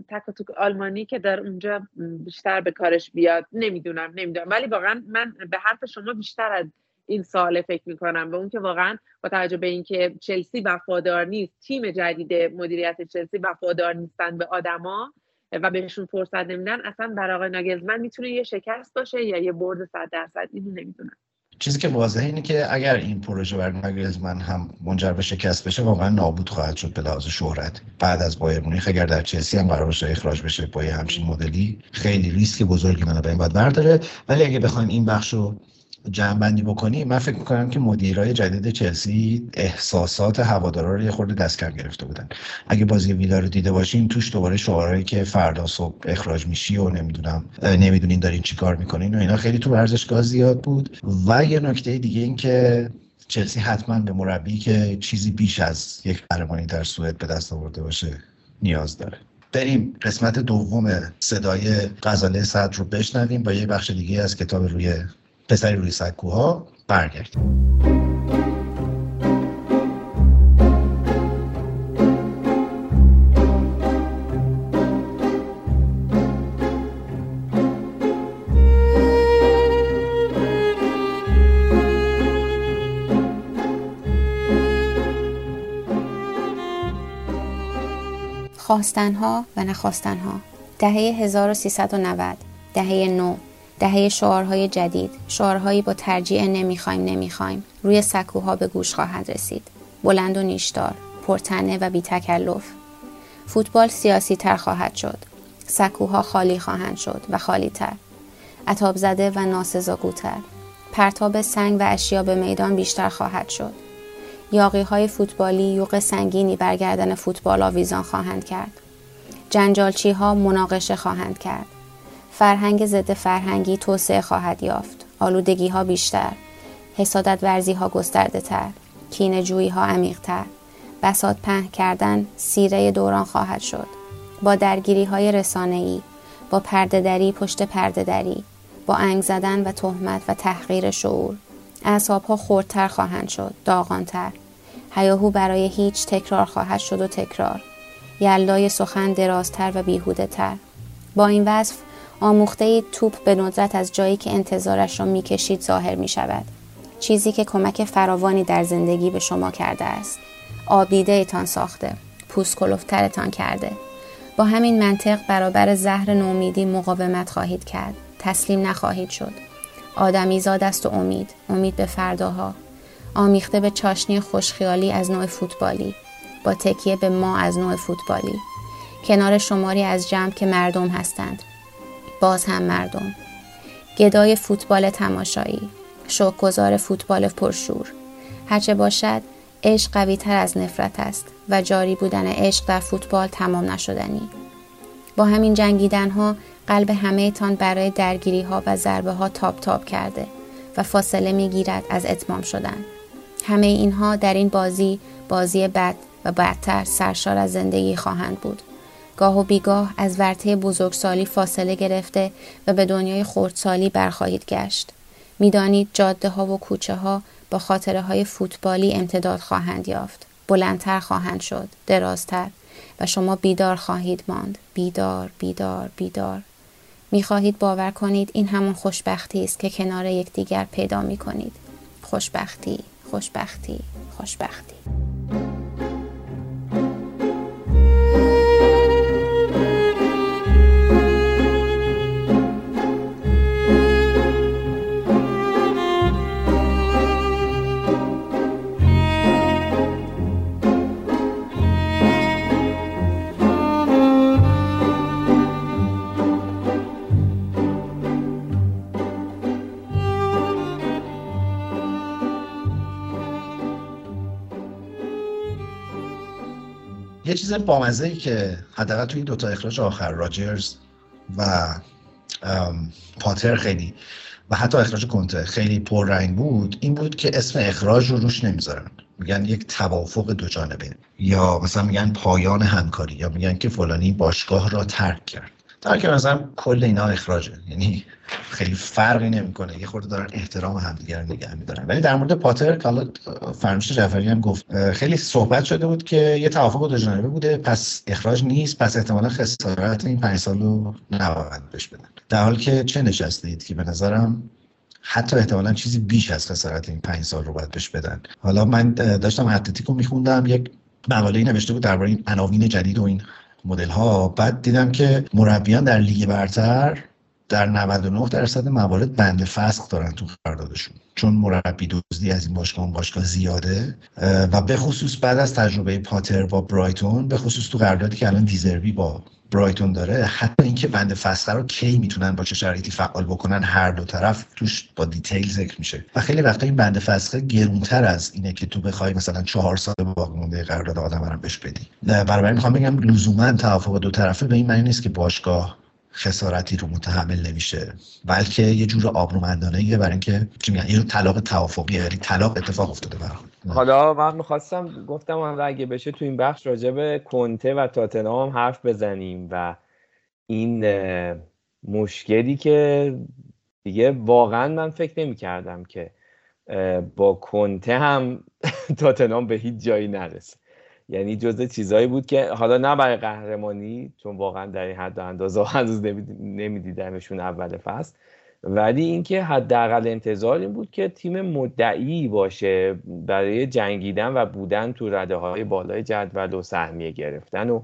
تک آلمانی که در اونجا بیشتر به کارش بیاد نمی‌دونم نمی‌دونم. ولی واقعا من به حرف شما بیشتر از این سال فکر می‌کنم به اون که واقعا با توجه به اینکه چلسی وفادار نیست تیم جدید مدیریت چلسی وفادار نیستن به آدما و بهشون فرصت نمیدن اصلا برای آقای ناگلزمن می‌تونه یه شکست باشه یا یه برد صد درصد اینو نمی‌دونم. چیزی که واضحه اینه که اگر این پروژه بر ناگلزمن هم منجر به شکست بشه واقعا نابود خواهد شد به لحاظ شهرت. بعد از بایر مونیخ اگر در چلسی هم قرار باشه اخراج بشه با همچین مدلی خیلی ریسک بزرگی منو به این باید برداره. ولی اگه بخوایم این بخش رو جمع بکنیم من فکر می‌کنم که مدیرای جدید چلسی احساسات هوادارا رو یه خورده دست کم گرفته بودن. اگه بازی ویلا رو دیده باشین توش دوباره شعارهایی که فردا صبح اخراج میشی و نمی‌دونم نمی‌دونین دارین چیکار می‌کنین و اینا خیلی تو ورزشگاه زیاد بود. و یه نکته دیگه این که چلسی حتما به مربی که چیزی بیش از یک قهرمانی در سوئد به دست آورده باشه نیاز داره. بریم قسمت دوم صدای غزاله صدر رو بشنویم با یه بخش دیگه از کتاب روی پسری روی سکوها برگردیم خواستنها و نخواستنها. دهه 1390 دهه نو. دهه شعارهای جدید. شعارهایی با ترجیع نمی‌خوایم نمی‌خوایم. روی سکوها به گوش خواهد رسید. بلند و نیشدار پرتنه و بی تکلف فوتبال سیاسی تر خواهد شد. سکوها خالی خواهند شد و خالی تر عطاب زده و ناسزاگوتر. پرتاب سنگ و اشیا به میدان بیشتر خواهد شد. یاقی های فوتبالی یوق سنگینی برگردن فوتبال آویزان خواهند کرد. جنجالچی ها مناقشه خواهند کرد. فرهنگ ضد فرهنگی توسعه خواهد یافت. آلودگی ها بیشتر. حسادت ورزی ها گسترده تر. کین جویی ها عمیق تر. بسات پهن کردن سیره دوران خواهد شد. با درگیری های رسانه ای. با پردهدری پشت پردهدری. با انگ زدن و تهمت و تحقیر شعور. اعصاب ها خردتر خواهند شد. داغانتر. هیاهو برای هیچ تکرار خواهد شد و تکرار یلای سخن درازتر و بیهوده تر با این وصف آموخته توپ به ندرت از جایی که انتظارش را می‌کشید ظاهر می شود. چیزی که کمک فراوانی در زندگی به شما کرده است. آبیده ایتان ساخته. پوست کلفترتان کرده. با همین منطق برابر زهر نومیدی مقاومت خواهید کرد. تسلیم نخواهید شد. آدمی زاد است و امید. امید به فرداها. آمیخته به چاشنی خوشخیالی از نوع فوتبالی با تکیه به ما از نوع فوتبالی کنار شماری از جمع که مردم هستند باز هم مردم. گدای فوتبال تماشایی. شوکگذار فوتبال پرشور. هرچه باشد عشق قوی تر از نفرت است و جاری بودن عشق در فوتبال تمام نشدنی. با همین جنگیدن ها قلب همه تان برای درگیری ها و ضربه ها تاب تاب کرده و فاصله می گیرد از اتمام شدن. همه اینها در این بازی بازی بد و بدتر سرشار از زندگی خواهند بود. گاه و بیگاه از ورطه بزرگسالی فاصله گرفته و به دنیای خردسالی برخواهید گشت. می‌دانید جاده ها و کوچه ها با خاطره های فوتبالی امتداد خواهند یافت. بلندتر خواهند شد. درازتر. و شما بیدار خواهید ماند. بیدار، بیدار، بیدار. می‌خواهید باور کنید این همون خوشبختی است که کنار یکدیگر پیدا می کنید. خوشبختی خوشبختی خوشبختی یه چیز بامزه ای که حداقل تو این دوتا اخراج آخر راجرز و پاتر خیلی و حتی اخراج کنته خیلی پررنگ بود این بود که اسم اخراج رو روش نمی‌ذارن. میگن یک توافق دو جانبه یا مثلا میگن پایان همکاری یا میگن که فلانی باشگاه را ترک کرد. در که مثلا کل اینا اخراجه. یعنی خیلی فرقی نمی‌کنه. یه خورده دارن احترام همدیگر نگه میدارن. ولی در مورد پاتر کالا فرمایش جعفری هم گفت خیلی صحبت شده بود که یه توافق دو جانبه بوده. پس اخراج نیست. پس احتمالا خسارت این پنج سال رو نباید بهش بدن. در حالی که چه نشسته که به نظرم حتی احتمالا چیزی بیش از خسارت این پنج سال رو باید بهش بدن. حالا من داشتم اتلتیکو میخوندم. یک مقاله نوشته بود درباره این عناوین جدید و این مدل ها بعد دیدم که مربیان در لیگ برتر در 99 درصد موارد بند فسخ دارن تو قراردادشون. چون مربی دزدی از این باشگاه باشگاه زیاده. و به خصوص بعد از تجربه پاتر با برایتون به خصوص تو قراردادی که الان دیزربی با برایتون داره حتی اینکه بند فسخه رو کی می‌تونن با چه شرایطی فعال بکنن هر دو طرف توش با دیتیل ذکر میشه. و خیلی وقتا این بند فسخه گرونتر از اینه که تو بخوای مثلا چهار سال باقی مونده قرارداد آدم رو بهش بدی. برای می‌خوام بگم لزوما توافق دو طرفه به این معنی نیست که باشگاه خسارتی رو متحمل نمیشه. بلکه یه جور آبرومندانه برای اینکه چی میگن؟ یه طلاق توافقیه یعنی طلاق اتفاق افتاده برام. حالا من می‌خواستم گفتم هم اگه بشه تو این بخش راجع به کنته و تاتنهام حرف بزنیم و این مشکلی که دیگه واقعا من فکر نمی کردم که با کنته هم [laughs] تاتنهام به هیچ جایی نرسه. یعنی جزء چیزهایی بود که حالا نه برای قهرمانی چون واقعا در این حد اندازه هنوز نمیدیدمشون اول فصل. ولی اینکه حداقل انتظار این بود که تیم مدعی باشه برای جنگیدن و بودن تو رده های بالای جدول و سهمیه گرفتن و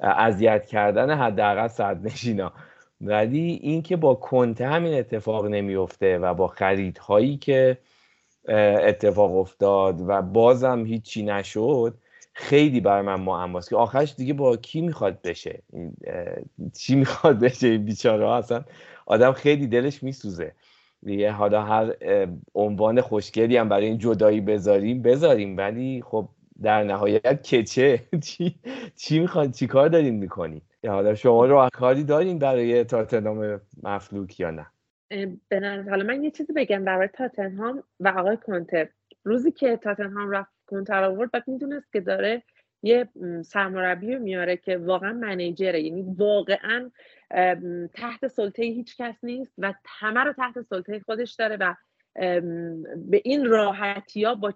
اذیت کردن حداقل صد نشینا ولی اینکه با کنته همین اتفاق نمیفته و با خریدهایی که اتفاق افتاد و بازم هیچی نشد خیلی برای من معماست که آخرش دیگه با کی می‌خواد بشه؟ چی می‌خواد بشه این بیچاره اصلا آدم خیلی دلش میسوزه. دیگه حالا هر عنوان خوشگلی هم برای این جدایی بذاریم بذاریم. ولی خب در نهایت کچه [laughs] چی چی می‌خواد چی کار دارین می‌کنید حالا شما رو کاری دارین برای تاتنهام مفلوک یا نه؟ به حالا من یه چیزی بگم برای تاتنهام و آقای کنتر روزی که تاتنهام رفت کنتر آورد بعد می‌دونست که داره یه سرمربی میاره که واقعا منیجره. یعنی واقعا تحت سلطه هیچ کس نیست و همه رو تحت سلطه خودش داره و به این راحتی ها با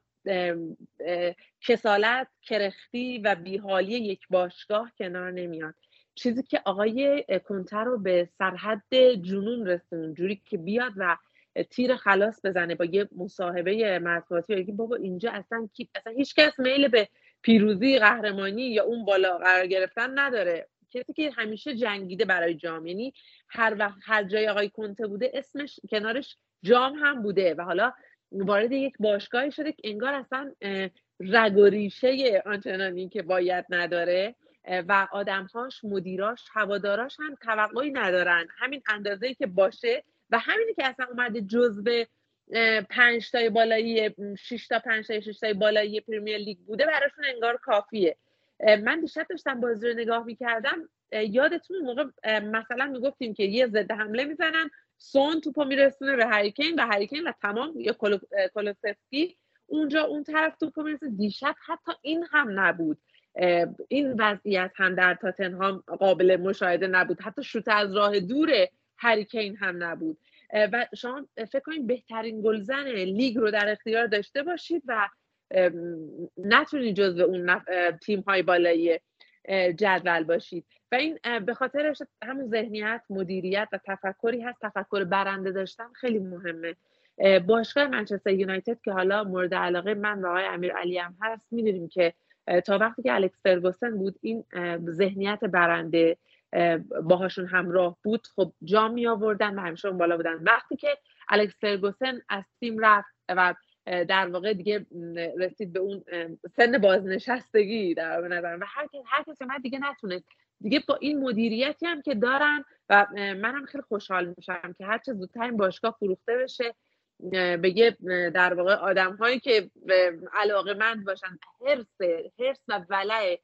کسالت کرختی و بیحالی یک باشگاه کنار نمیاد. چیزی که آقای کنتر رو به سرحد جنون رسون جوری که بیاد و تیر خلاص بزنه با یه مصاحبه مطبوعاتی بگی بابا اینجا اصلا کی اصلا هیچ کس میل به پیروزی قهرمانی یا اون بالا قرار گرفتن نداره. کسی که همیشه جنگیده برای جام یعنی هر وقت هر جای آقای کنته بوده اسمش کنارش جام هم بوده و حالا وارد یک باشگاهی شده که انگار اصلا رگ و ریشه آنچنانی که باید نداره و آدمهاش مدیراش هواداراش هم توقعی ندارن. همین اندازه‌ای که باشه و همینی که اصلا اومده جزو پنج تای بالایی شش تا پنج تای شش تای بالایی پریمیر لیگ بوده براشون انگار کافیه. من دیشب داشتم بازی رو نگاه می‌کردم یادتون موقع مثلا می‌گفتیم که یه ضد حمله می‌زنن سون توپو میرسونه به هریکین و هریکین و تمام یا کولوسفسکی اونجا اون طرف توپو میرسونه دیشب حتی این هم نبود. این وضعیت هم در تاتنهام قابل مشاهده نبود. حتی شوت از راه دور هریکین هم نبود. و شما فکر کنید بهترین گلزن لیگ رو در اختیار داشته باشید و نتونید جزو اون تیم های بالایی جدول باشید. و این به خاطر همون ذهنیت مدیریت و تفکری هست. تفکر برنده داشتن خیلی مهمه. باشگاه منچستر یونایتد که حالا مورد علاقه من و آقای امیر علی هم هست می‌دونیم که تا وقتی که الکس فرگوسن بود این ذهنیت برنده باهاشون همراه بود خب جام می آوردن و همیشه بالا بودن. وقتی که الکس فرگوسن از تیم رفت و در واقع دیگه رسید به اون سن بازنشستگی در نظر و هر هر کسی من دیگه نتونه دیگه با این مدیریتی هم که دارن و منم خیلی خوشحال میشم که هر چه زودتر این باشگاه فروخته بشه بگه در واقع آدم هایی که علاقه مند باشن حرس حرس و ولع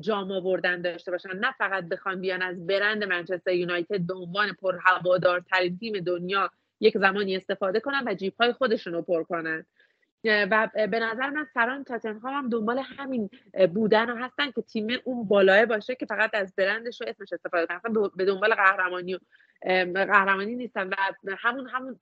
جام آوردن داشته باشن. نه فقط بخوان بیان از برند منچستر یونایتد به عنوان پرهوادارترین تیم دنیا یک زمانی استفاده کنن و جیب های خودشون رو پر کنن. و به نظر من سران تاتنهام هم دنبال همین بودن و هستن که تیم اون بالاه باشه که فقط از برندش رو اسمش استفاده کنن. به دنبال قهرمانی و قهرمانی نیستن و همون همون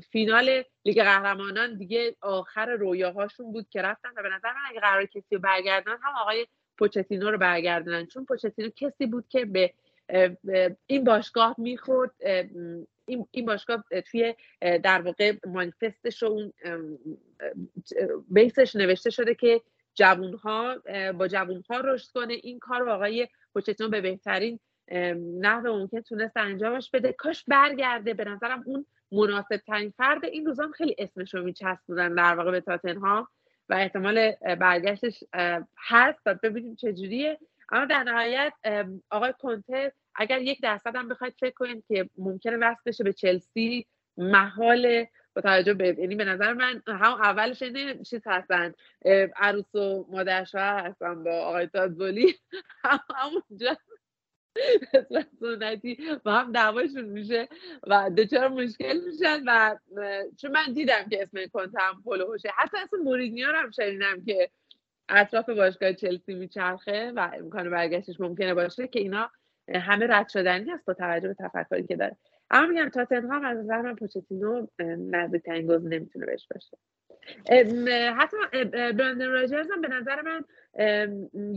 فینال لیگ قهرمانان دیگه آخر رویاهاشون بود که رفتن. و به نظر من اگه قرار کسی برگردن هم آقای پوچتینو رو برگردونن. چون پوچتینو کسی بود که به این باشگاه می‌خورد این, باشگاه توی در واقع مانیفستش و اون بیسش نوشته شده که جوونها با جوونها رشد کنه. این کار رو آقای پوچتینو به بهترین نحو ممکن تونست انجامش بده. کاش برگرده. به نظرم اون مناسب ترین فرد. این روزام خیلی اسمش رو میچسبونن در واقع به تاتنهام. و احتمال برگشتش هست و ببینیم چجوریه. اما در نهایت آقای کنته اگر یک درصد هم بخواید فکر کنید که ممکنه وصل بشه به چلسی محال با توجه به یعنی به نظر من هم اولش اینه چیز هستن عروس و مادر هستن با آقای تادزولی [laughs] همونجا. [laughs] سنتی و هم دعواشون میشه و دچار مشکل میشن و چون من دیدم که اسم کنت هم باشه. حتی اسم مورینیو هم شنیدم که اطراف باشگاه چلسی میچرخه و امکان برگشتش ممکنه باشه که اینا همه رد شدنی هست با توجه به تفکری که داره. اما میگم تاتنهام از نظر من پوچتینو نزدیکترین گزینه نمی‌تونه بهش باشه. حتی براندن راجرز هم به نظر من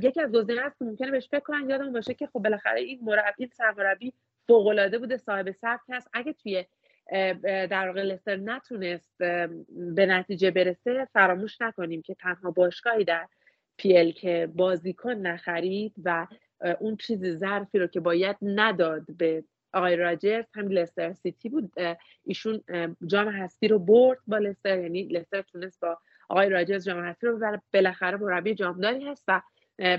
یکی از گزینه است که ممکنه بهش فکر کنن یادمون باشه که خب بالاخره این مربی سرمربی فوق العاده بوده صاحب سبک هست. اگه توی در واقع لستر نتونست به نتیجه برسه فراموش نکنیم که تنها باشگاهی در پیل که بازیکن نخرید و اون چیز ظرفی رو که باید نداد به آقای راجرز هم لستر سیتی بود. ایشون جام هستی رو برد با لستر یعنی لستر تونست با آقای راجرز جام هستی رو ببره. بالاخره مربی جامداری هست و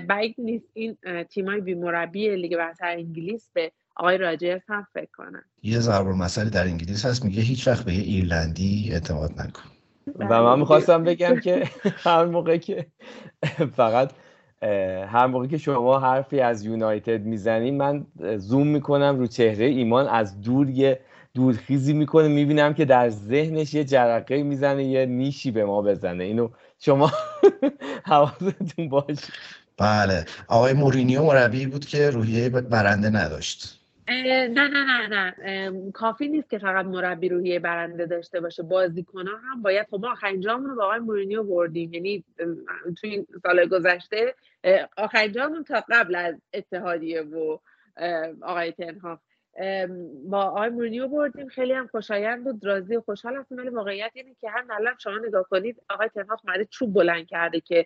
بعید نیست این تیمای بی مربی لیگ برتر انگلیس به آقای راجرز هم فکر کنن. یه ضرب مسئله در انگلیس هست میگه هیچ وقت به یه ایرلندی اعتماد نکن. و من می‌خواستم بگم که هر موقع که فقط هر موقع که شما حرفی از یونایتد می‌زنید من زوم می‌کنم رو چهره ایمان از دور یه دورخیزی می‌کنه می‌بینم که در ذهنش یه جرقه می‌زنه یه نیشی به ما بزنه. اینو شما [laughs] حواستون باش بله. آقای مورینیو مربی بود که روحیه برنده نداشت. نه نه نه نه. کافی نیست که فقط مربی روحیه برنده داشته باشه. بازیکن ها هم باید خب ما آخرین جامون رو با آقای مورینیو بردیم. یعنی توی این سال گذشته آخرین جامون تا قبل از اتحادیه و آقای تنها با آقای مورینیو بردیم. خیلی هم خوشایند بود راضی و خوشحال هستیم. ولی واقعیت اینه که هم الان شما نگاه کنید آقای تنهاخ اومده چوب بلند کرده که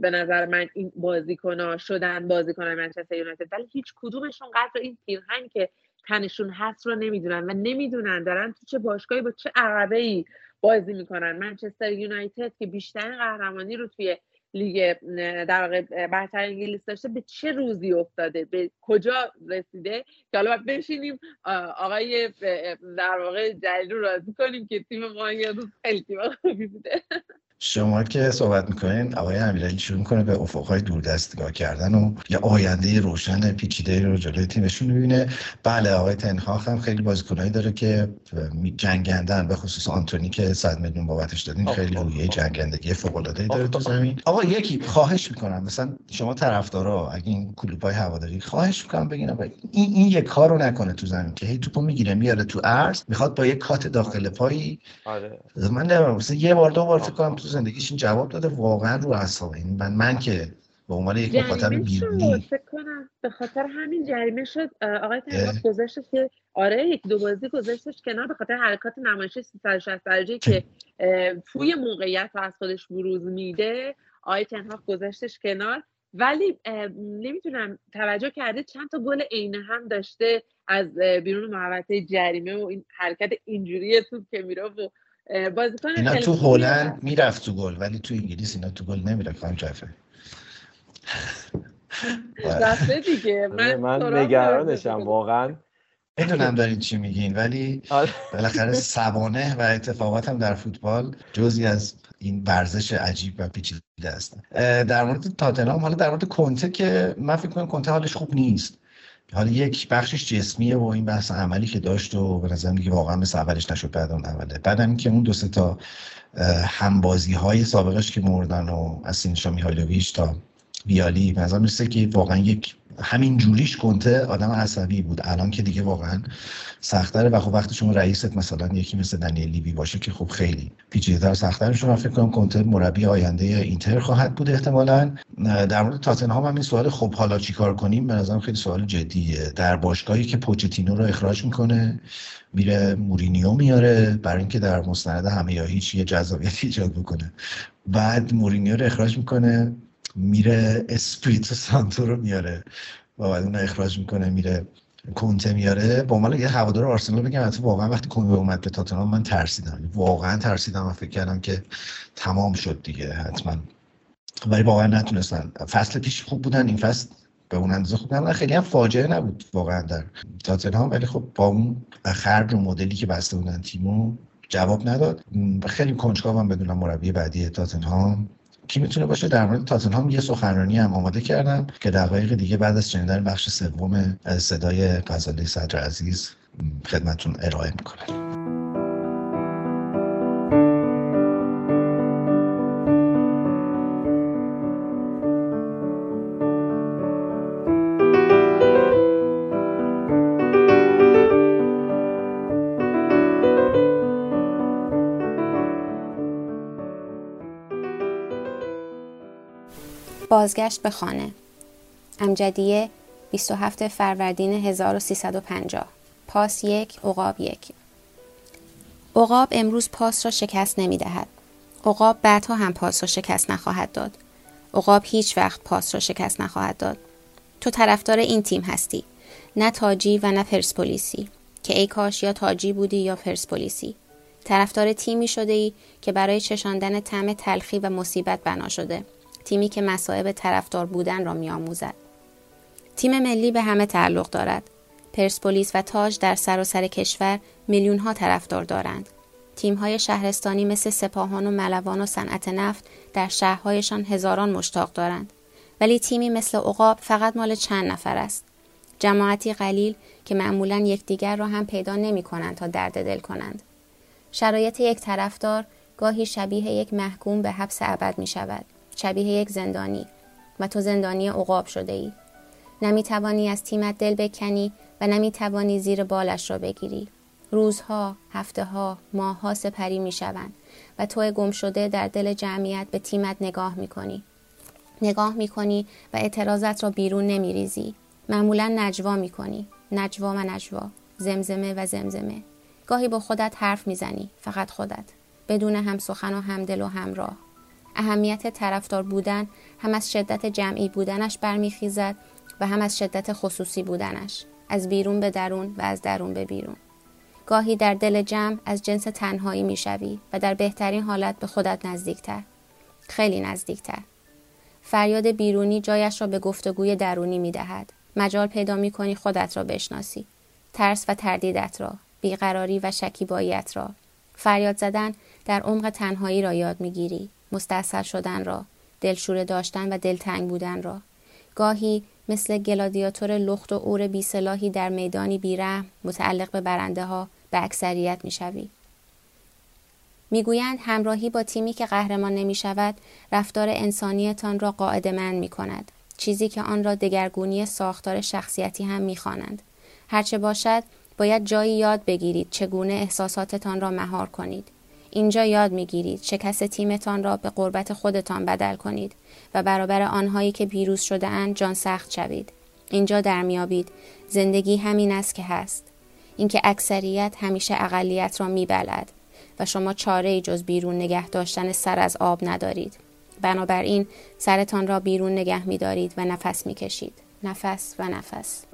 به نظر من این بازیکن شدن بازیکن منچستر یونایتد. ولی هیچ کدومشون قدر این پیرهن که تنشون هست رو نمی‌دونن و نمی‌دونن دارن تو چه باشگاهی با چه عقبه ای بازی می‌کنن. منچستر یونایتد که بیشترین قهرمانی رو توی لیگ در واقع برتر انگلیس داشته. به چه روزی افتاده؟ به کجا رسیده؟ که حالا بشینیم آقای در واقع جلیل رو راضی کنیم که تیم ما یه روز خیلی تیم خوبی بوده. شما که صحبت می‌کنین آقای امیرعلی شروع می‌کنه به افقهای دوردست نگاه کردن و یه آینده روشن پیچیده رو جلوی تیمشون می‌بینه. بله آقای تنهاخ هم خیلی بازیکنایی داره که جنگندن به خصوص آنتونی که 100 میلیون بابتش دادین خیلی رویه جنگندگی فوق العاده داره تو زمین. آقا یکی خواهش می‌کنم مثلا شما طرفدارا اگه این کلوپای هواداری خواهش می‌کنم بگین این این یه کارو نکنه تو زمین که هی توپو می‌گیره میاره تو عرض می‌خواد با یه کات داخل پایی. آره. من نمی‌دونم یه بار دو بار فکر کنم تو زندگیش این جواب داده واقعا رو اعصاب. این من من که به عنوان یک مخاطب بیرونی کنم به خاطر همین جریمه شد. آقای تنهاق گذاشتش که آره یک دو بازی گذاشتش کنار به خاطر حرکات نمایشی 360 درجه که توی موقعیت رو از خودش بروز میده. آقای تنهاق گذاشتش کنار. ولی نمی‌تونم توجه کرده چند تا گل عینه هم داشته از بیرون محوطه جریمه و این حرکت اینجوری توپ که میره و بازیکن اینا تو هلند می‌رفت تو گل ولی تو انگلیس اینا تو گل نمیره خانم جعفر. رفته دیگه. من, من نگرانشم واقعا. می‌دونم دارین چی میگین ولی آره. بالاخره سوانه و اتفاقات هم در فوتبال جزی از این ورزش عجیب و پیچیده است. در مورد تاتنهام حالا در مورد کنته که من فکر کنم کنته حالش خوب نیست. حالا یک بخشش جسمیه و این بحث عملی که داشت و به نظر که واقعا مثل اولش نشد بعد اون اوله بعدم که اون دو سه تا همبازی های سابقش که مردن و از سینشا میهایلوویچ تا بیالی به نظر می‌رسه که واقعا یک همین جوریش کنته آدم عصبی بود. الان که دیگه واقعا سختره و خب وقتی شما رئیست مثلا یکی مثل دنیل لیوی باشه که خب خیلی پیچیده‌تر سخت‌تر شما فکر کنم کنته مربی آینده اینتر خواهد بود احتمالا. در مورد تاتنهام هم این سوال خب حالا چیکار کنیم؟ به نظرم خیلی سوال جدیه. در باشگاهی که پوچتینو رو اخراج می‌کنه میره مورینیو میاره برای اینکه در مستند همه یا هیچ یه جذابیتی ایجاد بکنه. بعد مورینیو رو اخراج می‌کنه. میره اسپریتو سانتو رو میاره. و بعد اون اخراج می‌کنه میره کنته میاره. با عنوان یه هوادار آرسنال بگم حتی واقعا وقتی کنته اومد به تاتنهام من ترسیدم. واقعا ترسیدم و فکر کردم که تمام شد دیگه حتما. ولی واقعا نتونستن. فصل پیش خوب بودن این فصل به اون اندازه خوب نبودن. خیلی هم فاجعه نبود واقعا در تاتنهام ولی خب با اون خرج و مدلی که بسته بودن تیمو جواب نداد. خیلی کنجکاوم بدونم مربی بعدی تاتنهام. کی می‌تونه باشه؟ در مورد تاتنهام یه سخنرانی هم آماده کردم که دقایق دیگه بعد از شنیدن بخش سوم صدای غزاله صدر عزیز خدمتون ارائه می‌کنم بازگشت به خانه امجدیه 27 فروردین 1350 پاس یک اقاب یک اقاب امروز پاس را شکست نمی دهد. اقاب بعدها هم پاس را شکست نخواهد داد. اقاب هیچ وقت پاس را شکست نخواهد داد. تو طرفدار این تیم هستی. نه تاجی و نه پرسپولیسی که ای کاش یا تاجی بودی یا پرسپولیسی. طرفدار تیمی شده ای که برای چشاندن طعم تلخی و مصیبت بنا شده. تیمی که مسائب طرفدار بودن را میآموزد. تیم ملی به همه تعلق دارد. پرسپولیس و تاج در سراسر سر کشور میلیون ها طرفدار دارند. تیم های شهرستانی مثل سپاهان و ملوان و صنعت نفت در شهرهایشان هزاران مشتاق دارند. ولی تیمی مثل عقاب فقط مال چند نفر است. جماعتی قلیل که معمولا یکدیگر را هم پیدا نمی کنند تا درد دل کنند. شرایط یک طرفدار گاهی شبیه یک محکوم به حبس ابد می شود. شبیه یک زندانی و تو زندانی عقاب شده ای. نمی توانی از تیمت دل بکنی و نمی توانی زیر بالش را بگیری. روزها، هفته ها، ماه ها سپری می شوند و تو گم شده در دل جمعیت به تیمت نگاه می کنی. نگاه می کنی و اعتراضت را بیرون نمی ریزی. معمولا نجوا می کنی. نجوا و نجوا. زمزمه و زمزمه. گاهی با خودت حرف می‌زنی. فقط خودت. بدون هم سخن و همدل و همراه. اهمیت طرفدار بودن هم از شدت جمعی بودنش برمیخیزد و هم از شدت خصوصی بودنش از بیرون به درون و از درون به بیرون گاهی در دل جمع از جنس تنهایی می‌شوی و در بهترین حالت به خودت نزدیکتر خیلی نزدیکتر فریاد بیرونی جایش را به گفتگوی درونی می دهد. مجال پیدا می کنی خودت را بشناسی. ترس و تردیدت را، بیقراری و شکیباییت را. فریاد زدن در عمق تنهایی را یاد می گیری. مستاصل شدن را، دلشوره داشتن و دلتنگ بودن را. گاهی مثل گلادیاتور لخت و اور بیسلاحی در میدانی بیرحم متعلق به برنده ها به اکثریت می‌شوی. می‌گویند همراهی با تیمی که قهرمان نمی شود رفتار انسانیتان را قاعده من می کند. چیزی که آن را دگرگونی ساختار شخصیتی هم می‌خوانند. هرچه باشد باید جایی یاد بگیرید چگونه احساساتتان را مهار کنید. اینجا یاد می‌گیرید شکست تیمتان را به قربت خودتان بدل کنید و برابر آنهایی که پیروز شده اند جان سخت شوید. اینجا در میابید زندگی همین است که هست. اینکه اکثریت همیشه اقلیت را میبلد و شما چاره جز بیرون نگه داشتن سر از آب ندارید. بنابراین سرتان را بیرون نگه میدارید و نفس می‌کشید. نفس و نفس.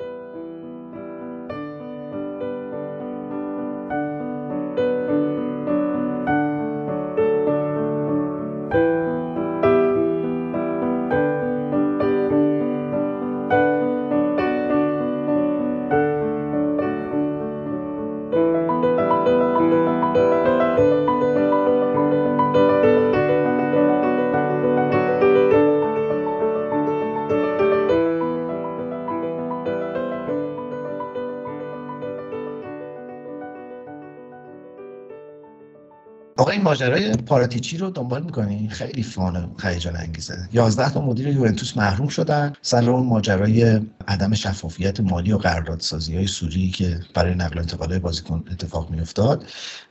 این ماجرای پاراتیچی رو دنبال می‌کنی؟ خیلی فان هیجان انگیزه. 11 تا مدیر یوونتوس محروم شدن سر اون ماجرای عدم شفافیت مالی و قراردادسازی های سوری که برای نقل و انتقال بازیکن اتفاق میافتاد.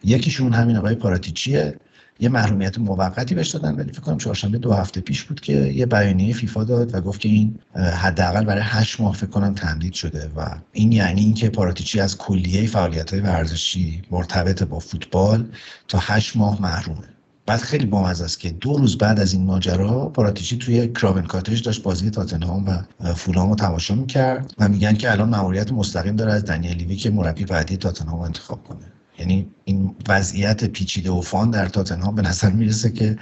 یکیشون همین آقای پاراتیچیه. یه محرومیت موقتی بهش دادن ولی فکر کنم چهارشنبه دو هفته پیش بود که یه بیانیه فیفا داد و گفت که این حداقل برای هشت ماه فکر کنم تمدید شده و این یعنی اینکه پاراتیچی از کلیه فعالیت های ورزشی مرتبط با فوتبال تا هشت ماه محرومه. بعد خیلی بامزه است که دو روز بعد از این ماجرا پاراتیچی توی کراون کاتج داشت بازی تاتنهام و فولام رو تماشا می‌کرد و میگن که الان ماموریت مستقیم داره از دنیل لیوی که مربی بعدی تاتنهام انتخاب کنه. یعنی این وضعیت پیچیده و فان در تاتنهام به نظر می‌رسه که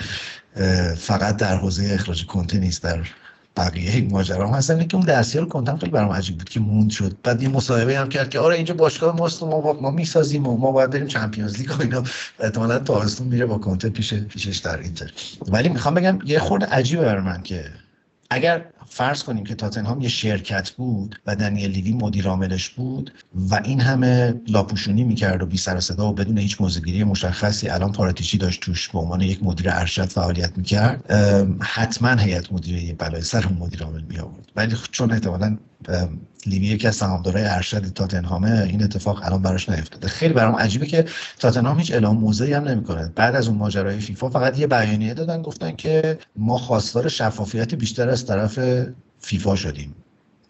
فقط در حوزه اخراج کنته نیست در بقیه این ماجرا هم هستن. که اون دستیار کنتم خیلی برام عجیب بود که موند شد. بعد یه مصاحبه هم کرد که آره اینجا باشگاه ماست ما ما می‌سازیم و ما باید بریم چمپیونز لیگ و اینا. احتمالاً تابستون میره با کنته پیش پیشش در اینتر. ولی می‌خوام بگم یه خورده عجیبه برای من که اگر فرض کنیم که تاتنهام یه شرکت بود و دنیل لیوی مدیر عاملش بود و این همه لاپوشونی می‌کرد و بی سر صدا و بدون هیچ موزگیری مشخصی الان پاراتیچی داشت توش به عنوان یک مدیر ارشد فعالیت می‌کرد حتما هیئت مدیره بلای سر اون مدیر عامل می آورد ولی چون احتمالاً لیوی یکی از سهامدارای ارشد تاتنهامه این اتفاق الان براش نیفتاده. خیلی برام عجیبه که تاتنهام هیچ اعلام موضعی هم نمی‌کنه. بعد از اون ماجرای فیفا فقط یه بیانیه دادن گفتن که ما خواستار شفافیت بیشتر از طرف فیفا شدیم.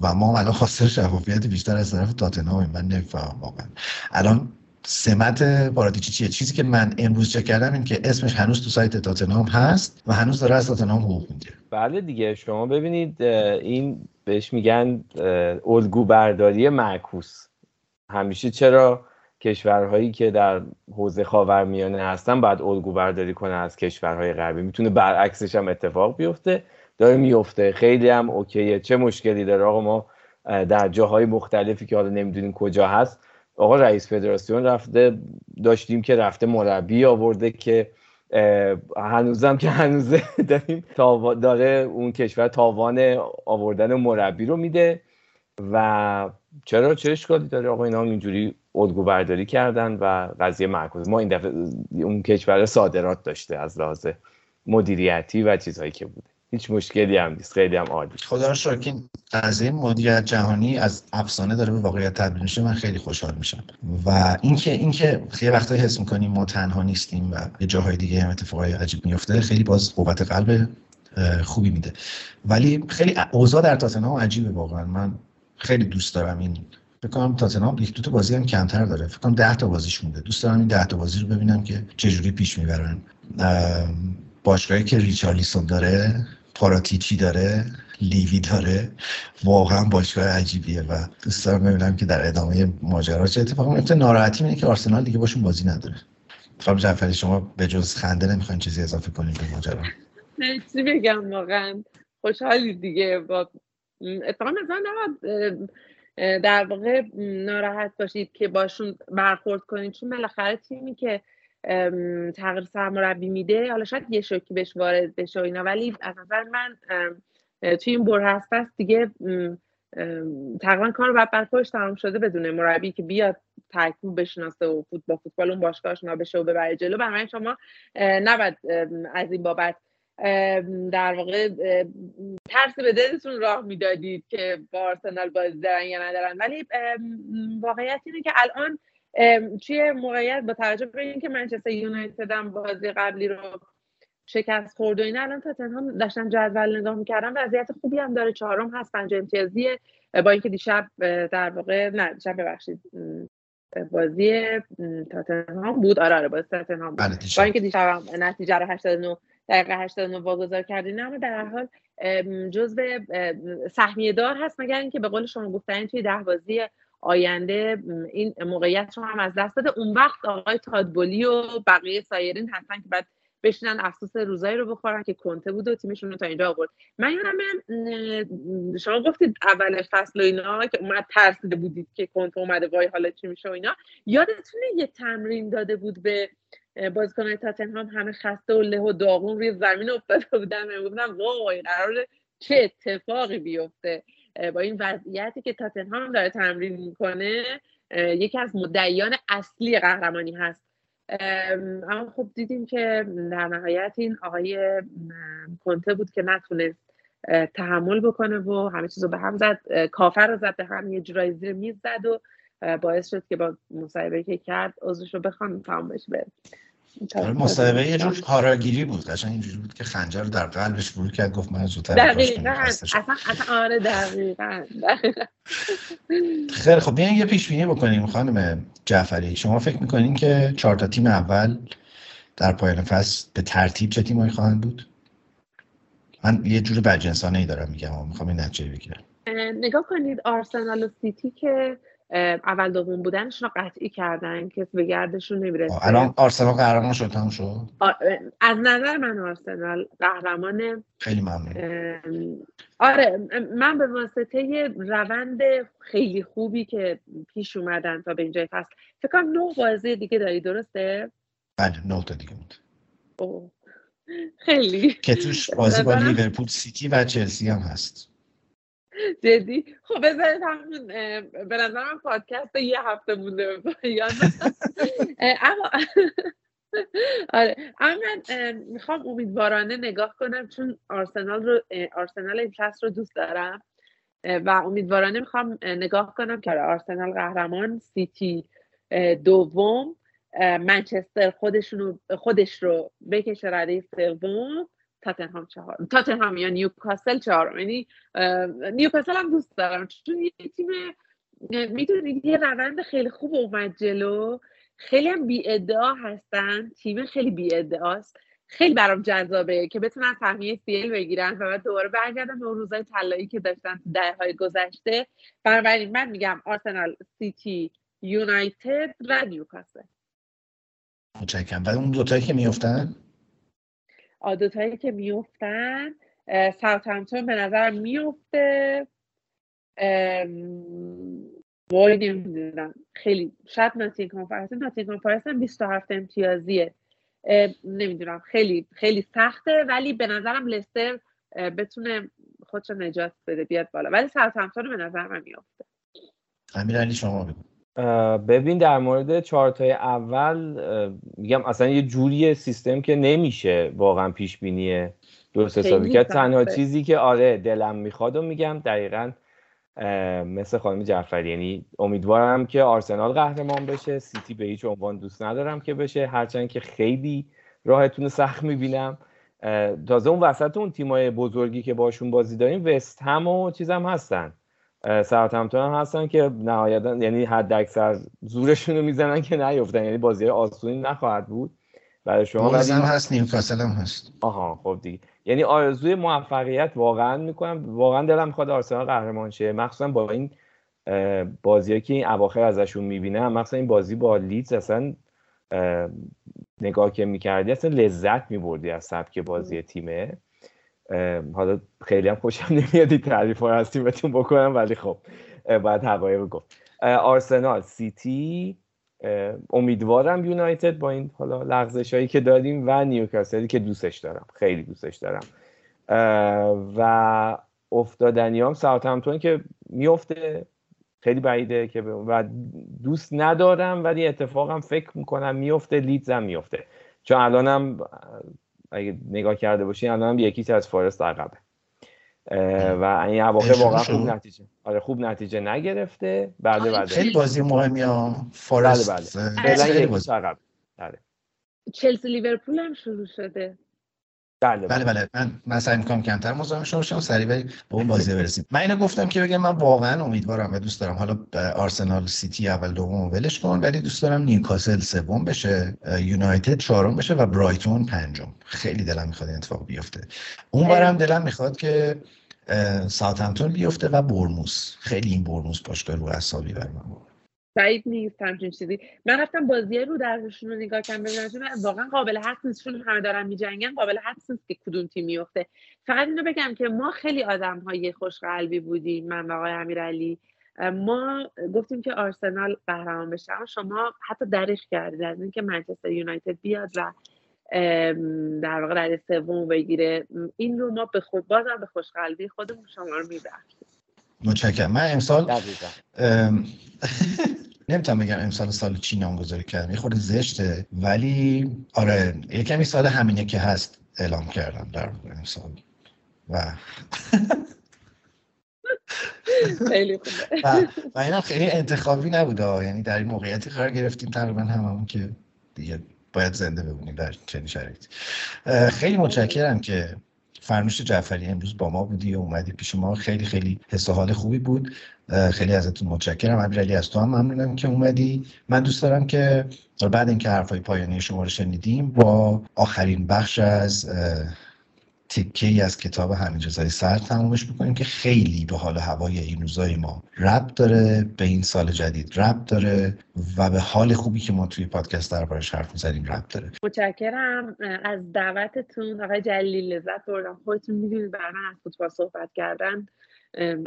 و ما الان خواستار شفافیت بیشتر از طرف تاتنهام من نمی‌فهمم واقعا. الان سمت پاراتیچی چیه؟ چیزی که من امروز چک کردم این که اسمش هنوز تو سایت تاتنهام هست و هنوز داره از تاتنهام حقوق می‌گیره. بله دیگه. شما ببینید این بهش میگن الگو برداری معکوس. همیشه چرا کشورهایی که در حوزه خاورمیانه هستن باید الگو برداری کنه از کشورهای غربی؟ می‌تونه برعکسش هم اتفاق بیفته. داره میفته خیلی هم اوکیه. چه مشکلی داره؟ آقا ما در جاهای مختلفی که حالا نمی‌دونیم کجا هست آقا رئیس فدراسیون رفته داشتیم که رفته مربی آورده که هنوزم که هنوزه داریم داره اون کشور تاوان آوردن مربی رو میده و چرا چه اشکالی داره؟ آقا اینا اینجوری الگو برداری کردن و قضیه معکوس. ما این دفعه اون کشور صادرات داشته از لحاظ مدیریتی و چیزهایی که بوده. هیچ مشکلی هم نیست. خیلی هم عالی خدا رو شکر از این مدیریت جهانی از افسانه داره به واقعیت تبدیل میشه. من خیلی خوشحال میشم. و اینکه اینکه یه وقتایی حس می‌کنیم ما تنها نیستیم و یه جاهای دیگه هم اتفاقای عجیب میفته خیلی باز قوت قلب خوبی میده. ولی خیلی اوضاع در تاتنهام عجیبه واقعا. من خیلی دوست دارم این فکر کنم تاتنهام یک دو تا بازی هم کمتر داره. فکر کنم 10 تا بازیش مونده. دوست دارم این 10 تا بازی رو ببینم که چجوری پیش می‌برن. باشگاهی که ریچارلیسون داره پاراتیچی داره لیوی داره. واقعا باشگاه عجیبیه و دوست دارم ببینم که در ادامه ماجرا چه اتفاقی میفته. ناراحتی اینه که آرسنال دیگه باشون بازی نداره. خانم جعفری شما به جز خنده نمی‌خواین چیزی اضافه کنید به ماجرا؟ چی بگم واقعا. خوشحالی دیگه با اتفاقا مثلا در واقع ناراحت باشید که باشون برخورد کنید چون بالاخره تیمی که تغییر سرمربی میده. حالا شاید یه شوکی بهش وارد بشه و اینا ولی از نظر من توی این بر هست دیگه تقریبا کار بعد بر خودش تمام شده بدون مربی که بیاد ترکیب بشناسه و فوتبال فوتبال اون باشگاه آشنا بشه و ببره جلو. برای شما نباید از این بابت در واقع ترسی به دلتون راه می‌دادید که با آرسنال بازی دارن یا ندارن. ولی واقعیت اینه که الان توی موقعیت با توجه به اینکه منچستر یونایتد هم بازی قبلی رو شکست خورد و اینا الان تاتنهام داشتن جدول نگاه می‌کردن وضعیت خوبی هم داره. چهارم هست پنج امتیازیه. با اینکه دیشب در واقع نه دیشب ببخشید بازی تاتنهام بود. آره آره بازی تاتنهام بود. بله، با اینکه دیشب نتیجه رو 89 دقیقه 89 واگذار کردین. اما در هر حال جزء سهمیه دار هست مگر اینکه به قول شما گفتن توی ده بازی آینده این موقعیت رو هم از دست داده اون وقت آقای تادبولی و بقیه سایرین هستن که بعد بشینن افسوس روزایی رو بخورن که کنته بود و تیمشون رو تا اینجا آورد. من یادم شما گفتید اول فصل و اینا که اومد ترسیده بودید که کنته اومده وای حالا چی میشه و اینا. یادتونه یه تمرین داده بود به بازیکنان تاتنهام همه خسته و له و داغون روی زمین افتاده بودن. من وای قرار چه اتفاقی بیفته. با این وضعیتی که تاتنهام داره تمرین می‌کنه یکی از مدعیان اصلی قهرمانی هست. اما خب دیدیم که در نهایت این آقای کنته بود که نتونست تحمل بکنه و همه چیز رو به هم زد. کافر رو زد به هم یه جورایی زیر میز زد و باعث شد که با مصاحبه که کرد عضوش رو بخوام تمام بشه مصاحبه یه جور کاراگیری بود. قشنگ اینجوری بود که خنجر رو در قلبش فرو کرد گفت من زودتر دقیقاً اصلا اصلا آره دقیقاً. خیلی خب بیاین یه پیش بینی بکنیم خانم جعفری. شما فکر می‌کنین که چهار تا تیم اول در پایان فصل به ترتیب چه تیمایی خواهند بود؟ من یه جور بدجنسانه ای دارم میگم می‌خوام این نتیجه بگیرم. نگاه کنید آرسنال و سیتی که اول دوم بودنشون رو قطعی کردن که به گردشون نمی‌رسه. الان آرسنال قهرمان شد هم شد؟ از نظر من آرسنال قهرمان خیلی ممنون. آره من به واسطه روند خیلی خوبی که پیش اومدن تا به اینجای فصل فکر کنم نه بازی دیگه داری درسته؟ بله نه تا دیگه بود. خیلی. که توش بازی با لیورپول سیتی و چلسی هم هست. جدی. خب بذارید همون به نظرم پادکست یه هفته مونده [laughs] اما [laughs] آره. اما من می‌خوام امیدوارانه نگاه کنم چون آرسنال رو آرسنال این فصل رو دوست دارم. و امیدوارانه می‌خوام نگاه کنم که آرسنال قهرمان سیتی دوم منچستر خودشونو خودش رو بکشه رده سوم. تاتنهام چهار تاتنهام یا نیوکاسل چهارم. یعنی نیوکاسل هم دوست دارم. چون یه تیم می‌دونید یه روند خیلی خوب اومد جلو. خیلی هم بی ادعا هستن. تیم خیلی بی ادعاست خیلی برام جذابه که بتونن سهمیه سیل بگیرن و بعد دوباره برگردن به اون روزای طلایی که داشتن ده های گذشته. بنابراین من میگم آرسنال سیتی یونایتد و نیوکاسل متشکرم. و اون دوتایی که میفتن دوتایی که میفتن همتون به نظر میفته وای نمی‌دونم. خیلی شاید ناتینگهام فارست ناتینگهام فارست هم 27 امتیازیه. نمی‌دونم. خیلی خیلی سخته ولی به نظرم لستر بتونه خودشو نجات بده بیاد بالا. ولی همتون به نظر من میفته علی شما بگو. ببین در مورد چارتای اول میگم اصلا یه جوری سیستم که نمیشه واقعا پیش بینی درست حسابی کرد. تنها چیزی که آره دلم می‌خواد و میگم دقیقا مثل خانم جعفری. یعنی امیدوارم که آرسنال قهرمان بشه سیتی به هیچ عنوان دوست ندارم که بشه. هرچند که خیلی راهتون سخت می‌بینم. تازه اون وسط اون تیمای بزرگی که باشون بازی داریم وست هم و چیزم هستن. همتون هم هستن که نهایتا یعنی حد اکثر زورشون رو می‌زنن که نیفتن. یعنی بازی آسونی نخواهد بود برای شما. هم هست نیوکاسل هم هست. آها خب دیگه. یعنی آرزوی موفقیت واقعا می‌کنم. واقعا دلم می‌خواد آرسنال قهرمان شه. مخصوصا با این بازی که این اواخر ازشون می‌بینم مخصوصا این بازی با لیدز اصلا نگاه که می‌کردی اصلا لذت میبردی از سبک بازی تیمه. حالا خیلی هم خوشم نمیاد این تعریف ها از تیمتون بکنم ولی خب باید حقایق گفت. آرسنال سیتی امیدوارم یونایتد با این حالا لغزش هایی که داریم و نیوکاسلی که دوستش دارم. خیلی دوستش دارم. و افتادنی هم همتون که میفته خیلی بعیده که و دوست ندارم ولی اتفاقم فکر می‌کنم میفته لیدزم میفته. چون الانم اگه نگاه کرده باشین الان یکی از فارست عقبه. و این اواخر واقعا خوب نتیجه. آره خوب نتیجه نگرفته. بعد بعد خیلی بازی مهمی ها. فارست. بله. بله خیلی بازی. عقب بله. چلسی لیورپول هم شروع شده. بله بله, بله. من من سعی می‌کنم کمتر مزاحم شما باشم سریع به اون بازی برسیم. من اینو گفتم که بگم من واقعا امیدوارم و دوست دارم. حالا آرسنال سیتی اول دوم ولش کن ولی دوست دارم نیوکاسل سوم بشه یونایتد چهارم بشه و برایتون پنجم. خیلی دلم می‌خواد این اتفاق بیفته. اون برم دلم می‌خواد که ساوثهمپتون بیفته و برموس خیلی این برموس باشگاه رو اعصابی من بعید نیست همچین چیزی. من رفتم بازی رو درشون رو نگاه کردم ببینم واقعا قابل حدس نیست چون همه دارن میجنگن قابل حدس نیست که کدوم تیم میفته فقط اینو بگم که ما خیلی آدم های خوشقلبی بودیم من و آقای امیرعلی. ما گفتیم که آرسنال قهرمان بشه اما شما حتی دریغ کردید. از اینکه منچستر یونایتد بیاد و در واقع در سوم بگیره این رو ما به خود بازم به خوشقلبی خودمون شما رو میبخشیم. متشکرم. من امسال [laughs] نمی‌تونم بگم امسال سال چی نامگذاری کردم. یه خورده زشته ولی آره یه کمی سال همینه که هست اعلام کردم در امسال. و [laughs] خیلی خوبه. [laughs] و, و اینم خیلی انتخابی نبوده یعنی در این موقعیتی قرار گرفتیم تقریبا هممون که دیگه باید زنده بمونیم در چنین شرایطی. خیلی متشکرم که فرنوش جعفری امروز با ما بودی و اومدی پیش ما. خیلی خیلی حس حال خوبی بود. خیلی ازتون متشکرم. امیرعلی از تو هم ممنونم که اومدی. من دوست دارم که بعد اینکه حرفای پایانی شما رو شنیدیم با آخرین بخش از تکه ای از کتاب همین رضایی سر تمومش بکنیم که خیلی به حال هوای این روزای ما ربط داره به این سال جدید ربط داره و به حال خوبی که ما توی پادکست دربارش حرف می‌زنیم ربط داره. متشکرم. از دعوتتون آقای جلیل لذت بردم. خودتون می‌دونید برای من از فوتبال صحبت کردن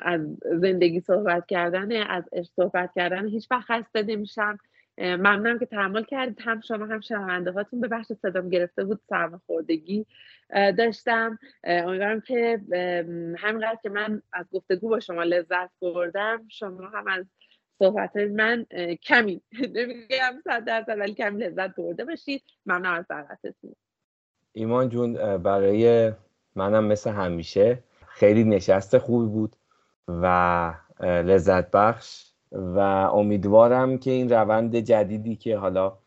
از زندگی صحبت کردن از صحبت کردن هیچ وقت خسته نمیشم. ممنونم که تحمل کردید. هم شما هم شنونده هاتون. به بخش صدام گرفته بود سرماخوردگی داشتم. امیدوارم که همینقدر که من از گفتگو با شما لذت بردم شما هم از صحبت من کمی [laughs] نمیگم صد درصد ولی کمی لذت برده باشید. ممنون از دعوتتون ایمان جون برای منم مثل همیشه خیلی نشست خوبی بود و لذت بخش و امیدوارم که این روند جدیدی که حالا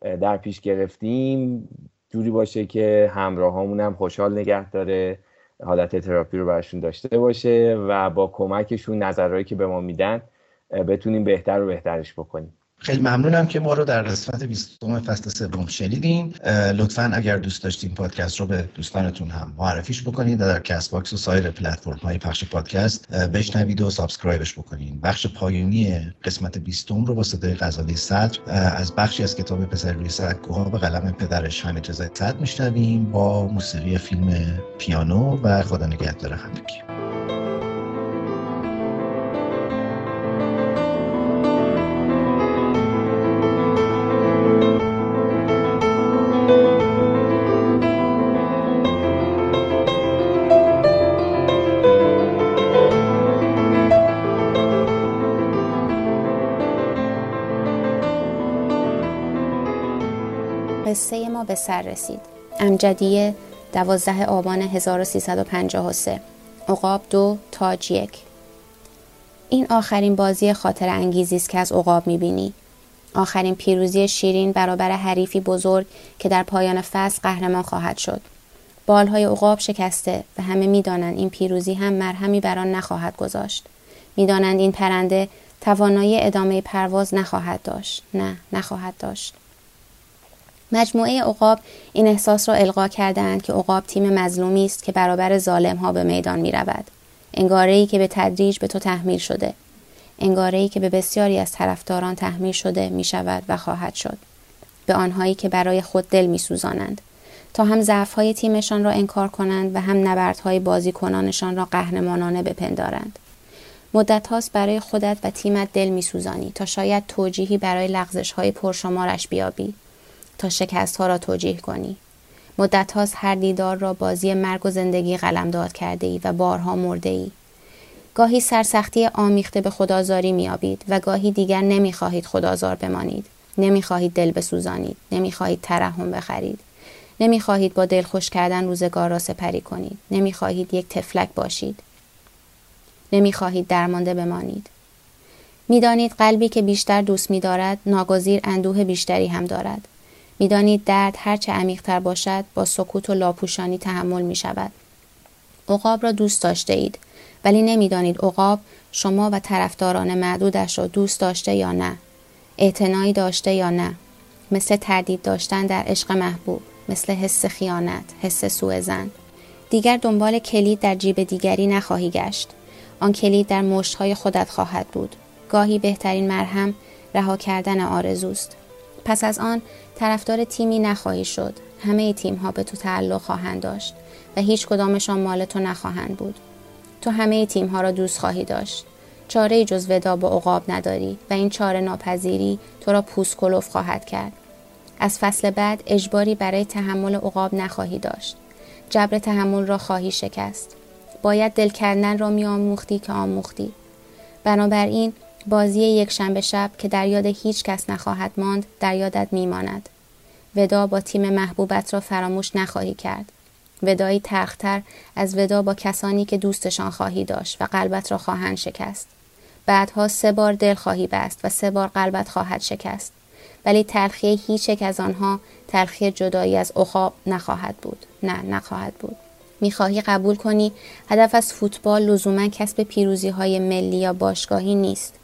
در پیش گرفتیم جوری باشه که همراهامون هم خوشحال نگه داره حالت تراپی رو برشون داشته باشه و با کمکشون نظرهایی که به ما میدن بتونیم بهتر و بهترش بکنیم. خیلی ممنونم که ما رو در قسمت 20 فصل سوم شنیدین. لطفا اگر دوست داشتین پادکست رو به دوستانتون هم معرفیش بکنید در کست باکس و سایر پلتفرم های پخش پادکست بشنوید و subscribe ش بکنین. بخش پایانی قسمت 20 رو با صدای غزاله صدر از بخشی از کتاب پسر روی سکوها به قلم پدرش رضا صدر میشنویم با موسیقی فیلم پیانو و خدا نگهدار همگی. سر رسید. امجدیه 12 آبان 1353 عقاب دو تاج یک. این آخرین بازی خاطر انگیزی است که از عقاب می‌بینی. آخرین پیروزی شیرین برابر حریفی بزرگ که در پایان فصل قهرمان خواهد شد. بالهای عقاب شکسته و همه می‌دانند این پیروزی هم مرهمی بر آن نخواهد گذاشت. می‌دانند این پرنده توانایی ادامه پرواز نخواهد داشت. نه نخواهد داشت. مجموعه عقاب این احساس را القا کردند که عقاب تیم مظلومی است که برابر ظالم ها به میدان می رود. انگاره که به تدریج به تو تحمیل شده. انگاره که به بسیاری از طرفداران تحمیل شده می شود و خواهد شد. به آنهایی که برای خود دل می سوزانند. تا هم ضعف های تیمشان را انکار کنند و هم نبردهای بازیکنانشان را قهرمانانه بپندارند. مدت هاست برای خودت و تیمت دل می سوزانی تا شاید توجیهی برای لغزش های پرشمارش بیابی تا شکست ها را توجیه کنی. مدت هاست هر دیدار را بازی مرگ و زندگی داد کرده ای و بارها مرده ای. گاهی سرسختی آمیخته به خدازاری میابید و گاهی دیگر نمی‌خواهید خدازار بمانید. نمی‌خواهید دل بسوزانید. نمی‌خواهید ترحم بخرید. نمی‌خواهید با دل خوش کردن روزگار را سپری کنید. نمی‌خواهید یک تفلک باشید. نمی‌خواهید درمانده بمانید. می‌دانید قلبی که بیشتر دوست میدارد ناگزیر اندوه بیشتری هم دارد. می‌دانید درد هرچه عمیقتر باشد با سکوت و لاپوشانی تحمل می شود. عقاب را دوست داشته اید ولی نمی‌دانید عقاب شما و طرفداران معدودش را دوست داشته یا نه اعتنایی داشته یا نه. مثل تردید داشتن در عشق محبوب مثل حس خیانت حس سوء زن دیگر دنبال کلید در جیب دیگری نخواهی گشت. آن کلید در مشتهای خودت خواهد بود. گاهی بهترین مرهم رها کردن آرزوست. پس از آن طرفدار تیمی نخواهی شد. همه تیم ها به تو تعلق خواهند داشت و هیچ کدامشان مال تو نخواهند بود. تو همه تیم ها را دوست خواهی داشت. چاره جز ودا با عقاب نداری و این چاره ناپذیری تو را پوست کلوف خواهد کرد. از فصل بعد اجباری برای تحمل عقاب نخواهی داشت. جبر تحمل را خواهی شکست. باید دل کردن را می آموختی که آموختی. بنابراین بازی یک شنبه شب که در یاد هیچ کس نخواهد ماند در یادت میماند. ودا با تیم محبوبت را فراموش نخواهی کرد. ودایی تختر از ودا با کسانی که دوستشان خواهی داشت و قلبت را خواهند شکست. بعدها سه بار دل خواهی بست و سه بار قلبت خواهد شکست. ولی تلخی هیچ یک از آنها تلخی جدایی از اخاب نخواهد بود. نه نخواهد بود. می‌خواهی قبول کنی هدف از فوتبال لزوما کسب پیروزی های ملی یا باشگاهی نیست.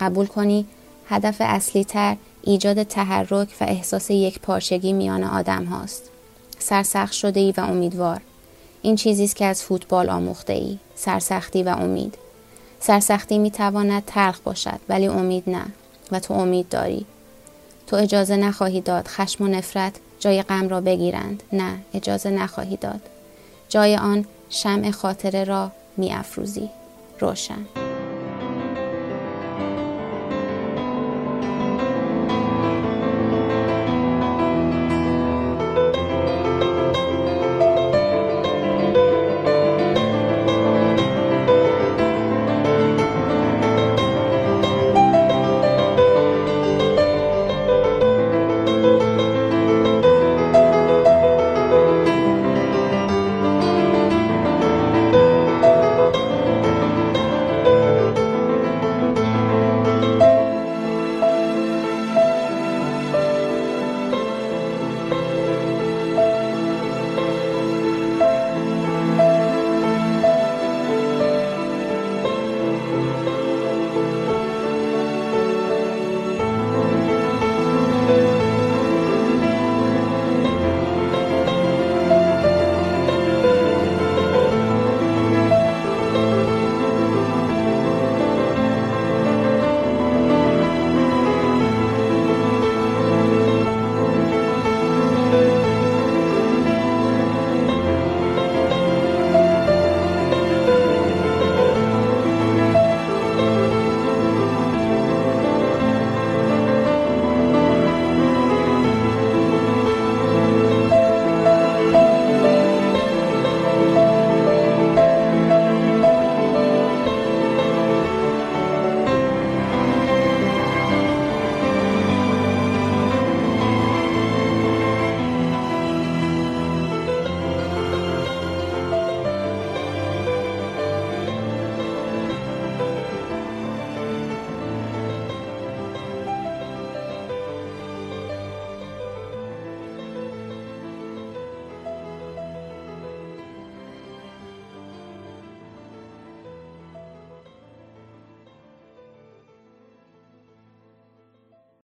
قبول کنی؟ هدف اصلی تر ایجاد تحرک و احساس یک پارچگی میان آدم هاست. سرسخت شده ای و امیدوار. این چیزی است که از فوتبال آموخته ای سرسختی و امید. سرسختی می تواند تلخ باشد ولی امید نه. و تو امید داری. تو اجازه نخواهی داد خشم و نفرت جای غم را بگیرند. نه اجازه نخواهی داد. جای آن شمع خاطره را می افروزی روشن.